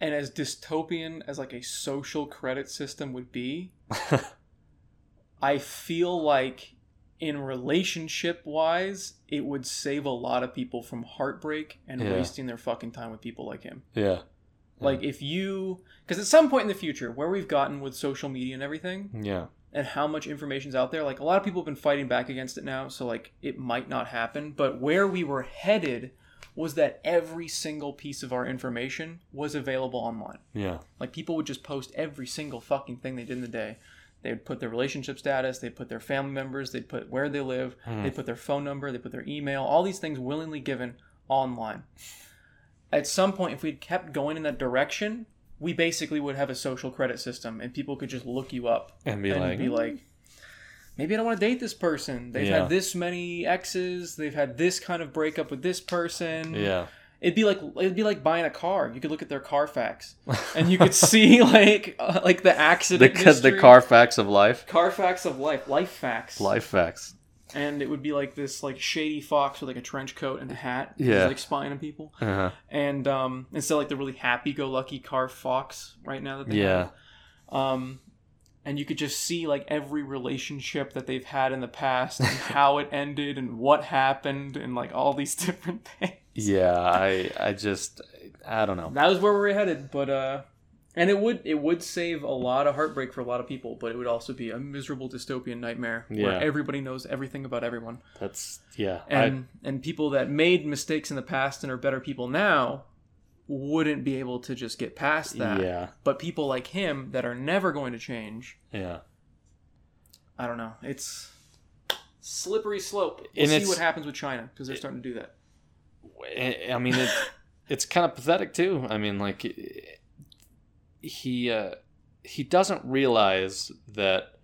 and as dystopian as like a social credit system would be, I feel like in relationship wise, it would save a lot of people from heartbreak and Yeah. wasting their fucking time with people like him. yeah. Like if you, because at some point in the future, where we've gotten with social media and everything, Yeah. and how much information's out there, like a lot of people have been fighting back against it now, so like it might not happen. But where we were headed was that every single piece of our information was available online. Yeah. Like people would just post every single fucking thing they did in the day. They would put their relationship status, they'd put their family members, they'd put where they live, Mhm. they'd put their phone number, they put their email, all these things willingly given online. At some point, if we'd kept going in that direction, we basically would have a social credit system and people could just look you up And be and like, be like, maybe I don't want to date this person. They've Yeah. had this many exes. They've had this kind of breakup with this person. yeah. It'd be like it'd be like buying a car. You could look at their Carfax, and you could see like uh, like the accident Because the history. Carfax of life, Carfax of life, life facts, life facts. And it would be like this like shady fox with like a trench coat and a hat. Yeah. He's, like spying on people, Uh-huh. and um, instead of like the really happy-go-lucky car fox right now that they Yeah. have. Um, and you could just see like every relationship that they've had in the past and how it ended and what happened and like all these different things. Yeah. I I just I don't know. That was where we were headed, but uh, and it would it would save a lot of heartbreak for a lot of people, but it would also be a miserable dystopian nightmare Yeah. where everybody knows everything about everyone, That's yeah. and and people that made mistakes in the past and are better people now wouldn't be able to just get past that. yeah. But people like him that are never going to change, Yeah. I don't know. It's slippery slope. We'll And see what happens with China because they're starting to do that. I eh, I mean, it's it's kind of pathetic too. I mean, like he uh, he doesn't realize that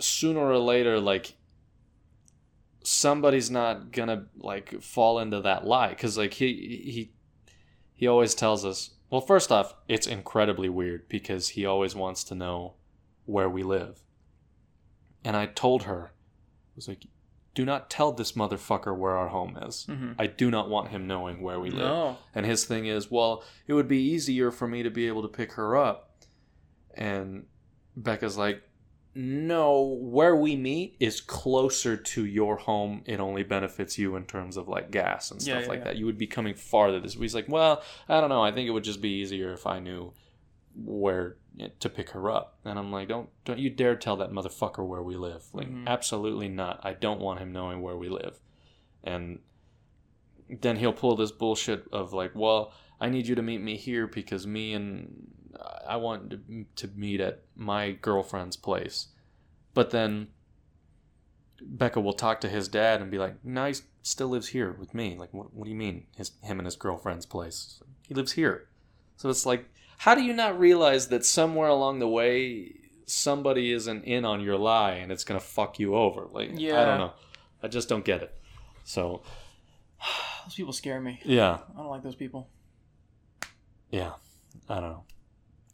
sooner or later, like somebody's not gonna like fall into that lie because like he he he always tells us. Well, first off, it's incredibly weird because he always wants to know where we live, and I told her, I was like, "Do not tell this motherfucker where our home is." Mm-hmm. I do not want him knowing where we live. No. And his thing is, well, it would be easier for me to be able to pick her up. And Becca's like, no, where we meet is closer to your home. It only benefits you in terms of like gas and stuff yeah, like yeah. that. You would be coming farther. This he's like, well, I don't know. I think it would just be easier if I knew where to pick her up. And I'm like, don't don't you dare tell that motherfucker where we live. Like, Mhm. absolutely not. I don't want him knowing where we live. and then he'll pull this bullshit of like, well, I need you to meet me here because me and I want to, to meet at my girlfriend's place. But then Becca will talk to his dad and be like, no, he still lives here with me. Like, what, what do you mean? His, him and his girlfriend's place. He lives here. So it's like, how do you not realize that somewhere along the way somebody isn't in on your lie and it's gonna fuck you over? Like, yeah. I don't know. I just don't get it. So Those people scare me. yeah, I don't like those people. yeah, I don't know.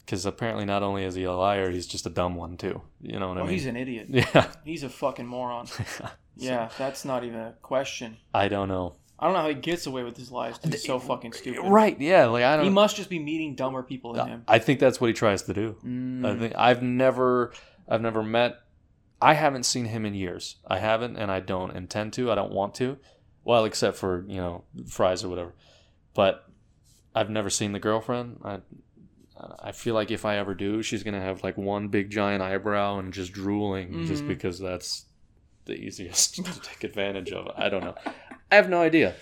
Because apparently, not only is he a liar, he's just a dumb one too. You know what Oh, I mean? he's an idiot. yeah. He's a fucking moron. Yeah, that's not even a question. I don't know. I don't know how he gets away with his lies. He's so fucking stupid. Right? Yeah. Like I don't. He must just be meeting dumber people than him. I think that's what he tries to do. Mm. I think I've never, I've never met. I haven't seen him in years. I haven't, and I don't intend to. I don't want to. Well, except for you know fries or whatever. But I've never seen the girlfriend. I, I feel like if I ever do, she's gonna have like one big giant eyebrow and just drooling, just Mhm. because that's the easiest to take advantage of. I don't know. I have no idea.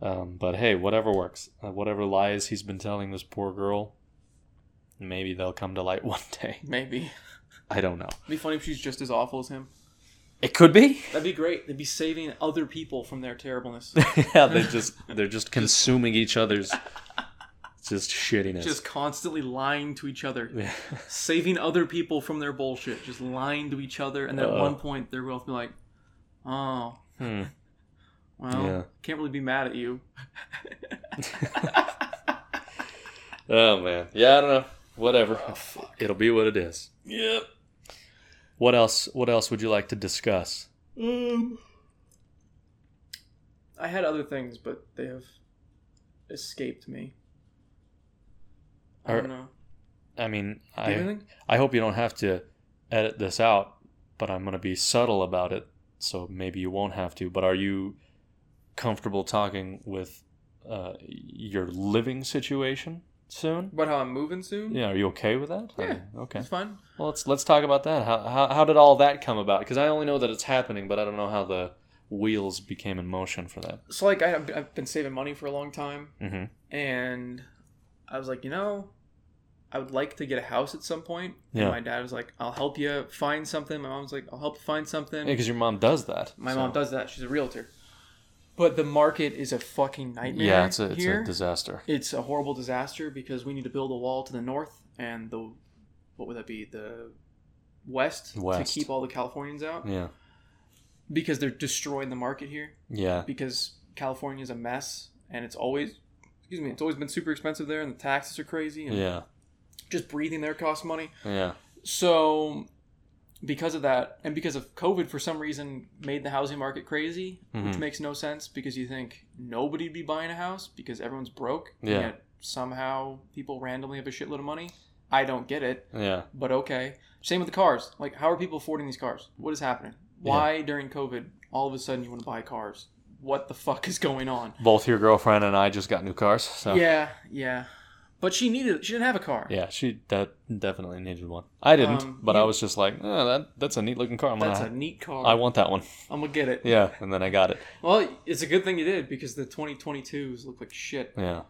Um, but hey, whatever works. Uh, whatever lies he's been telling this poor girl, maybe they'll come to light one day. Maybe. I don't know. It'd be funny if she's just as awful as him. It could be. That'd be great. They'd be saving other people from their terribleness. yeah, they just they're just consuming each other's just shittiness. just constantly lying to each other. Yeah. Saving other people from their bullshit. Just lying to each other. And then at Uh-oh. one point, they're both be like, oh, Hmm. well, Yeah. can't really be mad at you. Oh man. Yeah, I don't know. Whatever. It'll be what it is. Yep. What else? What else would you like to discuss? Um, I had other things, but they have escaped me. I don't know. I mean, have I? I hope you don't have to edit this out, but I'm gonna be subtle about it, so maybe you won't have to. But are you comfortable talking with uh, your living situation soon? About how I'm moving soon? Yeah, are you okay with that? Yeah. okay. It's fine. Well, let's let's talk about that. How how, how did all that come about? Because I only know that it's happening, but I don't know how the wheels became in motion for that. So, like, I, I've been saving money for a long time, Mm-hmm. and I was like, you know, I would like to get a house at some point. Yeah. And my dad was like, I'll help you find something. My mom was like, I'll help you find something. Yeah, because your mom does that. My so- mom does that. She's a realtor. But the market is a fucking nightmare. Yeah, it's a it's here. a disaster. It's a horrible disaster because we need to build a wall to the north and the what would that be the west, West. to keep all the Californians out Yeah, because they're destroying the market here yeah, because California is a mess and it's always excuse me it's always been super expensive there and the taxes are crazy and yeah, just breathing there costs money. yeah. So because of that and because of COVID for some reason made the housing market crazy, which Mhm. makes no sense because you think nobody'd be buying a house because everyone's broke. Yeah. Yet somehow people randomly have a shitload of money. I don't get it, Yeah, but okay. Same with the cars. Like how are people affording these cars? What is happening? Why during COVID all of a sudden you want to buy cars? What the fuck is going on? both your girlfriend and I just got new cars. So Yeah, yeah. But she needed she didn't have a car. yeah, she that definitely needed one. I didn't, Um, but I was just like, oh, that that's a neat looking car. I'm That's gonna, a neat car. I want that one. I'm gonna get it. Yeah, and then I got it. Well, it's a good thing you did because the 2022s look like shit. Yeah,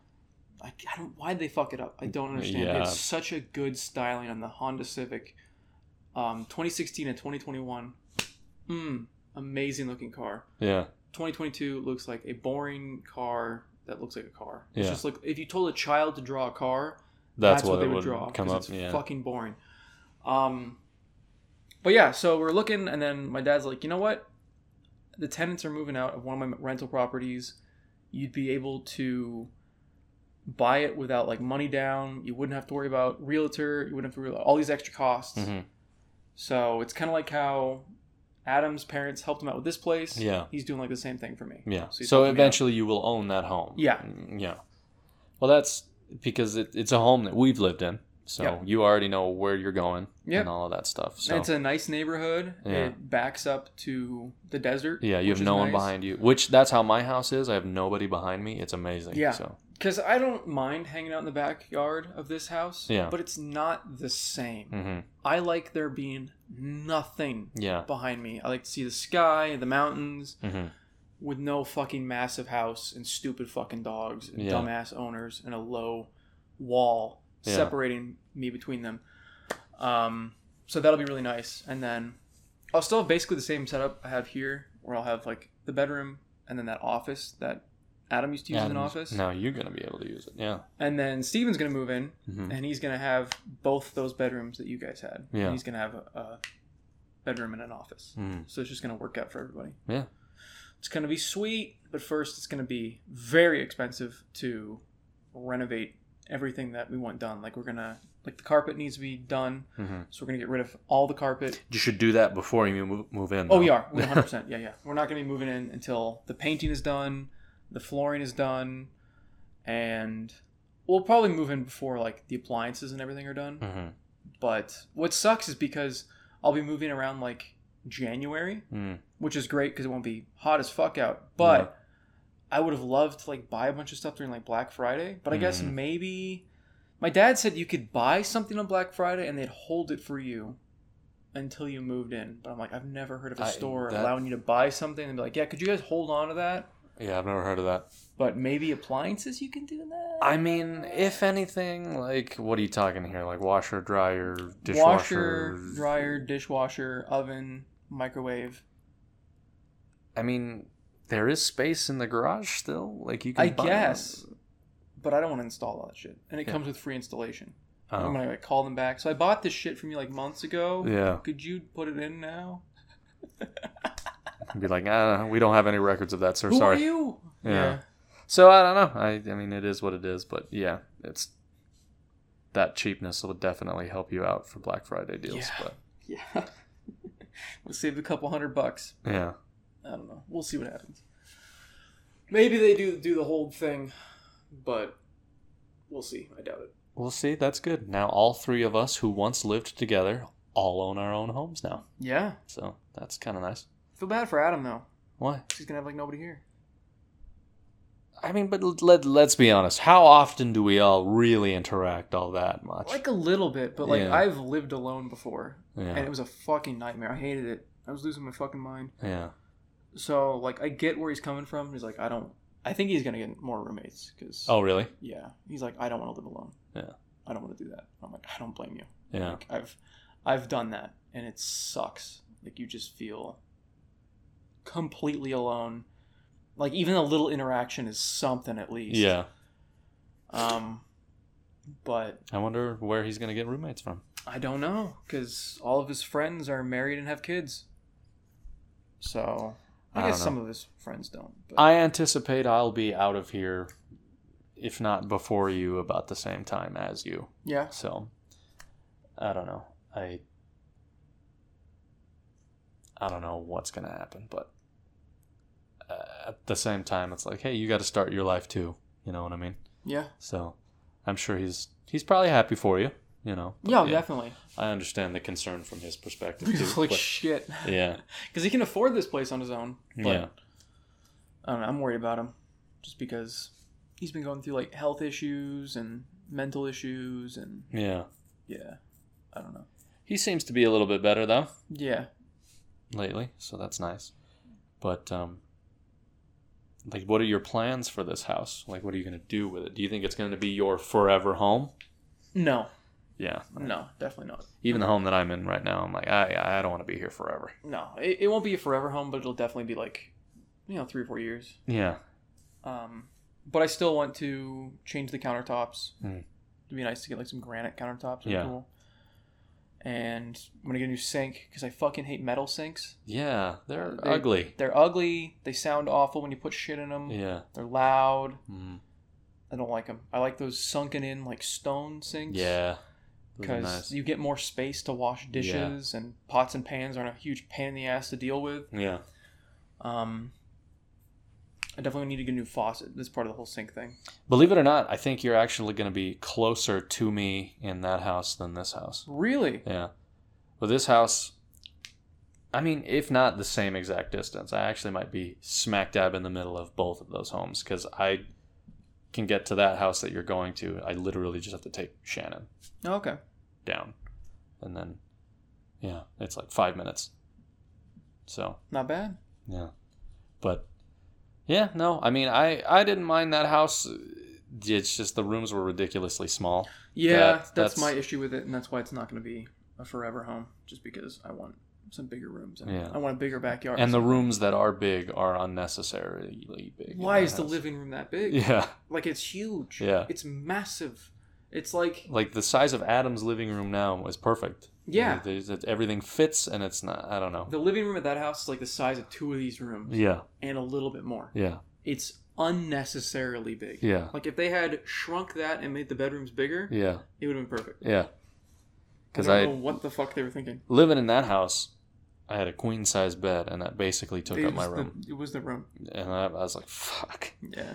I, I don't. Why'd they fuck it up? I don't understand. Yeah. It's such a good styling on the Honda Civic. Um, 2016 and 2021. Mm, amazing looking car. yeah, 2022 looks like a boring car that looks like a car. It's Yeah. just like if you told a child to draw a car, that's, that's, what, it they would would draw come up. It's Yeah, fucking boring. Um, but yeah, so we're looking, and then my dad's like, you know what? The tenants are moving out of one of my rental properties. You'd be able to buy it without like money down. You wouldn't have to worry about realtor. You wouldn't have to worry about all these extra costs. Mhm. So it's kind of like how Adam's parents helped him out with this place. Yeah. he's doing like the same thing for me. yeah. So out. eventually you will own that home. Yeah. Mm, yeah. Well, that's because it, it's a home that we've lived in, so Yeah. you already know where you're going Yep. and all of that stuff. So It's a nice neighborhood. Yeah. It backs up to the desert. yeah, you have no one nice. behind you, which that's how my house is. I have nobody behind me. It's amazing. Yeah. So Because I don't mind hanging out in the backyard of this house. Yeah. But it's not the same. hmm I like there being nothing yeah. behind me. I like to see the sky, the mountains. hmm with no fucking massive house and stupid fucking dogs and Yeah. dumbass owners and a low wall Yeah. separating me between them. Um, so that'll be really nice. And then I'll still have basically the same setup I have here, where I'll have like the bedroom and then that office that Adam used to use as an office. Now you're gonna be able to use it. Yeah. And then Steven's gonna move in, Mhm. and he's gonna have both those bedrooms that you guys had. Yeah. And he's gonna have a, a bedroom and an office. Mm. So it's just gonna work out for everybody. Yeah. It's gonna be sweet, but first it's gonna be very expensive to renovate everything that we want done. Like we're gonna like the carpet needs to be done, hmm so we're gonna get rid of all the carpet. You should do that before you move, move in. Oh, we are. One hundred percent. Yeah, yeah. We're not gonna be moving in until the painting is done, the flooring is done, and we'll probably move in before like the appliances and everything are done. Mhm. But what sucks is because I'll be moving around like January, Mm. which is great because it won't be hot as fuck out. But I would have loved to like buy a bunch of stuff during like Black Friday. But I guess Mhm. maybe my dad said you could buy something on Black Friday and they'd hold it for you until you moved in. But I'm like, I've never heard of a I- store allowing you to buy something and be like, yeah, could you guys hold on to that? Yeah, I've never heard of that. But maybe appliances you can do that. I mean, if anything, like, what are you talking here? Like washer, dryer, dishwasher, Washer, dryer, dishwasher, oven, microwave. I mean, there is space in the garage still. Like you can. I guess. But I don't want to install all that shit. And it Yeah. comes with free installation. Oh. I'm Oh. gonna like, call them back. So I bought this shit from you like months ago. Yeah, Could you put it in now? be like, ah, we don't have any records of that, sir. Who Sorry. are you? Yeah. So I don't know. I I mean, it is what it is. But yeah, it's that cheapness will definitely help you out for Black Friday deals. Yeah. But Yeah. we'll save a couple hundred bucks. yeah, I don't know. We'll see what happens. Maybe they do do the whole thing, but we'll see. I doubt it. we'll see. That's good. Now all three of us who once lived together all own our own homes now. Yeah. So that's kind of nice. Feel bad for Adam though. Why? He's gonna have like nobody here. I mean, but let, let's be honest. How often do we all really interact all that much? Like a little bit, but like Yeah. I've lived alone before, and it was a fucking nightmare. I hated it. I was losing my fucking mind. Yeah. So like I get where he's coming from. He's like I don't. I think he's gonna get more roommates because Oh, really? yeah, he's like I don't want to live alone. Yeah. I don't want to do that. I'm like I don't blame you. Yeah. Like, I've I've done that and it sucks. Like you just feel completely alone. Like even a little interaction is something at least. Yeah. Um, but I wonder where he's going to get roommates from. I don't know because all of his friends are married and have kids. So I, I guess some of his friends don't. But I anticipate I'll be out of here, if not before you, about the same time as you. yeah, So, I don't know. I I don't know what's gonna happen, but at the same time, it's like, hey, you got to start your life too. You know what I mean? yeah, So, I'm sure he's he's probably happy for you. You know? But yeah, definitely. I understand the concern from his perspective too. He's like but- shit yeah, because he can afford this place on his own. But yeah, I don't know. I'm worried about him just because he's been going through like health issues and mental issues and yeah. yeah, I don't know. He seems to be a little bit better though Yeah, lately, so that's nice. But um, like, what are your plans for this house? Like, what are you gonna do with it? Do you think it's gonna be your forever home? no, Yeah. no, definitely not. Even the home that I'm in right now, I'm like, I I don't want to be here forever. No, it, it won't be a forever home, but it'll definitely be like, you know, three or four years. Yeah. Um, but I still want to change the countertops. Mm. It'd be nice to get like some granite countertops. Yeah. Cool. And I'm gonna get a new sink because I fucking hate metal sinks. Yeah, they're They- ugly. They're ugly. They sound awful when you put shit in them. Yeah. They're loud. Mm. I don't like them. I like those sunken in like stone sinks. Yeah. Because nice. you get more space to wash dishes and pots and pans aren't a huge pain in the ass to deal with. Yeah. Um, I definitely need to get a new faucet. That's part of the whole sink thing. Believe it or not, I think you're actually going to be closer to me in that house than this house. Really? Yeah. With this house, I mean, if not the same exact distance, I actually might be smack dab in the middle of both of those homes because I can get to that house that you're going to. I literally just have to take Shannon Oh, okay. down. And then, yeah, it's like five minutes. So, Not bad. yeah. But Yeah, no, I mean, I I didn't mind that house. It's just the rooms were ridiculously small. Yeah, That- that's, that's- my issue with it, and that's why it's not going to be a forever home. Just because I want some bigger rooms. And Yeah. I want a bigger backyard. And the rooms that are big are unnecessarily big. why is the living room that big? Yeah, Like it's huge. Yeah. It's massive. It's like like the size of Adam's living room now is perfect. Yeah. Everything fits, and it's not. I don't know. The living room at that house is like the size of two of these rooms Yeah, and a little bit more. yeah, It's unnecessarily big. yeah, Like if they had shrunk that and made the bedrooms bigger, yeah, it would have been perfect. yeah. Because I don't I, know what the fuck they were thinking. living in that house, I had a queen size bed, and that basically took it up my room. The, it was the room. And I, I was like, fuck. Yeah.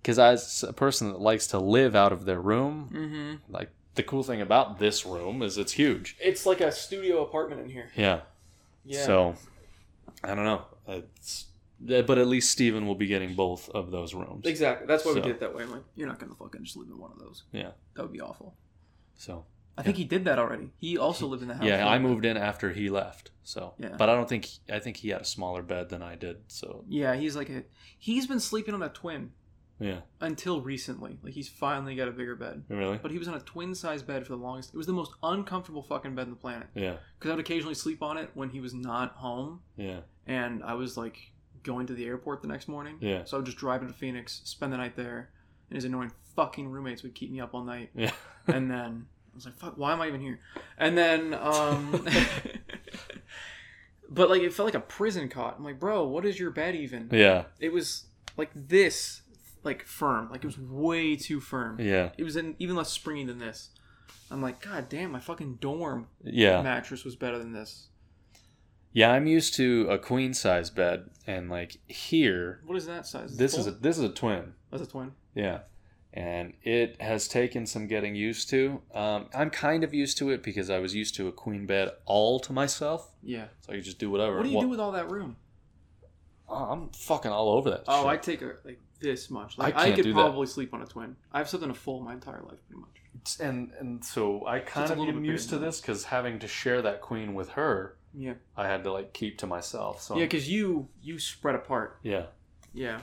Because as a person that likes to live out of their room, Mm-hmm. like the cool thing about this room is it's huge. It's like a studio apartment in here. Yeah. Yeah. So, I don't know. It's, eh, but at least Steven will be getting both of those rooms. Exactly. That's why we did it that way. I'm like, you're not gonna fucking just live in one of those. Yeah. That would be awful. So I think he did that already. He also lived in the house. yeah, I moved in after he left. So Yeah. but I don't think I think he had a smaller bed than I did. So Yeah, he's like a. He's been sleeping on a twin yeah, until recently. Like he's finally got a bigger bed. really. But he was on a twin size bed for the longest. It was the most uncomfortable fucking bed on the planet. Yeah, Because I would occasionally sleep on it when he was not home, yeah, and I was like going to the airport the next morning. Yeah. So I would just drive into Phoenix, spend the night there, and his annoying fucking roommates would keep me up all night. yeah. and then I was like, "Fuck, why am I even here?" And then, um, but like it felt like a prison cot. I'm like, "Bro, what is your bed even?" yeah, It was like this, like firm. Like it was way too firm. yeah, It was in, even less springy than this. I'm like, God damn, my fucking dorm yeah. mattress was better than this. Yeah, I'm used to a queen size bed, and like here, What is that size? this is a this is a twin. that's a twin. Yeah. And it has taken some getting used to. Um, I'm kind of used to it because I was used to a queen bed all to myself. Yeah. So I could just do whatever. What do you Well, do with all that room? oh, I'm fucking all over that. Oh, I take a like this much. Like I I, can't could do that. probably sleep on a twin. I've slept on a full my entire life, pretty much. and and so I kind a of am used to this because having to share that queen with her, Yeah. I had to like keep to myself. So Yeah, because you you spread apart. yeah, Yeah.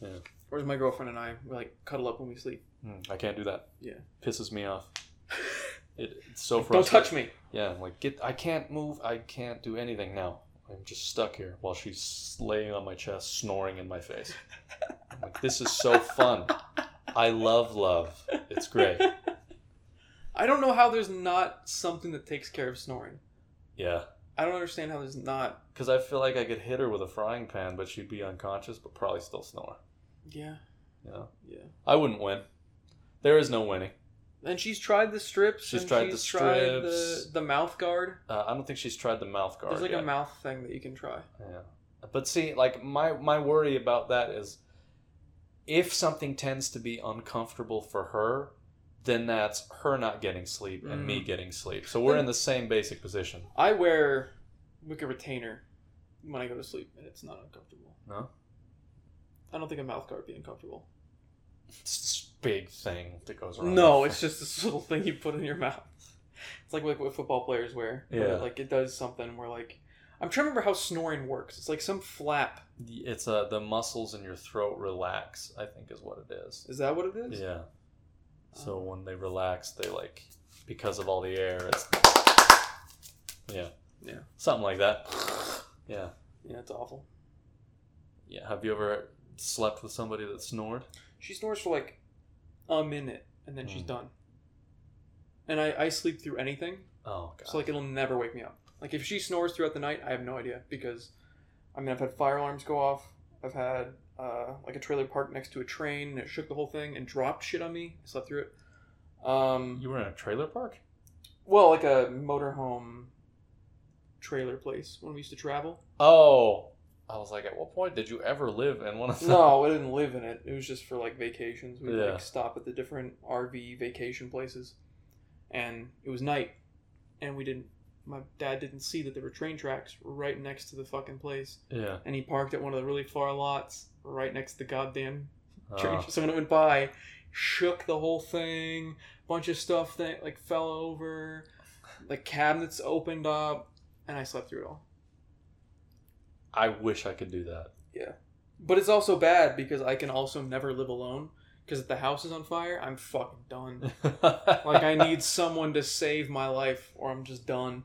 Yeah. Whereas my girlfriend and I we like cuddle up when we sleep. Mm, I can't do that. Yeah. pisses me off. It, it's so frustrating. Don't touch me. Yeah, I'm like get. I can't move. I can't do anything now. I'm just stuck here while she's laying on my chest, snoring in my face. I'm like, this is so fun. I love love. It's great. I don't know how there's not something that takes care of snoring. Yeah, I don't understand how there's not. because I feel like I could hit her with a frying pan, but she'd be unconscious, but probably still snore. Yeah. Know, Yeah. I wouldn't win. There is no winning. And she's tried the strips. She's and tried she's the tried strips. the, the mouth guard. Uh, I don't think she's tried the mouth guard. There's like yet. a mouth thing that you can try. Yeah. But see, like my my worry about that is if something tends to be uncomfortable for her, then that's her not getting sleep and me Mm. getting sleep. So we're in the same basic position. I wear like a retainer when I go to sleep, and it's not uncomfortable. No? I don't think a mouth guard would be uncomfortable. Big thing that goes around. No, it's just this little thing you put in your mouth. It's like what, what football players wear. Yeah. like it does something where like I'm trying to remember how snoring works. It's like some flap. It's uh the muscles in your throat relax. I think is what it is. Is that what it is? Yeah. So Oh. when they relax, they like because of all the air. It's yeah, Yeah. something like that. Yeah, Yeah, it's awful. yeah. Have you ever slept with somebody that snored? She snores for like a minute and then she's Mm. done. And I, I sleep through anything, Oh god. so like it'll never wake me up. Like if she snores throughout the night, I have no idea because, I mean, I've had fire alarms go off. I've had uh, like a trailer parked next to a train and it shook the whole thing and dropped shit on me. I slept through it. Um, You were in a trailer park? well, like a motorhome trailer place when we used to travel. Oh. I was like, at what point did you ever live in one of them? No, I didn't live in it. It was just for like vacations. We'd Yeah. like stop at the different RV vacation places, and it was night, and we didn't. My dad didn't see that there were train tracks right next to the fucking place, Yeah. and he parked at one of the really far lots right next to the goddamn oh. train. Oh. So when it went by, shook the whole thing. Bunch of stuff that like fell over. The cabinets opened up, and I slept through it all. I wish I could do that. Yeah. But it's also bad because I can also never live alone. Because if the house is on fire, I'm fucking done. like I need someone to save my life, or I'm just done.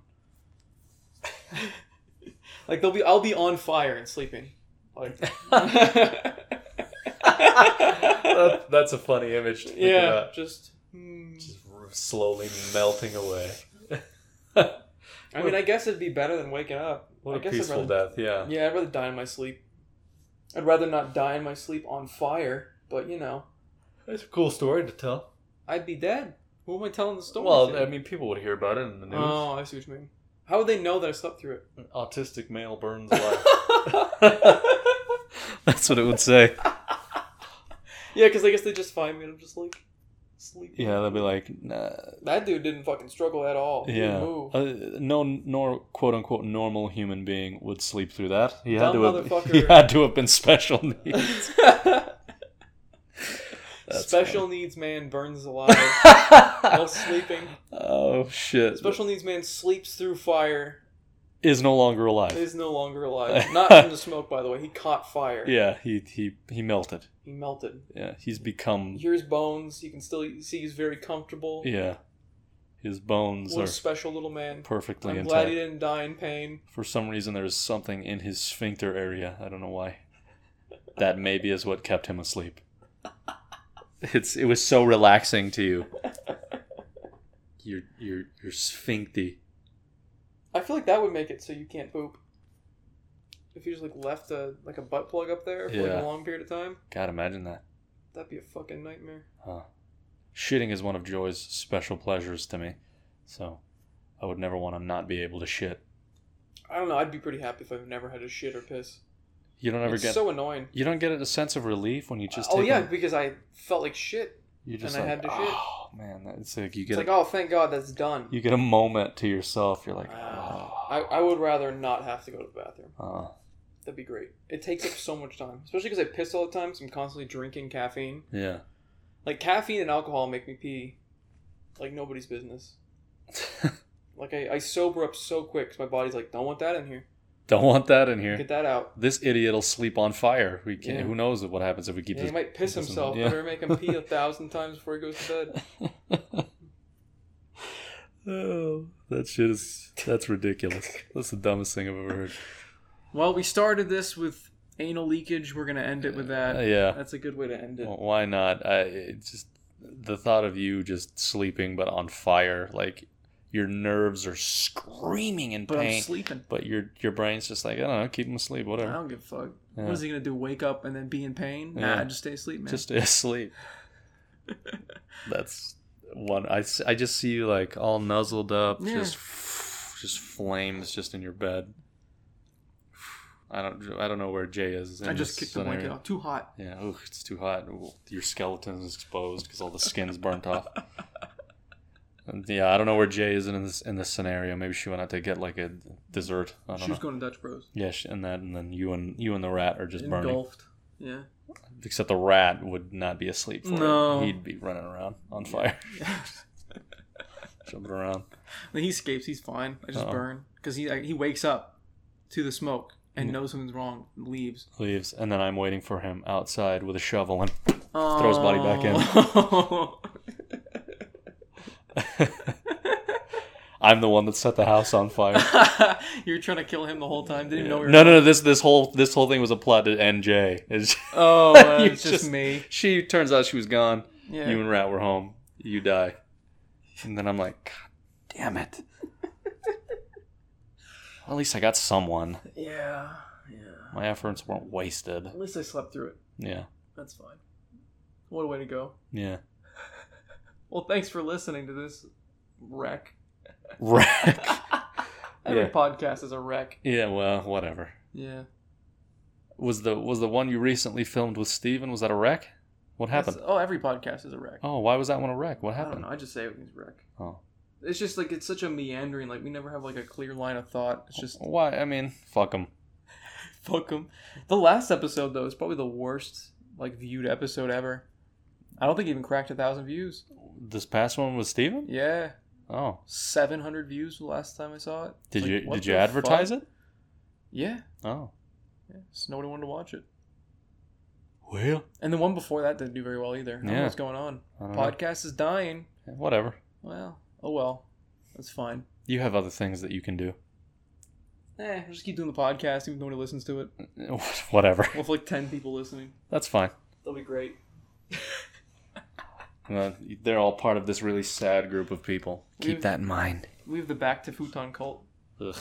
like they'll be, I'll be on fire and sleeping. Like, That- that's a funny image. Yeah, just. hmm. just slowly melting away. I mean, I guess it'd be better than waking up. What I a peaceful rather- death. Yeah. Yeah, I'd rather die in my sleep. I'd rather not die in my sleep on fire, but you know, That's a cool story to tell. I'd be dead. Who am I telling the story Well, to? I mean, people would hear about it in the news. oh, I see what you mean. How would they know that I slept through it? Autistic male burns alive. That's what it would say. yeah, because I guess they just find me and I'm just like sleeping. Yeah, they'll be like, nah. That dude didn't fucking struggle at all. He Yeah, uh, no, nor quote unquote normal human being would sleep through that. He had to have. He had to have been special needs. Special needs man burns alive while sleeping. Oh shit! Special needs man sleeps through fire. Is no longer alive. Is no longer alive. Not from the smoke, by the way. He caught fire. Yeah, he he he melted. He melted. Yeah, he's become. Here's bones. You can still see he's very comfortable. Yeah, his bones What are a special little man. perfectly I'm glad intact. he didn't die in pain. For some reason, there is something in his sphincter area. I don't know why. That maybe is what kept him asleep. It's it was so relaxing to you. Your your your sphincty. I feel like that would make it so you can't poop. If you just like left a like a butt plug up there for like Yeah. a long period of time, God, imagine that. that'd be a fucking nightmare. Huh. Shitting is one of Joy's special pleasures to me, so I would never want to not be able to shit. I don't know. I'd be pretty happy if I've never had to shit or piss. You don't ever it's get so annoying. you don't get a sense of relief when you just oh take yeah, a- because I felt like shit. You just and I like, had to shit. oh man, that- it's like you It's get like, a, oh, thank God that's done. you get a moment to yourself. You're like, Ah. oh, I, I would rather not have to go to the bathroom. uh, That'd be great. It takes up so much time, especially because I piss all the time. So I'm constantly drinking caffeine. yeah. Like caffeine and alcohol make me pee, like nobody's business. Like I, I sober up so quick because my body's like, don't want that in here. Don't want that in here. Get that out. This idiot will sleep on fire. We can't. Yeah. Who knows what happens if we keep Yeah, this? he might piss keep this in- himself. yeah. Better make him pee a thousand times before he goes to bed. oh, that shit is that's ridiculous. That's the dumbest thing I've ever heard. Well, we started this with anal leakage. We're gonna end it with that. Uh, yeah. That's a good way to end it. Well, why not? I just the thought of you just sleeping but on fire, like your nerves are screaming in but I'm pain, sleeping. but your your brain's just like I don't know, keep them asleep, whatever. I don't give a fuck. Yeah. What is he gonna do? Wake up and then be in pain? Nah, Yeah. just stay asleep, man. Just stay asleep. That's one. I, I just see you like all nuzzled up, Yeah. just just flames just in your bed. I don't I don't know where Jay is. I just kicked the blanket scenario. off. Too hot. Yeah, ooh, it's too hot. Ooh, Your skeleton is exposed because all the skin's burnt off. Yeah, I don't know where Jay is in this in this scenario. Maybe she went out to get like a dessert. I don't She know. was going to Dutch Bros. yeah, she, and then and then you and you and the rat are just burning. Engulfed. Yeah. Except the rat would not be asleep for No. it. He'd be running around on fire, jumping around. When he escapes, he's fine. I just Uh-oh. burn because he like, he wakes up to the smoke and Yeah. knows something's wrong leaves. Leaves, and then I'm waiting for him outside with a shovel and oh. Throw his body back in. I'm the one that set the house on fire. You're trying to kill him the whole time. Didn't even know. no, We were no, no. This this whole this whole thing was a plot to end Jay. It's- Oh, uh, it's just, me. she turns out she was gone. Yeah. You and Rat were home. You die, and then I'm like, God damn it. At least I got someone. yeah. Yeah. My efforts weren't wasted. At least I slept through it. Yeah, That's fine. What a way to go. yeah. Well, thanks for listening to this wreck. Wreck. Every Yeah. podcast is a wreck. yeah, well, whatever. Yeah. Was the was the one you recently filmed with Steven, was that a wreck? What happened? That's- oh, every podcast is a wreck. Oh, why was that one a wreck? What I don't happened? know. I just say everything's wreck. Oh. It's just like it's such a meandering. Like we never have like a clear line of thought. It's just Why? I mean, fuck them. fuck them. The last episode though is probably the worst like viewed episode ever. I don't think it even cracked a thousand views. This past one was Steven? Yeah, Oh. seven hundred views the last time I saw it. Did Like, you did you advertise fuck? it? Yeah, Oh. yeah. Just nobody wanted to watch it. Well, And the one before that didn't do very well either. I don't know Yeah. what's going on. Don't know. Podcast is dying. Whatever. Well, oh well. That's fine. You have other things that you can do. Eh, we'll just keep doing the podcast even though nobody listens to it. Whatever. We'll like 10 people listening. That's fine. That'll be great. Uh, they're all part of this really sad group of people. Keep Keep that in mind. We have the Back to Futon cult. Ugh.